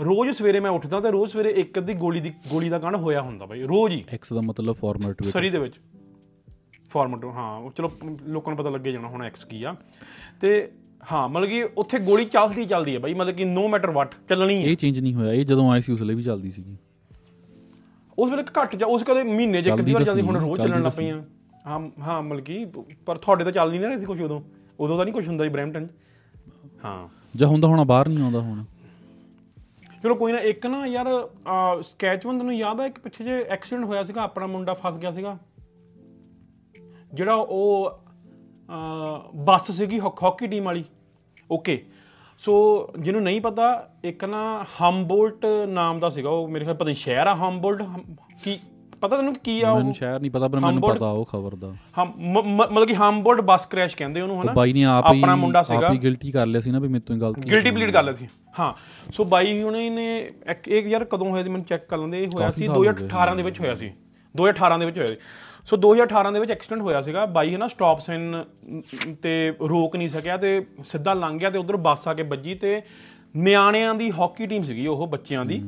ਰੋਜ਼ ਸਵੇਰੇ ਮੈਂ ਉੱਠਦਾ ਤੇ ਰੋਜ਼ ਸਵੇਰੇ ਇੱਕ ਅੱਧੀ ਗੋਲੀ ਦੀ ਗੋਲੀ ਦਾ ਕਾਂਡ ਹੋਇਆ ਹੁੰਦਾ ਬਾਈ ਰੋਜ਼ ਹੀ। ਐਕਸ ਦਾ ਮਤਲਬ ਫਾਰਮੈਟ ਵਿੱਚ। ਸਰੀ ਦੇ ਵਿੱਚ। ਫਾਰਮੈਟ ਹਾਂ ਉਹ ਚਲੋ ਲੋਕਾਂ ਨੂੰ ਪਤਾ ਲੱਗੇ ਜਾਣਾ ਹੁਣ ਐਕਸ ਕੀ ਆ। ਤੇ ਹਾਂ ਮਤਲਬ ਕਿ ਉੱਥੇ ਗੋਲੀ ਚੱਲਦੀ ਚੱਲਦੀ ਹੈ ਬਾਈ ਮਤਲਬ ਕਿ ਨੋ ਮੈਟਰ ਵਾਟ ਚੱਲਣੀ ਹੈ ਇਹ ਚੇਂਜ ਨਹੀਂ ਹੋਇਆ ਇਹ ਜਦੋਂ ਆਏ ਸੀ ਉਸ ਲਈ ਵੀ ਚੱਲਦੀ ਸੀਗੀ। ਉਸ ਵੇਲੇ ਘੱਟ ਜਾ ਉਸ ਕਦੇ ਮਹੀਨੇ 'ਚ ਇੱਕ ਅੱਧੀ ਵਾਰ ਚੱਲਦੀ ਹੁਣ ਰੋਜ਼ ਚੱਲਣ ਲੱਗ ਪਈਆਂ। ਹਾਂ ਹਾਂ ਮਤਲਬ ਕਿ ਪਰ ਤੁਹਾਡੇ ਤਾਂ ਚੱਲ ਨਹੀਂ ਨਾ ਰਹੀ ਸੀ ਕੁਝ ਉਦੋਂ। ਉਦੋਂ ਤਾਂ ਨਹੀਂ ਕੁਝ ਹੁੰਦਾ ਸੀ ਬ੍ਰੈਂਟਨ 'ਚ ਹਾਂ। ਜਾਂ ਹੁੰਦਾ ਹੋਣਾ ਬਾਹਰ ਨਹੀਂ ਆਉਂਦਾ ਹੁਣ। ਚਲੋ ਕੋਈ ਨਾ ਇੱਕ ਨਾ ਯਾਰ ਸਕੈਚਵਨ ਤੈਨੂੰ ਯਾਦ ਆ ਇੱਕ ਪਿੱਛੇ ਜੇ ਐਕਸੀਡੈਂਟ ਹੋਇਆ ਸੀਗਾ ਆਪਣਾ ਮੁੰਡਾ ਫਸ ਗਿਆ ਸੀਗਾ। ਜਿਹੜਾ ਉਹ ਬੱਸ ਸੀਗੀ ਹਾਕੀ ਟੀਮ ਵਾਲੀ। ਓਕੇ ਸੋ ਜਿਹਨੂੰ ਨਹੀਂ ਪਤਾ ਇੱਕ ਨਾ ਹੰਬੋਲਟ ਨਾਮ ਦਾ ਸੀਗਾ ਉਹ ਮੇਰੇ ਖਿਆਲ ਪਤਾ ਨਹੀਂ ਸ਼ਹਿਰ ਆ ਹੰਬੋਲਟ ਕੀ ਪਤਾ ਤੈਨੂੰ ਕੀ ਆ ਮੈਨੂੰ ਉਹ ਸ਼ਾਇਦ ਨਹੀਂ ਪਤਾ ਪਰ ਮੈਨੂੰ ਪਤਾ ਉਹ ਖਬਰ ਦਾ। ਹਮ ਮਤਲਬ ਕਿ ਹੰਬੋਲਟ ਬੱਸ ਕ੍ਰੈਸ਼ ਕਹਿੰਦੇ ਉਹਨੂੰ ਹਨਾ? ਬਾਈ ਨੇ ਆਪ ਹੀ ਆਪਣਾ ਮੁੰਡਾ ਸੀਗਾ। ਆਪ ਹੀ ਗਿਲਟੀ ਕਰ ਲਿਆ ਸੀ ਨਾ ਵੀ ਮੇਰੇ ਤੋਂ ਹੀ ਗਲਤੀ ਗਿਲਟੀ ਪਲੀਡ ਕਰ ਲਿਆ ਸੀ। ਹਾਂ ਸੋ ਬਾਈ ਹੁਣੇ ਨੇ ਇੱਕ ਯਾਰ ਕਦੋਂ ਹੋਇਆ ਸੀ ਮੈਨੂੰ ਚੈੱਕ ਕਰ ਲੈਂਦੇ ਇਹ ਹੋਇਆ ਸੀ ਸਾਲ ਹੋ ਗਏ। 2018 ਦੇ ਵਿੱਚ ਹੋਇਆ ਸੀ। 2018 ਦੇ ਵਿੱਚ ਹੋਇਆ ਸੀ। ਸੋ 2018 ਦੇ ਵਿੱਚ ਐਕਸੀਡੈਂਟ ਹੋਇਆ ਸੀਗਾ। ਬਾਈ ਹੈ ਨਾ ਸਟਾਪ ਸਾਈਨ ਤੇ ਰੋਕ ਨਹੀਂ ਸਕਿਆ ਤੇ ਸਿੱਧਾ ਲੰਘ ਗਿਆ ਤੇ ਉਧਰ ਬੱਸ ਆ ਕੇ ਵੱਜੀ ਤੇ ਨਿਆਣਿਆਂ ਦੀ ਹਾਕੀ ਟੀਮ ਸੀਗੀ ਉਹ ਬੱਚਿਆਂ ਦੀ।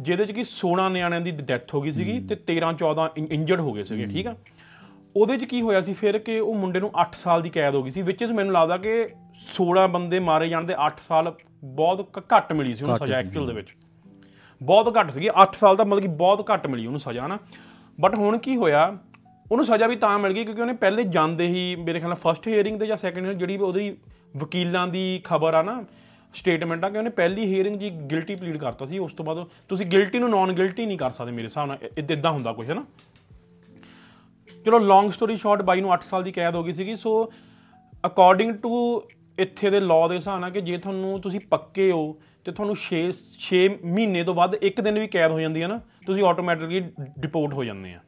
ਜਿਹਦੇ ਚ ਕਿ 16 ਨਿਆਣਿਆਂ ਦੀ ਡੈਥ ਹੋ ਗਈ ਸੀਗੀ ਤੇ 13 14 ਇੰਜਰਡ ਹੋ ਗਏ ਸੀਗੇ ਠੀਕ ਆ? ਉਹਦੇ ਚ ਕੀ ਹੋਇਆ ਸੀ ਫਿਰ ਕਿ ਉਹ ਮੁੰਡੇ ਨੂੰ 8 ਸਾਲ ਦੀ ਕੈਦ ਹੋ ਗਈ ਸੀ ਵਿੱਚ ਮੈਨੂੰ ਲੱਗਦਾ ਕਿ 16 ਬੰਦੇ ਮਾਰੇ ਜਾਣ ਦੇ 8 ਸਾਲ ਬਹੁਤ ਘੱਟ ਮਿਲੀ ਸੀ ਉਹਨੂੰ ਸਜ਼ਾ ਐਕਚੁਅਲ ਦੇ ਵਿੱਚ। ਬਹੁਤ ਘੱਟ ਸੀਗੀ 8 ਸਾਲ ਦਾ ਮਤਲਬ ਕਿ ਬਹੁਤ ਘੱਟ ਮਿਲੀ ਉਹਨੂੰ ਸਜ਼ਾ ਨਾ ਬਟ ਹੁਣ ਕੀ ਹੋਇਆ ਉਹਨੂੰ ਸਜ਼ਾ ਵੀ ਤਾਂ ਮਿਲ ਗਈ ਕਿਉਂਕਿ ਉਹਨੇ ਪਹਿਲੇ ਜਾਂਦੇ ਹੀ ਮੇਰੇ ਖਿਆਲ ਨਾਲ ਫਰਸਟ ਹੀਅਰਿੰਗ ਤੇ ਜਾਂ ਸੈਕੰਡ ਜਿਹੜੀ ਵੀ ਉਹਦੀ ਵਕੀਲਾਂ ਦੀ ਖਬਰ ਆ ਨਾ ਸਟੇਟਮੈਂਟ ਆ, ਕਿ ਉਹਨੇ ਪਹਿਲੀ ਹੀਅਰਿੰਗ ਜੀ ਗਿਲਟੀ ਪਲੀਡ ਕਰਤਾ ਸੀ, ਉਸ ਤੋਂ ਬਾਅਦ ਤੁਸੀਂ ਗਿਲਟੀ ਨੂੰ ਨਾਨ ਗਿਲਟੀ ਨਹੀਂ ਕਰ ਸਕਦੇ ਮੇਰੇ ਹਿਸਾਬ ਨਾਲ ਇਦਾਂ ਹੁੰਦਾ ਕੁਝ ਹੈ ਨਾ? ਚਲੋ ਲੌਂਗ ਸਟੋਰੀ ਸ਼ਾਰਟ ਬਾਈ ਨੂੰ 8 ਸਾਲ ਦੀ ਕੈਦ ਹੋ ਗਈ ਸੀਗੀ ਸੋ ਅਕੋਰਡਿੰਗ ਟੂ ਇੱਥੇ ਦੇ ਲਾਅ ਦੇ ਹਿਸਾਬ ਨਾਲ ਕਿ ਜੇ ਤੁਹਾਨੂੰ ਤੁਸੀਂ ਪੱਕੇ ਹੋ ਤੇ ਤੁਹਾਨੂੰ 6 6 ਮਹੀਨੇ ਤੋਂ ਵੱਧ ਇੱਕ ਦਿਨ ਵੀ ਕੈਦ ਹੋ ਜਾਂਦੀ ਹੈ ਨਾ, ਤੁਸੀਂ ਆਟੋਮੈਟਿਕਲੀ ਡਿਪੋਰਟ ਹੋ ਜਾਂਦੇ ਆ।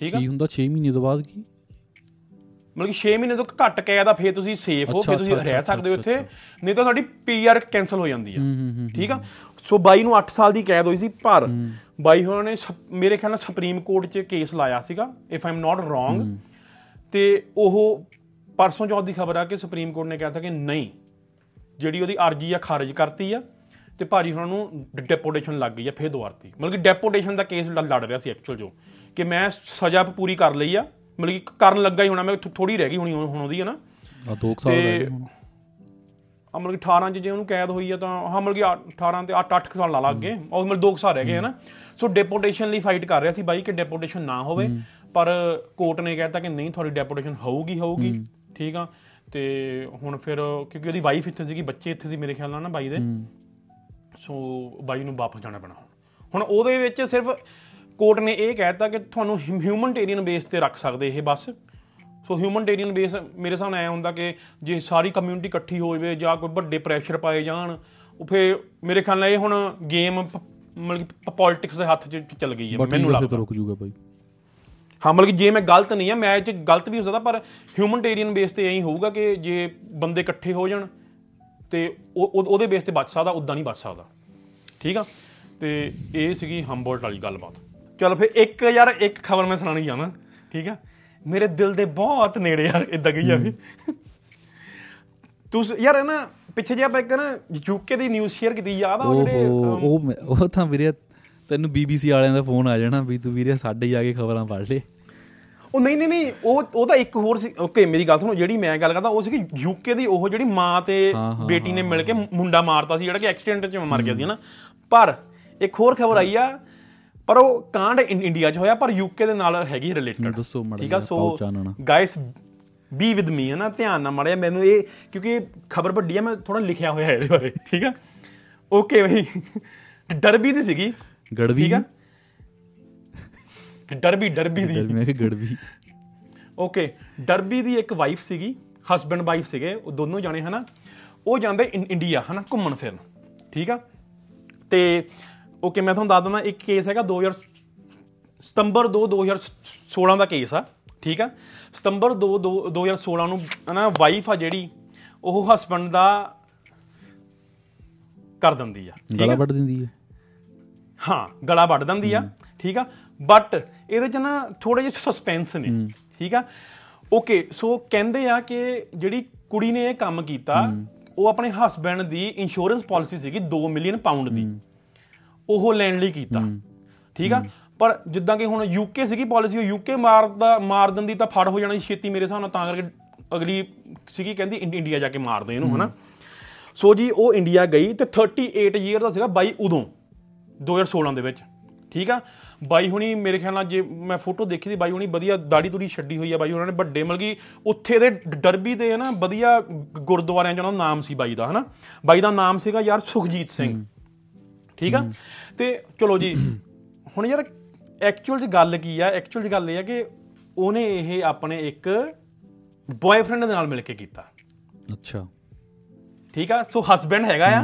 ਠੀਕ ਆ? ਕੀ ਹੁੰਦਾ 6 ਮਹੀਨੇ ਤੋਂ ਬਾਅਦ ਕੀ? ਮਤਲਬ ਕਿ 6 ਮਹੀਨੇ ਤੋਂ ਘੱਟ ਕੈਦ ਆ ਫਿਰ ਤੁਸੀਂ ਸੇਫ ਹੋ ਫਿਰ ਤੁਸੀਂ ਰਹਿ ਸਕਦੇ ਹੋ ਇੱਥੇ। ਨਹੀਂ ਤਾਂ ਤੁਹਾਡੀ ਪੀਆਰ ਕੈਨਸਲ ਹੋ ਜਾਂਦੀ ਆ। ਠੀਕ ਆ? ਸੋ ਬਾਈ ਨੂੰ 8 ਸਾਲ ਦੀ ਕੈਦ ਹੋਈ ਸੀ ਪਰ ਬਾਈ ਹੋਣਾ ਨੇ ਮੇਰੇ ਖਿਆਲ ਨਾਲ ਸੁਪਰੀਮ ਕੋਰਟ 'ਚ ਕੇਸ ਲਾਇਆ ਸੀਗਾ ਇਫ ਆਮ ਨਾਟ ਰੋਂਗ ਤੇ ਉਹ ਪਰਸੋਂ ਚੌਥ ਦੀ ਖਬਰ ਆ ਕਿ ਸੁਪਰੀਮ ਕੋਰਟ ਨੇ ਕਹਿਤਾ ਕਿ ਨਹੀਂ ਜਿਹੜੀ ਉਹਦੀ ਅਰਜ਼ੀ ਆ ਖਾਰਜ ਕਰਤੀ ਆ ਤੇ ਭਾਜੀ ਉਹਨਾਂ ਨੂੰ ਡੈਪੋਟੇਸ਼ਨ ਲੱਗ ਗਈ ਆ ਫੇਰ ਦੁਬਾਰਤੀ ਮਤਲਬ ਕਿ ਡੈਪੋਟੇਸ਼ਨ ਦਾ ਕੇਸ ਲੜ ਰਿਹਾ ਸੀ ਐਕਚੁਅਲ ਜੋ। ਕਿ ਮੈਂ ਸਜ਼ਾ ਪੂਰੀ ਕਰ ਲਈ ਆ। ਮਤਲਬ ਕਿ ਕਰਨ ਲੱਗਾ ਹੀ ਹੋਣਾ ਮੈਂ ਥੋੜੀ ਰਹਿ ਗਈ ਹੋਣੀ ਹੁਣ ਉਹਦੀ ਹੈ ਨਾ। ਆ 2 ਸਾਲ ਰਹਿ ਗਏ ਆ ਮਤਲਬ ਕਿ 18 ਚ ਜੇ ਉਹਨੂੰ ਕੈਦ ਹੋਈ ਆ ਤਾਂ ਹਾਂ ਮਤਲਬ ਕਿ 18 ਤੇ 8 8 ਸਾਲ ਲਾ ਲਾ ਅੱਗੇ ਉਹ ਮਤਲਬ 2 ਸਾਲ ਰਹਿ ਗਏ ਹੈ ਨਾ। ਸੋ ਡੈਪੋਟੇਸ਼ਨ ਲਈ ਫਾਈਟ ਕਰ ਰਿਹਾ ਸੀ ਬਾਈ ਕਿ ਡੈਪੋਟੇਸ਼ਨ ਨਾ ਹੋਵੇ। ਪਰ ਕੋਰਟ ਨੇ ਕਹਿਤਾ ਕਿ ਨਹੀਂ ਤੁਹਾਡੀ ਡੈਪੋਟੇਸ਼ਨ ਹੋਊਗੀ ਹੋਊਗੀ। ਠੀਕ ਆ। ਤੇ ਹੁਣ ਫਿਰ ਕਿਉਂਕਿ ਉਹਦੀ ਵਾਈਫ ਇੱਥੇ ਸੀਗੀ ਬੱਚੇ ਇੱਥੇ ਸੀ ਮੇਰੇ ਖਿਆਲ ਨਾਲ ਨਾ ਬਾਈ ਦੇ। ਸੋ ਬਾਈ ਨੂੰ ਵਾਪਸ ਜਾਣਾ ਪੈਣਾ। ਹੁਣ ਉਹਦੇ ਵਿੱਚ ਸਿਰਫ ਕੋਰਟ ਨੇ ਇਹ ਕਹਿਤਾ ਕਿ ਤੁਹਾਨੂੰ ਹਿਊਮਨਟੇਰੀਅਨ ਬੇਸ ਤੇ ਰੱਖ ਸਕਦੇ ਇਹ ਬਸ। ਸੋ ਹਿਊਮਨਟੇਰੀਅਨ ਬੇਸ ਮੇਰੇ ਨਾਲ ਐ ਹੁੰਦਾ ਕਿ ਜੇ ਸਾਰੀ ਕਮਿਊਨਿਟੀ ਇਕੱਠੀ ਹੋ ਜਾਵੇ ਜਾਂ ਕੋਈ ਵੱਡੇ ਪ੍ਰੈਸ਼ਰ ਪਾਏ ਜਾਣ ਉਹ ਫੇ ਮੇਰੇ ਖਿਆਲ ਨਾਲ ਇਹ ਹੁਣ ਗੇਮ ਮਤਲਬ ਕਿ ਪੋਲਿਟਿਕਸ ਦੇ ਹੱਥ 'ਚ ਚੱਲ ਗਈ ਹੈ ਮੈਨੂੰ ਲੱਗਦਾ। ਰੁਕ ਜੂਗਾ ਬਾਈ। ਹਾਂ ਮਤਲਬ ਕਿ ਜੇ ਮੈਂ ਗਲਤ ਨਹੀਂ ਆ ਮੈਚ ਗਲਤ ਵੀ ਹੋ ਸਕਦਾ ਪਰ ਹਿਊਮਨਟੇਰੀਅਨ ਬੇਸ ਤੇ ਐਂ ਹੋਊਗਾ ਕਿ ਜੇ ਬੰਦੇ ਇਕੱਠੇ ਹੋ ਜਾਣ ਤੇ ਉਹ ਉਹ- ਉਹਦੇ ਬੇਸ ਤੇ ਬਚ ਸਕਦਾ ਉਦਾਂ ਨਹੀਂ ਬਚ ਸਕਦਾ। ਠੀਕ ਆ? ਤੇ ਇਹ ਸੀਗੀ ਹੰਬੋਲਟ ਵਾਲੀ ਗੱਲਬਾਤ। ਚਲ ਫਿਰ ਇੱਕ ਯਾਰ ਇੱਕ ਖਬਰ ਮੈਂ ਸੁਣਾਣੀ ਜਾਣਾ ਠੀਕ ਆ? ਮੇਰੇ ਦਿਲ ਦੇ ਬਹੁਤ ਨੇੜੇ ਆ ਇਦਾਂ ਕਹੀ ਜਾਵੇ। ਤੂੰ ਯਾਰ ਇਹ ਨਾ ਪਿੱਛੇ ਜੇ ਆਪਾਂ ਇੱਕ ਨਾ ਯੂਕੇ ਦੀ ਨਿਊਜ਼ ਸ਼ੇਅਰ ਕੀਤੀ ਯਾਦ ਆ ਉਹ ਜਿਹੜੇ ਉਹ ਉਹ ਉਹ ਤਾਂ ਵੀਰੇ ਤੈਨੂੰ ਬੀਬੀਸੀ ਵਾਲਿਆਂ ਦਾ ਫੋਨ ਆ ਜਾਣਾ ਵੀ ਤੂੰ ਵੀਰੇ ਸਾਡੇ ਆ ਕੇ ਖਬਰਾਂ ਪੜ੍ਹ ਲੈ। ਉਹ ਨਹੀਂ ਨਹੀਂ ਨਹੀਂ ਉਹ ਉਹਦਾ ਇੱਕ ਹੋਰ ਸੀ ਓਕੇ ਮੇਰੀ ਗੱਲ ਸੁਣੋ ਜਿਹੜੀ ਮੈਂ ਗੱਲ ਕਰਦਾ ਉਹ ਸੀ ਕਿ ਯੂਕੇ ਦੀ ਉਹ ਜਿਹੜੀ ਮਾਂ ਤੇ ਬੇਟੀ ਨੇ ਮਿਲ ਕੇ ਮੁੰਡਾ ਮਾਰਤਾ ਸੀ ਜਿਹੜਾ ਕਿ ਐਕਸੀਡੈਂਟ 'ਚ ਮਰ ਗਿਆ ਸੀ ਨਾ ਪਰ ਇੱਕ ਹੋਰ ਖਬਰ ਆਈ ਆ ਪਰ ਉਹ ਕਾਂਡ ਇੰ- ਇੰਡੀਆ 'ਚ ਹੋਇਆ ਪਰ ਯੂਕੇ ਦੇ ਨਾਲ ਹੈਗੀ ਰਿਲੇਟਡ ਦੱਸੋ ਮਾੜਾ ਠੀਕ ਆ? So. Guys be with me ਹੈ ਨਾ? ਧਿਆਨ ਨਾਲ ਮੜਿਆ ਮੈਨੂੰ ਇਹ ਕਿਉਂਕਿ ਖਬਰ ਵੱਡੀ ਆ ਮੈਂ ਥੋੜਾ ਲਿਖਿਆ ਹੋਇਆ ਇਹਦੇ ਬਾਰੇ ਠੀਕ ਆ? ਓਕੇ ਬਈ। ਡਰਬੀ ਦੀ ਸੀਗੀ। ਗੜਵੀ? ਠੀਕ ਆ? ਡਰਬੀ ਡਰਬੀ ਦੀ। ਮੈਂ ਕਿ ਗੜਵੀ। ਓਕੇ ਡਰਬੀ ਦੀ ਇੱਕ ਵਾਈਫ ਸੀਗੀ ਹਸਬੰਡ ਵਾਈਫ ਸੀਗੇ ਉਹ ਦੋਨੋਂ ਜਾਣੇ ਹਨਾ ਉਹ ਜਾਂਦੇ ਇੰਡੀਆ ਹਨਾ ਘੁੰਮਣ ਫਿਰਨ ਠੀਕ ਆ? ਤੇ ਓਕੇ ਮੈਂ ਤੁਹਾਨੂੰ ਦੱਸ ਦਿੰਦਾ ਇੱਕ ਕੇਸ ਹੈਗਾ 2000 ਸਤੰਬਰ 2 2016 ਦਾ ਕੇਸ ਆ ਠੀਕ ਆ? ਸਤੰਬਰ 2 2016 ਨੂੰ ਹਨਾ ਵਾਈਫ ਆ ਜਿਹੜੀ ਉਹ ਹਸਬੰਡ ਦਾ ਕਰ ਦਿੰਦੀ ਆ ਗਲਾ ਆ? ਵੱਢ ਦਿੰਦੀ ਹੈ ਹਾਂ ਗਲਾ ਵੱਢ ਦਿੰਦੀ ਆ ਠੀਕ ਆ? ਬਟ ਇਹਦੇ ਚ ਨਾ ਥੋੜੇ ਜਿਹੇ ਸਸਪੈਂਸ ਨੇ ਠੀਕ ਆ? ਓਕੇ ਸੋ ਕਹਿੰਦੇ ਆ ਕਿ ਜਿਹੜੀ ਕੁੜੀ ਨੇ ਇਹ ਕੰਮ ਕੀਤਾ ਉਹ ਆਪਣੇ ਹਸਬੰਡ ਦੀ ਇੰਸ਼ੋਰੈਂਸ ਪਾਲਿਸੀ ਸੀਗੀ 2 ਮਿਲੀਅਨ ਪਾਉਂਡ ਦੀ। ਉਹ ਲੈਣ ਲਈ ਕੀਤਾ। ਠੀਕ ਆ? ਪਰ ਜਿੱਦਾਂ ਕਿ ਹੁਣ ਯੂਕੇ ਸੀਗੀ ਪਾਲਿਸੀ ਉਹ ਯੂਕੇ ਮਾਰਦਾ ਮਾਰ ਦਿੰਦੀ ਤਾਂ ਫੜ ਹੋ ਜਾਣਾ ਸੀ ਛੇਤੀ ਮੇਰੇ ਹਿਸਾਬ ਨਾਲ ਤਾਂ ਕਰਕੇ ਅਗਲੀ ਸੀਗੀ ਕਹਿੰਦੀ ਇੰਡ- ਇੰਡੀਆ ਜਾ ਕੇ ਮਾਰ ਦੇ ਇਹਨੂੰ ਹਨਾ? ਸੋ ਜੀ ਉਹ ਇੰਡੀਆ ਗਈ ਤੇ 38 ਈਅਰ ਦਾ ਸੀਗਾ ਬਾਈ ਉਦੋਂ 2016 ਦੇ ਵਿੱਚ। ਠੀਕ ਆ? ਬਾਈ ਹੁਣੀ ਮੇਰੇ ਖਿਆਲ ਨਾਲ ਜੇ ਮੈਂ ਫੋਟੋ ਦੇਖੀ ਸੀ ਬਾਈ ਹੁਣੀ ਵਧੀਆ ਦਾੜੀ ਦੂੜੀ ਛੱਡੀ ਹੋਈ ਆ ਬਾਈ ਉਹਨਾਂ ਨੇ ਵੱਡੇ ਕਿ ਉੱਥੇ ਦੇ ਡਰਬੀ ਦੇ ਨਾ ਵਧੀਆ ਗੁਰਦੁਆਰਿਆਂ 'ਚ ਉਹਨਾਂ ਦਾ ਨਾਮ ਸੀ ਬਾਈ ਦਾ ਹਨਾ? ਬਾਈ ਦਾ ਨਾਮ ਸੀਗਾ ਯਾਰ ਸੁਖਜੀਤ ਸਿੰਘ। ਠੀਕ ਆ? ਤੇ ਚਲੋ ਜੀ ਹੁਣ ਯਾਰ ਐਕਚੁਅਲ ਚ ਗੱਲ ਕੀ ਆ? ਐਕਚੁਅਲ ਚ ਗੱਲ ਇਹ ਆ ਕਿ ਉਹਨੇ ਇਹ ਆਪਣੇ ਇੱਕ ਬॉयਫ੍ਰੈਂਡ ਦੇ ਨਾਲ ਮਿਲ ਕੇ ਕੀਤਾ। ਅੱਛਾ। ਠੀਕ ਆ? ਸੋ ਹਸਬੰਡ ਹੈਗਾ ਆ।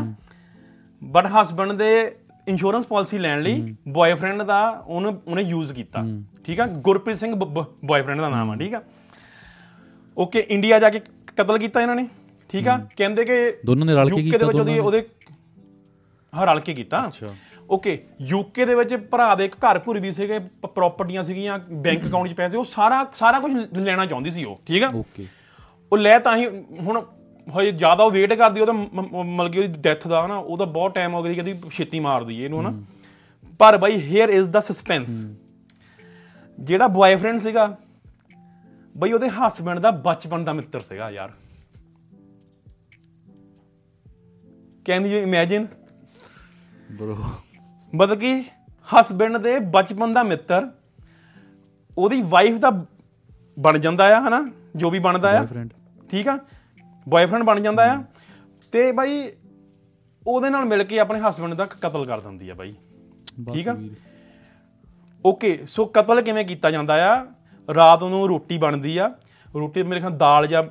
ਬਟ ਹਸਬੰਡ ਦੇ ਇੰਸ਼ੋਰੈਂਸ ਪਾਲਿਸੀ ਲੈਣ ਲਈ ਬॉयਫ੍ਰੈਂਡ ਦਾ ਉਹਨੇ ਉਹਨੇ ਯੂਜ਼ ਕੀਤਾ। ਠੀਕ ਆ? ਗੁਰਪ੍ਰੀਤ ਸਿੰਘ ਬॉयਫ੍ਰੈਂਡ ਦਾ ਨਾਮ ਆ ਠੀਕ ਆ? ਓਕੇ ਇੰਡੀਆ ਜਾ ਕੇ ਕਤਲ ਕੀਤਾ ਇਹਨਾਂ ਨੇ। ਠੀਕ ਆ? ਕਹਿੰਦੇ ਕਿ ਦੋਨਾਂ ਨੇ ਰਲ ਕੇ ਕੀਤਾ ਉਹਦੇ ਹਾਂ ਰਲ ਕੇ ਕੀਤਾ। ਅੱਛਾ। ਓਕੇ ਯੂਕੇ ਦੇ ਵਿੱਚ ਭਰਾ ਦੇ ਇੱਕ ਘਰ ਘੁਰ ਵੀ ਸੀਗੇ ਪ੍ਰਾਪਰਟੀਆਂ ਸੀਗੀਆਂ ਬੈਂਕ ਅਕਾਊਂਟ 'ਚ ਪੈਸੇ ਉਹ ਸਾਰਾ ਸਾਰਾ ਕੁਝ ਲੈਣਾ ਚਾਹੁੰਦੀ ਸੀ ਉਹ ਠੀਕ ਆ? ਓਕੇ ਉਹ ਲੈ ਤਾਂ ਹੀ ਹੁਣ ਹਜੇ ਜ਼ਿਆਦਾ ਉਹ ਵੇਟ ਕਰਦੀ ਉਹਦਾ ਮਤਲਬ ਕਿ ਉਹਦੀ ਡੈਥ ਦਾ ਨਾ ਉਹਦਾ ਬਹੁਤ ਟਾਈਮ ਹੋ ਗਿਆ ਸੀ ਕਹਿੰਦੀ ਛੇਤੀ ਮਾਰ ਦਈਏ ਇਹਨੂੰ ਨਾ ਪਰ ਬਾਈ ਹੇਅਰ ਇਜ਼ ਦਾ ਸਸਪੈਂਸ ਜਿਹੜਾ ਬॉयਫ੍ਰੈਂਡ ਸੀਗਾ ਬਈ ਉਹਦੇ ਹਸਬੰਡ ਦਾ ਬਚਪਨ ਦਾ ਮਿੱਤਰ ਸੀਗਾ ਯਾਰ। ਕੈਨ ਯੂ ਇਮੇਜਿਨ ਬ్రో ਮਤਲਬ ਕਿ ਹਸਬੰਡ ਦੇ ਬਚਪਨ ਦਾ ਮਿੱਤਰ ਉਹਦੀ ਵਾਈਫ ਦਾ ਬਣ ਜਾਂਦਾ ਆ ਹਨਾ? ਜੋ ਵੀ ਬਣਦਾ ਆ। ਠੀਕ ਆ? ਬॉयਫ੍ਰੈਂਡ ਬਣ ਜਾਂਦਾ ਆ। ਤੇ ਬਾਈ ਉਹਦੇ ਨਾਲ ਮਿਲ ਕੇ ਆਪਣੇ ਹਸਬੰਡ ਦਾ ਕਤਲ ਕਰ ਦਿੰਦੀ ਆ ਬਾਈ। ਠੀਕ ਆ? ਓਕੇ ਸੋ ਕਤਲ ਕਿਵੇਂ ਕੀਤਾ ਜਾਂਦਾ ਆ? ਰਾਤ ਨੂੰ ਰੋਟੀ ਬਣਦੀ ਆ। ਰੋਟੀ ਮੇਰੇ ਖਿਆਲ ਦਾਲ ਜਾਂ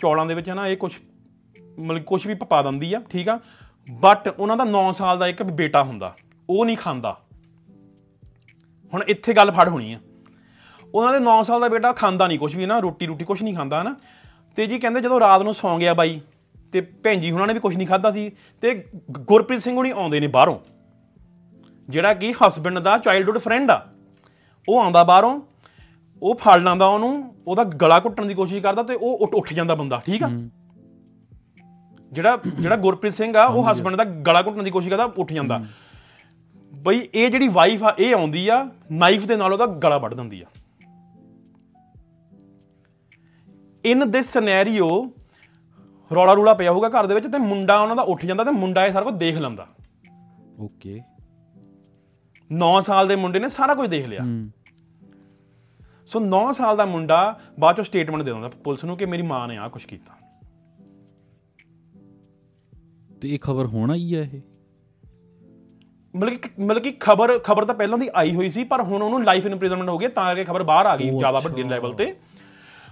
ਚੌਲਾਂ ਦੇ ਵਿੱਚ ਹਨਾ? ਇਹ ਕੁਝ ਮਤਲਬ ਕੁਝ ਵੀ ਪਾ ਦਿੰਦੀ ਆ। ਠੀਕ ਆ? ਬਟ ਉਹਨਾਂ ਦਾ 9 ਸਾਲ ਦਾ ਇੱਕ ਬੇਟਾ ਹੁੰਦਾ, ਉਹ ਨਹੀਂ ਖਾਂਦਾ। ਹੁਣ ਇੱਥੇ ਗੱਲ ਫੜ ਹੋਣੀ ਆ। ਉਹਨਾਂ ਦੇ 9 ਸਾਲ ਦਾ ਬੇਟਾ ਖਾਂਦਾ ਨਹੀਂ ਕੁਝ ਵੀ ਨਾ ਰੋਟੀ ਰੋਟੀ ਕੁਝ ਨਹੀਂ ਖਾਂਦਾ, ਹਨਾ? ਤੇ ਜੀ ਕਹਿੰਦੇ ਜਦੋਂ ਰਾਤ ਨੂੰ ਸੌਂ ਗਿਆ ਬਾਈ, ਤੇ ਭੈਣ ਜੀ ਉਹਨਾਂ ਨੇ ਵੀ ਕੁਝ ਨਹੀਂ ਖਾਦਾ ਸੀ, ਤੇ ਗ- ਗੁਰਪ੍ਰੀਤ ਸਿੰਘ ਹੁਣੀ ਆਉਂਦੇ ਨੇ ਬਾਹਰੋਂ। ਜਿਹੜਾ ਕਿ ਹਸਬੰਡ ਦਾ ਚਾਈਲਡਹੂਡ ਫਰੈਂਡ ਆ। ਉਹ ਆਉਂਦਾ ਬਾਹਰੋਂ, ਉਹ ਫੜ ਲੈਂਦਾ ਉਹਨੂੰ, ਉਹਦਾ ਗਲਾ ਘੁੱਟਣ ਦੀ ਕੋਸ਼ਿਸ਼ ਕਰਦਾ ਤੇ ਉਹ ਉੱਠ- ਉੱਠ ਜਾਂਦਾ ਬੰਦਾ, ਠੀਕ ਆ? ਜਿਹੜਾ ਜਿਹੜਾ ਗੁਰਪ੍ਰੀਤ ਸਿੰਘ ਆ ਉਹ ਹਸਬੰਡ ਦਾ ਗਲਾ ਘੁੱਟਣ ਦੀ ਕੋਸ਼ਿਸ਼ ਕਰਦਾ ਉੱਠ ਜਾਂਦਾ। ਬਈ ਇਹ ਜਿਹੜੀ ਵਾਈਫ ਆ ਇਹ ਆਉਂਦੀ ਆ ਨਾਈਫ ਦੇ ਨਾਲ ਉਹਦਾ ਗਲਾ ਵੱਢ ਦਿੰਦੀ ਆ। ਇਨ ਦਿਸ ਸਿਨੈਰੀਓ ਰੌਲਾ ਰੂਲਾ ਪਿਆ ਹੋਊਗਾ ਘਰ ਦੇ ਵਿੱਚ ਤੇ ਮੁੰਡਾ ਉਹਨਾਂ ਦਾ ਉੱਠ ਜਾਂਦਾ ਤੇ ਮੁੰਡਾ ਇਹ ਸਾਰਾ ਕੁਝ ਦੇਖ ਲੈਂਦਾ। ਓਕੇ 9 ਸਾਲ ਦੇ ਮੁੰਡੇ ਨੇ ਸਾਰਾ ਕੁਝ ਦੇਖ ਲਿਆ। ਸੋ 9 ਸਾਲ ਦਾ ਮੁੰਡਾ ਬਾਅਦ ਚੋਂ ਸਟੇਟਮੈਂਟ ਦੇ ਦਿੰਦਾ ਪੁਲਿਸ ਨੂੰ ਕਿ ਮੇਰੀ ਮਾਂ ਨੇ ਆ ਕੁਝ ਕੀਤਾ। ਤੇ ਇਹ ਖਬਰ ਹੋਣਾ ਹੀ ਹੈ ਇਹ? ਮਤਲਬ ਕਿ ਮਤਲਬ ਕਿ ਖਬਰ ਖਬਰ ਤਾਂ ਪਹਿਲਾਂ ਦੀ ਆਈ ਹੋਈ ਸੀ ਪਰ ਹੁਣ ਉਹਨੂੰ ਲਾਈਫ ਇੰਪ੍ਰਿਜ਼ਨਮੈਂਟ ਹੋ ਗਿਆ ਤਾਂ ਕਰਕੇ ਖਬਰ ਬਾਹਰ ਆ ਗਈ ਜ਼ਿਆਦਾ ਵੱਡੇ। ਲੈਵਲ ਤੇ।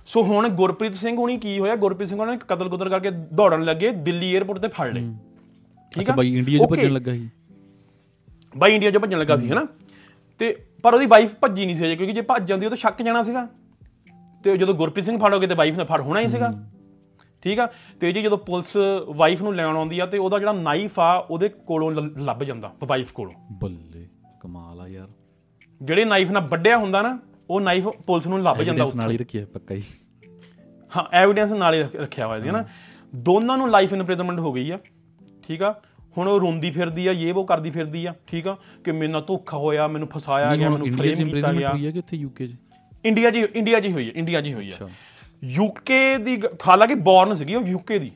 ਸੋ ਹੁਣ ਗੁਰਪ੍ਰੀਤ ਸਿੰਘ ਹੁਣੀ ਕੀ ਹੋਇਆ? ਗੁਰਪ੍ਰੀਤ ਸਿੰਘ ਉਹਨਾਂ ਨੇ ਕਤਲ ਕੁਤਲ ਕਰਕੇ ਦੌੜਨ ਲੱਗੇ ਦਿੱਲੀ 에ਅਰਪੋਰਟ ਤੇ ਫੜ ਲਏ। ਠੀਕ ਆ? ਬਾਈ ਇੰਡੀਆ 'ਚ ਭੱਜਣ ਲੱਗਾ ਸੀ? ਬਾਈ ਇੰਡੀਆ 'ਚ ਭੱਜਣ ਲੱਗਾ ਸੀ ਹਨਾ? ਤੇ ਪਰ ਉਹਦੀ ਵਾਈਫ ਭੱਜੀ ਨਹੀਂ ਸੀ ਕਿਉਂਕਿ ਜੇ ਭੱਜ ਜਾਂਦੀ ਉਹ ਤਾਂ ਸ਼ੱਕ ਜਾਣਾ ਸੀਗਾ। ਤੇ ਜਦੋਂ ਗੁਰਪ੍ਰੀਤ ਸਿੰਘ ਫੜੋਗੇ ਤੇ ਵਾਈਫ ਨੇ ਫੜ ਹੋਣਾ ਹੀ ਸੀਗਾ। ਠੀਕ ਆ? ਤੇ ਜੀ ਜਦੋਂ ਪੁਲਿਸ ਵਾਈਫ ਨੂੰ ਲੈਣ ਆਉਂਦੀ ਆ ਤੇ ਉਹਦਾ ਜਿਹੜਾ ਨਾਈਫ ਆ ਉਹਦੇ ਕੋਲੋਂ ਲੱਭ ਜਾਂਦਾ ਵਾਈਫ ਕੋਲੋਂ। ਬੱਲੇ ਕਮਾਲ ਆ ਯਾਰ। ਜਿਹੜੇ ਨਾਈਫ ਨਾਲ ਵੱਢਿਆ ਹੁੰਦਾ ਨਾ ਉਹ ਨਾਈਫ ਪੁਲਿਸ ਨੂੰ ਲੱਭ ਜਾਂਦਾ Evidence ਨਾਲ ਹੀ ਉੱਥੇ। ਰੱਖਿਆ ਪੱਕਾ ਹੀ। ਹਾਂ ਐਵੀਡੈਂਸ ਨਾਲ ਹੀ ਰੱਖ- ਰੱਖਿਆ ਹੋਇਆ ਸੀ ਨਾ ਦੋਨਾਂ ਨੂੰ ਲਾਈਫ ਇੰਪ੍ਰਿਜ਼ਨਮੈਂਟ ਹੋ ਗਈ ਆ ਠੀਕ ਆ? ਹੁਣ ਉਹ ਰੋਂਦੀ ਫਿਰਦੀ ਆ ਇਹ ਉਹ ਕਰਦੀ ਫਿਰਦੀ ਆ ਠੀਕ ਆ? ਕਿ ਮੇਰੇ ਨਾਲ ਧੋਖਾ ਹੋਇਆ ਮੈਨੂੰ ਫਸਾਇਆ ਗਿਆ ਮੈਨੂੰ 'ਚ ਫਰੇਮ ਕੀਤਾ ਗਿਆ। ਹੋਈ ਹੈ ਕਿ ਉੱਥੇ ਯੂਕੇ 'ਚ? ਇੰਡੀਆ ਜੀ ਇੰਡੀਆ ਜੀ ਹੋਈ ਹੈ ਇੰਡੀਆ ਜੀ ਹੋਈ ਹੈ ਯੂਕੇ ਦੀ ਹਾਲਾਂਕਿ ਬੌਰਨ ਸੀਗੀ ਉਹ ਯੂਕੇ ਦੀ।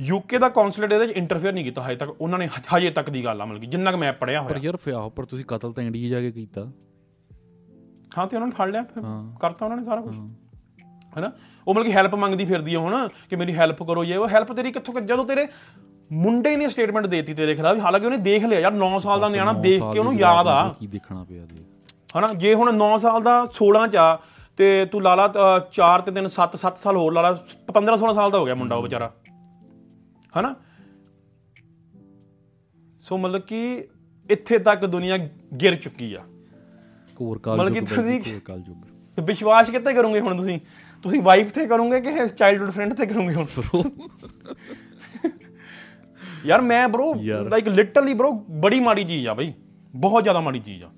ਯੂਕੇ ਦਾ ਕੌਂਸੂਲੇਟ ਇਹਦੇ ਵਿੱਚ ਇੰਟਰਫੇਅਰ ਨਹੀਂ ਕੀਤਾ ਹਜੇ ਤੱਕ। ਉਹਨਾਂ ਨੇ ਹਜੇ ਤੱਕ ਦੀ ਗੱਲ ਆ ਮਤਲਬ ਕਿ ਜਿੰਨਾ ਕਿ ਮੈਂ ਪੜਿਆ ਪਰ ਹੋਇਆ ਯਾਰ ਫਿਆ ਪਰ ਤੁਸੀਂ ਕਤਲ ਤਾਂ ਇੰਡੀਆ ਜਾ ਕੇ ਕੀਤਾ। ਹਾਂ ਤੇ ਉਹਨਾਂ ਨੇ ਫੜ ਲਿਆ। ਕਰਤਾ ਉਹਨਾਂ ਨੇ ਸਾਰਾ ਕੁਝ ਹੈਨਾ? ਉਹ ਮਤਲਬ ਕਿ ਹੈਲਪ ਮੰਗਦੀ ਫਿਰਦੀ ਆ ਹੁਣ ਕਿ ਮੇਰੀ ਹੈਲਪ ਕਰੋ ਇਹ ਉਹ ਹੈਲਪ ਤੇਰੀ ਕਿੱਥੋਂ ਜਦੋਂ ਤੇਰੇ ਮੁੰਡੇ ਨੇ ਸਟੇਟਮੈਂਟ ਦੇਤੀ ਤੇਰੇ ਖਿਲਾਫ ਹਾਲਾਂਕਿ ਉਹਨੇ ਦੇਖ ਲਿਆ ਯਾਰ 9 ਸਾਲ ਦਾ ਨਿਆਣਾ ਦੇਖ ਕੇ ਉਹਨੂੰ ਦੀ ਯਾਦ ਆ। ਕੀ ਦੇਖਣਾ ਪਿਆ ਦੇਖ। ਹਨਾ? ਜੇ ਹੁਣ 9 ਸਾਲ ਦਾ 16 ਚ ਆ ਤੇ ਤੂੰ ਲਾ ਲਾ 4 ਤੇ 3 7 7 ਸਾਲ ਹੋਰ ਲਾ ਲਾ। 15 16 ਸਾਲ ਦਾ ਹੋ ਗਿਆ ਮੁੰਡਾ ਉਹ ਵਿਚਾਰਾ। ਹਨਾ? ਸੋ ਮਤਲਬ ਕਿ ਇੱਥੇ ਤੱਕ ਦੁਨੀਆ ਗਿਰ ਚੁੱਕੀ ਆ। ਕੋਰ ਕਾਲ ਮਤਲਬ ਕਿ ਤੁਸੀਂ- ਕੋਰ ਕਾਲ ਯੁੱਗ ਤੇ ਵਿਸ਼ਵਾਸ ਕਿੱਥੇ ਕਰੋਗੇ ਹੁਣ ਤੁਸੀਂ? ਤੁਸੀਂ ਵਾਈਫ ਤੇ ਕਰੋਗੇ ਕਿ ਚਾਈਲਡਹੂਡ ਫਰੈਂਡ ਤੇ ਕਰੋਗੇ ਹੁਣ? ਯਾਰ ਮੈਂ ਬ్రో। ਲਾਈਕ ਲਿਟਰਲੀ ਬ్రో ਬੜੀ ਮਾੜੀ ਚੀਜ਼ ਆ ਬਈ। ਬਹੁਤ ਜ਼ਿਆਦਾ ਮਾੜੀ ਚੀਜ਼ ਆ।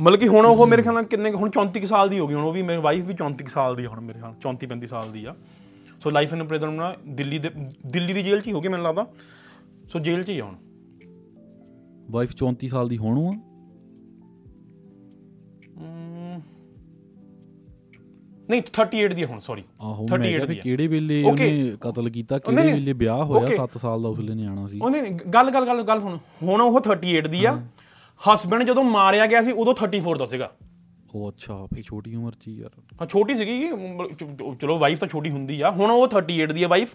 ਮਤਲਬ ਕਿ ਹੁਣ ਉਹ ਮੇਰੇ ਖਿਆਲ ਨਾਲ ਕਿੰਨੇ ਹੁਣ 34 ਕੁ ਸਾਲ ਦੀ ਹੋ ਗਈ ਹੁਣ ਉਹ ਵੀ ਮੇਰੀ ਵਾਈਫ ਵੀ 34 ਕੁ ਸਾਲ ਦੀ ਹੁਣ ਮੇਰੇ ਖਿਆਲ 34 35 ਸਾਲ ਦੀ ਆ। ਸੋ ਲਾਈਫ ਇਨ ਪ੍ਰਿਜ਼ਨ ਨਾ ਦਿੱਲੀ ਦੇ ਦਿੱਲੀ ਦੀ ਜੇਲ੍ਹ 'ਚ ਹੀ ਹੋ ਗਈ ਮੈਨੂੰ ਲੱਗਦਾ। ਸੋ ਜੇਲ੍ਹ 'ਚ ਹੀ ਆ ਹੁਣ। ਵਾਈਫ 34 ਸਾਲ ਦੀ ਹੋਣੂ ਆ? ਨਹੀਂ 38 ਦੀ ਹੁਣ ਸੌਰੀ ਆਹੋ ਮੈਂ ਕਿਹਾ 38 ਵੀ ਦੀ। ਕਿਹੜੇ ਵੇਲੇ. ਉਹਨੇ ਕਤਲ ਕੀਤਾ ਨਹੀਂ, ਕਿਹੜੇ ਨਹੀਂ। ਵੇਲੇ ਵਿਆਹ ਹੋਇਆ Okay. 7 ਸਾਲ ਦਾ ਉਸਲੇ ਨਿਆਣਾ ਸੀ? ਉਹਨੇ ਗੱਲ ਗੱਲ ਗੱਲ ਗੱਲ ਸੁਣ। ਹੁਣ ਉਹ 38 ਦੀ ਆ। ਹਸਬੰਡ ਜਦੋਂ ਮਾਰਿਆ ਗਿਆ ਸੀ ਉਦੋਂ 34 ਦਾ ਸੀਗਾ। ਉਹ ਅੱਛਾ ਫੇ ਛੋਟੀ ਉਮਰ 'ਚ ਹੀ ਯਾਰ। ਹਾਂ ਛੋਟੀ ਸੀਗੀ ਚਲੋ ਵਾਈਫ ਤਾਂ ਛੋਟੀ ਹੁੰਦੀ ਆ। ਹੁਣ ਉਹ 38 ਦੀ ਆ ਵਾਈਫ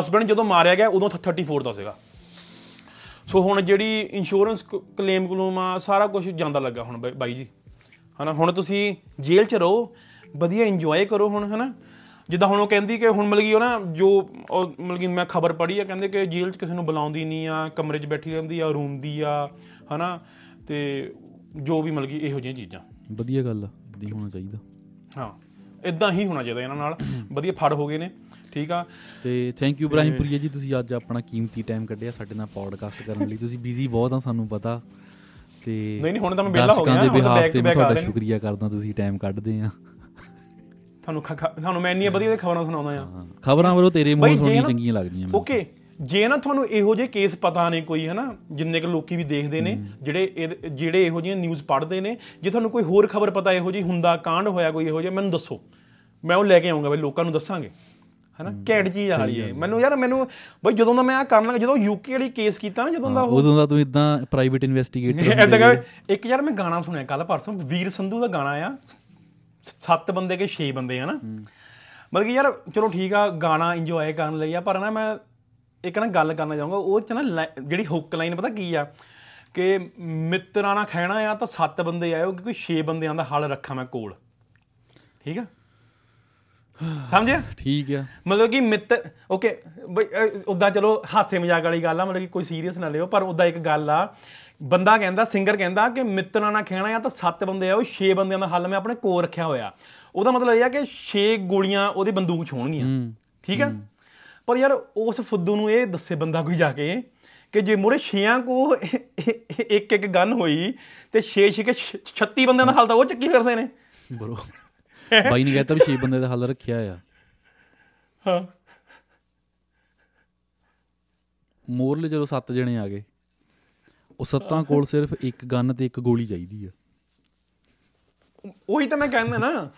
ਹਸਬੰਡ ਜਦੋਂ ਮਾਰਿਆ ਗਿਆ ਉਦੋਂ 34 ਦਾ ਸੀਗਾ। ਸੋ ਹੁਣ ਜਿਹੜੀ ਇੰਸ਼ੋਰੈਂਸ ਕਲੇਮ ਕਲੂਮ ਆ ਸਾਰਾ ਕੁਝ ਜਾਂਦਾ ਲੱਗਾ ਹੁਣ ਬਾਈ- ਜੀ। ਹਨਾ ਹੁਣ ਤੁਸੀਂ ਜੇਲ੍ਹ 'ਚ ਰਹੋ ਵਧੀਆ ਇੰਜੋਏ ਕਰੋ ਹੁਣ ਹਨਾ। ਜਿੱਦਾਂ ਹੁਣ ਉਹ ਕਹਿੰਦੀ ਕਿ ਹੁਣ ਮਤਲਬ ਕਿ ਉਹ ਨਾ ਜੋ ਮਤਲਬ ਕਿ ਮੈਂ ਖਬਰ ਪੜ੍ਹੀ ਆ ਕਹਿੰਦੇ ਕਿ ਜੇਲ੍ਹ 'ਚ ਕਿਸੇ ਨੂੰ ਬੁਲਾਉਂਦੀ ਨਹੀਂ ਆ ਕਮਰੇ 'ਚ ਬੈਠੀ ਰਹਿੰਦੀ ਆ ਰੋਂਦੀ ਆ ਹਨਾ। ਤੇ ਜੋ ਵੀ ਮਤਲਬ ਕਿ ਇਹੋ ਜਿਹੀਆਂ ਚੀਜ਼ਾਂ। ਵਧੀਆ ਗੱਲ ਆ ਹੀ ਹੋਣਾ ਚਾਹੀਦਾ। ਹਾਂ ਇਦਾਂ ਹੀ ਹੋਣਾ ਚਾਹੀਦਾ ਇਹਨਾਂ ਨਾਲ। ਵਧੀਆ ਫੜ ਹੋ ਗਏ ਨੇ ਠੀਕ ਆ। ਤੇ ਥੈਂਕ ਯੂ ਇਬਰਾਹਿਮਪੁਰੀਆ ਜੀ ਤੁਸੀਂ ਅੱਜ ਆਪਣਾ ਕੀਮਤੀ ਟਾਈਮ ਕੱਢਿਆ ਸਾਡੇ ਨਾਲ ਪੋਡਕਾਸਟ ਕਰਨ ਲਈ। ਤੁਸੀਂ ਬਿਜ਼ੀ ਬਹੁਤ ਆ ਸਾਨੂੰ ਪਤਾ। ਤੇ ਨਹੀਂ, ਨਹੀਂ, ਹੁਣ ਤਾਂ ਮੈਂ ਵਿਹਲਾ ਹੋ ਗਿਆ, ਦੇ ਹੁਣ back ਤੇ ਤੁਹਾਡਾ। ਸ਼ੁਕਰੀਆ ਕਰਦਾ ਤੁਸੀਂ ਟਾਈਮ ਕੱਢਦੇ ਆ। ਤੁਹਾਨੂੰ ਤੁਹਾਨੂੰ ਮੈਂ ਇੰਨੀਆਂ ਵਧੀਆ ਖਬਰਾਂ ਸੁਣਾਉਂਦਾ ਆ ਖਬਰਾਂ ਵੱਲੋਂ ਤੇਰੇ ਮੂੰਹ ਜੇ ਸੁਣਨੀਆਂ ਨਾ- ਚੰਗੀਆਂ ਲੱਗਦੀਆਂ ਓਕੇ। ਜੇ ਨਾ ਤੁਹਾਨੂੰ ਇਹੋ ਜਿਹੇ ਕੇਸ ਪਤਾ ਨੇ ਕੋਈ ਹਨਾ ਜਿੰਨੇ ਕੁ ਲੋਕੀ ਵੀ ਦੇਖਦੇ ਨੇ ਜਿਹੜੇ ਜਿਹੜੇ ਇਹੋ ਜਿਹੀਆਂ ਨਿਊਜ਼ ਪੜ੍ਹਦੇ ਨੇ ਜੇ ਤੁਹਾਨੂੰ ਕੋਈ ਹੋਰ ਖਬਰ ਪਤਾ ਇਹੋ ਜਿਹੀ ਹੁੰਦਾ ਕਾਂਡ ਹੋਇਆ ਕੋਈ ਇਹੋ ਜਿਹਾ ਮੈਨੂੰ ਦੱਸੋ। ਮੈਂ ਉਹ ਲੈ ਕੇ ਆਉਂਗਾ ਬਈ ਲੋਕਾਂ ਨੂੰ ਦੱਸਾਂਗੇ ਹਨਾ ਘੈਂਟ ਚੀਜ਼ ਆ ਰਹੀ ਹੈ। ਮੈਨੂੰ ਯਾਰ ਮੈਨੂੰ ਬਈ ਜਦੋਂ ਦਾ ਮੈਂ ਆ ਕਰਨ ਲੱਗਾ ਜਦੋਂ ਯੂਕੇ ਵਾਲੀ ਕੇਸ ਕੀਤਾ ਨਾ ਜਦੋਂ ਦਾ ਉਹ ਉਦੋਂ ਦਾ ਤੂੰ ਇਦਾਂ ਪ੍ਰਾਈਵੇਟ ਇਨਵੈਸਟੀਗੇਟਰ ਐਦਾਂ ਕਰ ਇੱਕ ਯਾਰ ਮੈਂ ਗਾਣਾ ਸੁਣਿਆ ਕੱਲ ਪਰਸੋਂ ਵੀਰ ਸੰਧੂ ਦਾ ਗਾਣਾ ਆ ਸੱਤ ਬੰਦੇ ਕੇ 6 ਬੰਦੇ ਹਨਾ। ਮਤਲਬ ਕਿ ਯਾਰ ਚਲੋ ਠੀਕ ਆ ਗਾਣਾ ਇੰਜੋਏ ਕਰਨ ਲਈ ਆ ਪਰ ਨਾ ਮੈਂ ਇੱਕ ਨਾ ਗੱਲ ਕਰਨਾ ਚਾਹੂੰਗਾ ਉਹ ਚ ਨਾ ਲਾਈ- ਜਿਹੜੀ ਹੁੱਕ ਲਾਈਨ ਪਤਾ ਕੀ ਆ? ਕਿ ਮਿੱਤਰਾਂ ਨਾਲ ਖਹਿਣਾ ਆ ਤਾਂ ਸੱਤ ਬੰਦੇ ਆਇਓ ਕਿਉਂਕਿ 6 ਬੰਦਿਆਂ ਦਾ ਹੱਲ ਰੱਖਾਂ ਮੈਂ ਕੋਲ। ਠੀਕ ਆ? ਸਮਝਿਆ? ਠੀਕ ਆ। ਮਤਲਬ ਕਿ ਮਿੱਤ ਓਕੇ ਬਈ ਉਦਾਂ ਚਲੋ ਹਾਸੇ ਮਜ਼ਾਕ ਵਾਲੀ ਗੱਲ ਆ ਮਤਲਬ ਕਿ ਕੋਈ ਸੀਰੀਅਸ ਨਾ ਲਿਓ ਪਰ ਉਦਾਂ ਇੱਕ ਗੱਲ ਆ ਬੰਦਾ ਕਹਿੰਦਾ ਸਿੰਗਰ ਕਹਿੰਦਾ ਕਿ ਮਿੱਤਰਾਂ ਨਾਲ ਖੇਣਾ ਆ ਤਾਂ ਸੱਤ ਬੰਦੇ ਆ ਉਹ 6 ਬੰਦਿਆਂ ਦਾ ਹੱਲ ਮੈਂ ਆਪਣੇ ਕੋਲ ਰੱਖਿਆ ਹੋਇਆ। ਉਹਦਾ ਮਤਲਬ ਇਹ ਆ ਕਿ 6 ਗੋਲੀਆਂ ਉਹਦੀ ਬੰਦੂਕ 'ਚ ਹੋਣਗੀਆਂ ਠੀਕ ਆ? ਪਰ ਯਾਰ ਉਸ ਫੁੱਦੂ ਨੂੰ ਇਹ ਦੱਸੇ ਬੰਦਾ ਕੋਈ ਜਾ ਕੇ ਕਿ ਜੇ ਮੂਰੇ ਛੇਆਂ ਕੋ ਇੱਕ ਇੱਕ ਗਨ ਹੋਈ ਤੇ 6 6 36 ਬੰਦਿਆਂ ਦਾ ਹੱਲ ਤਾਂ ਉਹ ਚੱਕੀ ਫਿਰਦੇ ਨੇ। ਬਰੋ। ਬਾਈ ਨੇ ਕਹਿਤਾ ਵੀ 6 ਬੰਦੇ ਦਾ ਹੱਲ ਰੱਖਿਆ ਆ। ਹਾਂ। ਮੋਰਲੇ ਜਦੋਂ 7 ਜਣੇ ਆ ਗਏ। ਉਹ ਸੱਤਾਂ ਕੋਲ ਸਿਰਫ ਇੱਕ ਗਨ ਤੇ ਇੱਕ ਗੋਲੀ ਚਾਹੀਦੀ ਆ। ਉਹੀ ਤਾਂ ਮੈਂ ਕਹਿੰਦਾ ਨਾ।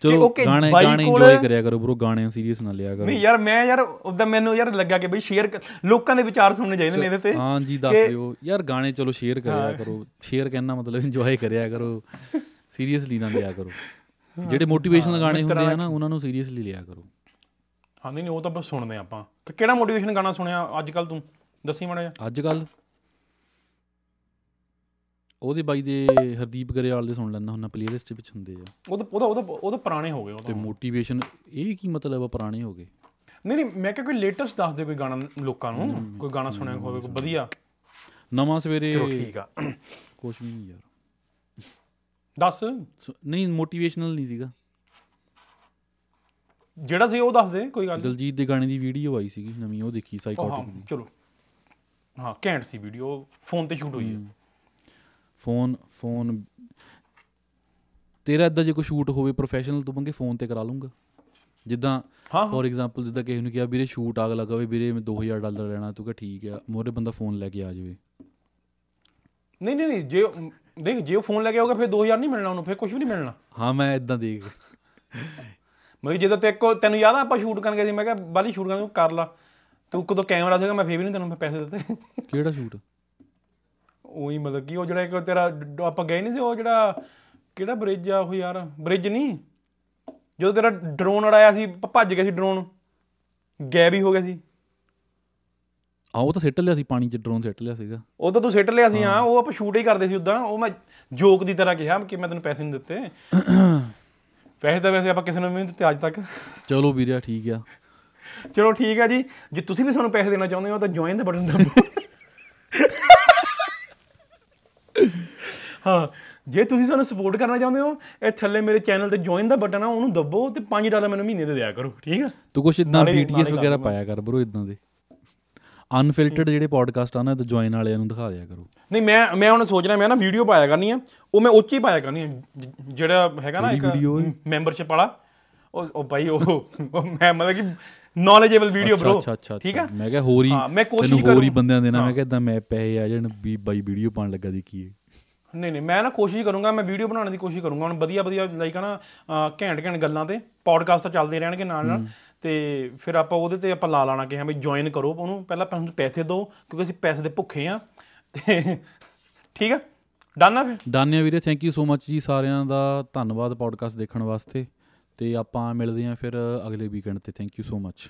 ਚਲੋ ਗਾਣੇ ਗਾਣੇ ਇੰਜੋਏ ਕਰਿਆ ਕਰੋ ਬਰੋ ਗਾਣੇ ਸੀਰੀਅਸ ਨਾ ਲਿਆ ਕਰੋ। ਨਹੀਂ ਯਾਰ ਮੈਂ ਯਾਰ ਉਦਾਂ ਮੈਨੂੰ ਯਾਰ ਲੱਗਾ ਕਿ ਬਈ ਸ਼ੇਅਰ ਲੋਕਾਂ ਦੇ ਵਿਚਾਰ ਸੁਣਨੇ ਚਾਹੀਦੇ ਨੇ ਇਹਦੇ ਤੇ। ਹਾਂ ਜੀ ਦੱਸ ਦਿਓ। ਯਾਰ ਗਾਣੇ ਚਲੋ ਸ਼ੇਅਰ ਕਰਿਆ ਕਰੋ। ਸ਼ੇਅਰ ਕਹਿਣਾ ਮਤਲਬ ਇੰਜੋਏ ਕਰਿਆ ਕਰੋ। ਸੀਰੀਅਸਲੀ ਨਾ ਲਿਆ ਕਰੋ। ਜਿਹੜੇ ਮੋਟੀਵੇਸ਼ਨਲ ਗਾਣੇ ਹੁੰਦੇ ਆ ਨਾ ਉਹਨਾਂ ਨੂੰ ਸੀਰੀਅਸਲੀ ਲਿਆ ਕਰੋ। ਹਾਂ ਨਹੀਂ ਉਹ ਤਾਂ ਬਸ ਸੁਣਦੇ ਆਪਾਂ। ਕਿ ਕਿਹੜਾ ਮੋਟੀਵੇਸ਼ਨ ਗਾਣਾ ਸੁਣਿਆ ਅੱਜ ਕੱਲ ਤੂੰ? ਦੱਸੀ ਮਾੜਾ ਜਿਹਾ। ਅੱਜ ਕੱਲ ਉਹਦੇ ਬਾਈ ਦੇ ਹਰਦੀਪ ਗਰੇਵਾਲ ਦੇ ਸੁਣ ਲੈਣਾ ਹੁੰਦਾ ਪਲੇਲਿਸਟ ਵਿੱਚ ਹੁੰਦੇ ਆ। ਉਹ ਤਾਂ ਉਹਦਾ ਉਹਦਾ ਉਹ ਤਾਂ ਪੁਰਾਣੇ ਹੋ ਗਏ ਉਹ ਤੇ। ਤਾਂ ਮੋਟੀਵੇਸ਼ਨ ਇਹ ਕੀ ਮਤਲਬ ਆ ਪੁਰਾਣੇ ਹੋ ਗਏ? ਨਹੀਂ ਨਹੀਂ ਮੈਂ ਕਿਹਾ ਕੋਈ ਲੇਟੈਸਟ ਦੱਸ ਦੇ ਕੋਈ ਗਾਣਾ ਲੋਕਾਂ ਨੂੰ ਕੋਈ ਗਾਣਾ ਸੁਣਿਆ ਹੋਵੇ ਕੋਈ ਵਧੀਆ। ਨਵਾਂ ਸਵੇਰੇ ਠੀਕ ਆ। ਕੁਛ ਵੀ ਨਹੀਂ ਯਾਰ। ਦੱਸ। ਨਹੀਂ ਮੋਟੀਵੇਸ਼ਨਲ ਨਹੀਂ ਸੀਗਾ। ਜਿਹੜਾ ਸੀ ਉਹ ਦੱਸ ਦੇ ਕੋਈ ਗੱਲ। ਦਲਜੀਤ ਦੇ ਗਾਣੇ ਦੀ ਵੀਡੀਓ ਆਈ ਸੀਗੀ ਨਵੀਂ ਉਹ ਦੇਖੀ ਸਾਈਕੋਟਿਕ ਦੀ ਚਲੋ। ਹਾਂ ਘੈਂਟ ਸੀ ਵੀਡੀਓ ਫੋਨ ਤੇ ਸ਼ੂਟ ਹੋਈ ਹੈ। Phone phone. ਤੇਰਾ ਇਦਾਂ ਜੇ ਕੋਈ ਸ਼ੂਟ ਹੋਵੇ ਪ੍ਰੋਫੈਸ਼ਨਲ ਤੂੰ ਮੰਗੇ ਫੋਨ ਤੇ ਕਰਾ ਲੂੰਗਾ ਜਿੱਦਾਂ ਫੋਰ ਐਗਜ਼ਾਮਪਲ ਜਿੱਦਾਂ ਕਿਸੇ ਨੂੰ ਕਿਹਾ ਵੀਰੇ ਸ਼ੂਟ ਆਗ ਲੱਗਾ ਵੀ ਵੀਰੇ ਮੈਂ 2000 ਡਾਲਰ ਲੈਣਾ ਤੂੰ ਕਹ ਠੀਕ ਆ ਮੋਰੇ ਬੰਦਾ ਫੋਨ ਲੈ ਕੇ ਆ ਜਾਵੇ। ਨਹੀਂ ਨਹੀਂ ਨਹੀਂ ਜੇ ਦੇਖ ਜੇ ਉਹ ਫੋਨ ਲੈ ਕੇ ਆਊਗਾ ਫਿਰ 2000 ਨਹੀਂ ਮਿਲਣਾ ਉਹਨੂੰ ਫਿਰ ਕੁਝ ਵੀ ਨਹੀਂ ਮਿਲਣਾ। ਹਾਂ ਮੈਂ ਇਦਾਂ ਦੇਖ। ਮਤਲਬ ਜਦੋਂ ਤੇ ਕੋ ਤੈਨੂੰ ਯਾਦ ਆ ਆਪਾਂ ਸ਼ੂਟ ਕਰਨ ਗਏ ਸੀ ਮੈਂ ਕਿਹਾ ਬਾਲੀ ਸ਼ੂਟ ਕਰਨ ਕਰ ਲਾ। ਤੂੰ ਕਦੋਂ ਕੈਮਰਾ ਸੀਗਾ ਮੈਂ ਫੇਰ ਵੀ ਨਹੀਂ ਤੈਨੂੰ ਪੈਸੇ ਦਿੱਤੇ। ਕਿਹੜਾ ਸ਼ੂਟ ਉਹੀ ਮਤਲਬ ਕਿ ਉਹ ਜਿਹੜਾ ਇੱਕ ਤੇਰਾ ਡ- ਆਪਾਂ ਗਏ ਨਹੀਂ ਸੀ ਉਹ ਜਿਹੜਾ ਕਿਹੜਾ ਬ੍ਰਿਜ ਆ ਉਹ ਯਾਰ? ਬ੍ਰਿਜ ਨਹੀਂ ਜਦੋਂ ਤੇਰਾ ਡਰੋਨ ਉਡਾਇਆ ਸੀ ਭ- ਭੱਜ ਗਿਆ ਸੀ ਡਰੋਨ ਗਾਇਬ ਹੀ ਹੋ ਗਿਆ ਸੀ। ਆ ਉਹ ਤਾਂ ਸਿੱਟ ਲਿਆ ਸੀ ਪਾਣੀ 'ਚ ਡਰੋਨ ਸਿੱਟ ਲਿਆ ਸੀਗਾ। ਉਹ ਤਾਂ ਤੂੰ ਸਿੱਟ ਲਿਆ ਸੀ ਹਾਂ। ਉਹ ਆਪਾਂ ਸ਼ੂਟ ਹੀ ਕਰਦੇ ਸੀ ਉਦਾਂ। ਉਹ ਮੈਂ ਜੋਕ ਦੀ ਤਰ੍ਹਾਂ ਕਿਹਾ ਕਿ ਮੈਂ ਤੈਨੂੰ ਪੈਸੇ ਨਹੀਂ ਦਿੱਤੇ। (coughs) ਪੈਸੇ ਤਾਂ ਵੈਸੇ ਆਪਾਂ ਕਿਸੇ ਨੂੰ ਵੀ ਨਹੀਂ ਦਿੱਤੇ ਅੱਜ ਤੱਕ। ਚਲੋ ਵੀਰਿਆ ਠੀਕ ਆ। ਚਲੋ ਠੀਕ ਹੈ ਜੀ। ਜੇ ਤੁਸੀਂ ਵੀ ਸਾਨੂੰ ਪੈਸੇ ਦੇਣਾ ਚਾਹੁੰਦੇ ਹੋ ਤਾਂ ਜੁਆਇਨ ਦਾ ਬਟਨ ਦਬਾਓ ਹਾਂ ਜੇ ਤੁਸੀਂ ਸਾਨੂੰ ਸਪੋਰਟ ਕਰਨਾ ਚਾਹੁੰਦੇ ਹੋ ਇਹ ਥੱਲੇ ਮੇਰੇ ਚੈਨਲ ਤੇ ਜੁਆਇਨ ਦਾ ਬਟਨ ਆ ਉਹਨੂੰ ਦਬੋ ਤੇ 5 ਡਾਲਰ ਮੈਨੂੰ ਮਹੀਨੇ ਦੇ ਦਿਆ ਕਰੋ ਠੀਕ ਆ ਤੂੰ ਕੁਛ ਇਦਾਂ BTS ਵਗੈਰਾ। ਪਾਇਆ ਕਰ ਬਰੋ ਇਦਾਂ ਦੇ ਅਨਫਿਲਟਰਡ ਜਿਹੜੇ ਪੋਡਕਾਸਟ ਆ ਨਾ ਤੇ ਜੁਆਇਨ ਵਾਲਿਆਂ ਨੂੰ ਦਿਖਾ ਦਿਆ ਕਰੋ ਨਹੀਂ ਮੈਂ ਮੈਂ ਹੁਣ ਸੋਚ ਰਿਹਾ ਮੈਂ ਨਾ ਵੀਡੀਓ ਪਾਇਆ ਕਰਨੀ ਆ ਉਹ ਮੈਂ ਉੱਚੀ ਪਾਇਆ ਕਰਨੀ ਆ ਜਿਹੜਾ ਹੈਗਾ ਨਾ ਇੱਕ? ਮੈਂਬਰਸ਼ਿਪ ਵਾਲਾ ਉਹ ਉਹ ਭਾਈ ਉਹ ਮੈਂ ਮਤਲਬ ਕਿ ਨੌਲੇਜੇਬਲ ਵੀਡੀਓ ਬ్రో ਅੱਛਾ ਅੱਛਾ ਠੀਕ ਆ ਅੱਛਾ। ਮੈਂ ਕਿਹਾ ਹੋਰ ਹੀ ਹਾਂ, ਮੈਂ ਕੋਸ਼ਿਸ਼ ਤੈਨੂੰ ਹੋਰ ਹੀ ਬੰਦਿਆਂ ਦੇਣਾ ਹਾਂ। ਮੈਂ ਕਿਹਾ ਇਦਾਂ ਮੈਂ ਪੈਸੇ ਆ ਜਾਣ ਵੀ ਬਾਈ ਵੀਡੀਓ ਪਾਣ ਲੱਗਾ ਦੀ ਕੀ ਹੈ ਨਹੀਂ ਨਹੀਂ ਮੈਂ ਨਾ ਕੋਸ਼ਿਸ਼ ਕਰੂੰਗਾ ਮੈਂ ਵੀਡੀਓ ਬਣਾਉਣ ਦੀ ਕੋਸ਼ਿਸ਼ ਕਰੂੰਗਾ। ਹੁਣ ਵਧੀਆ ਵਧੀਆ ਲਾਈਕ ਨਾ ਘੈਂਟ ਘੈਂਟ ਗੱਲਾਂ ਤੇ ਪੋਡਕਾਸਟ ਤਾਂ ਚੱਲਦੇ ਰਹਿਣਗੇ ਨਾਲ ਨਾਲ। ਤੇ ਫਿਰ ਆਪਾਂ ਉਹਦੇ ਤੇ ਆਪਾਂ ਲਾ ਲਾਣਾ ਕਿ ਹਾਂ ਬਈ ਜੁਆਇਨ ਕਰੋ ਉਹਨੂੰ। ਪਹਿਲਾਂ ਸਾਨੂੰ ਪੈਸੇ ਦਿਓ ਕਿਉਂਕਿ ਅਸੀਂ ਪੈਸੇ ਦੇ ਭੁੱਖੇ ਆ। ਤੇ ਠੀਕ ਆ? ਡਨ ਆ ਫਿਰ? ਡਨ ਆ ਵੀਰੇ ਥੈਂਕ ਯੂ ਸੋ ਮੱਚ ਜੀ ਸਾਰਿਆਂ ਦਾ। ਧੰਨਵਾਦ ਪੋਡਕਾਸਟ ਦੇਖਣ ਵਾਸਤੇ। ਤੇ ਆਪਾਂ ਮਿਲਦੇ ਹਾਂ ਫਿਰ ਅਗਲੇ ਵੀਕਐਂਡ ਤੇ। Thank you so much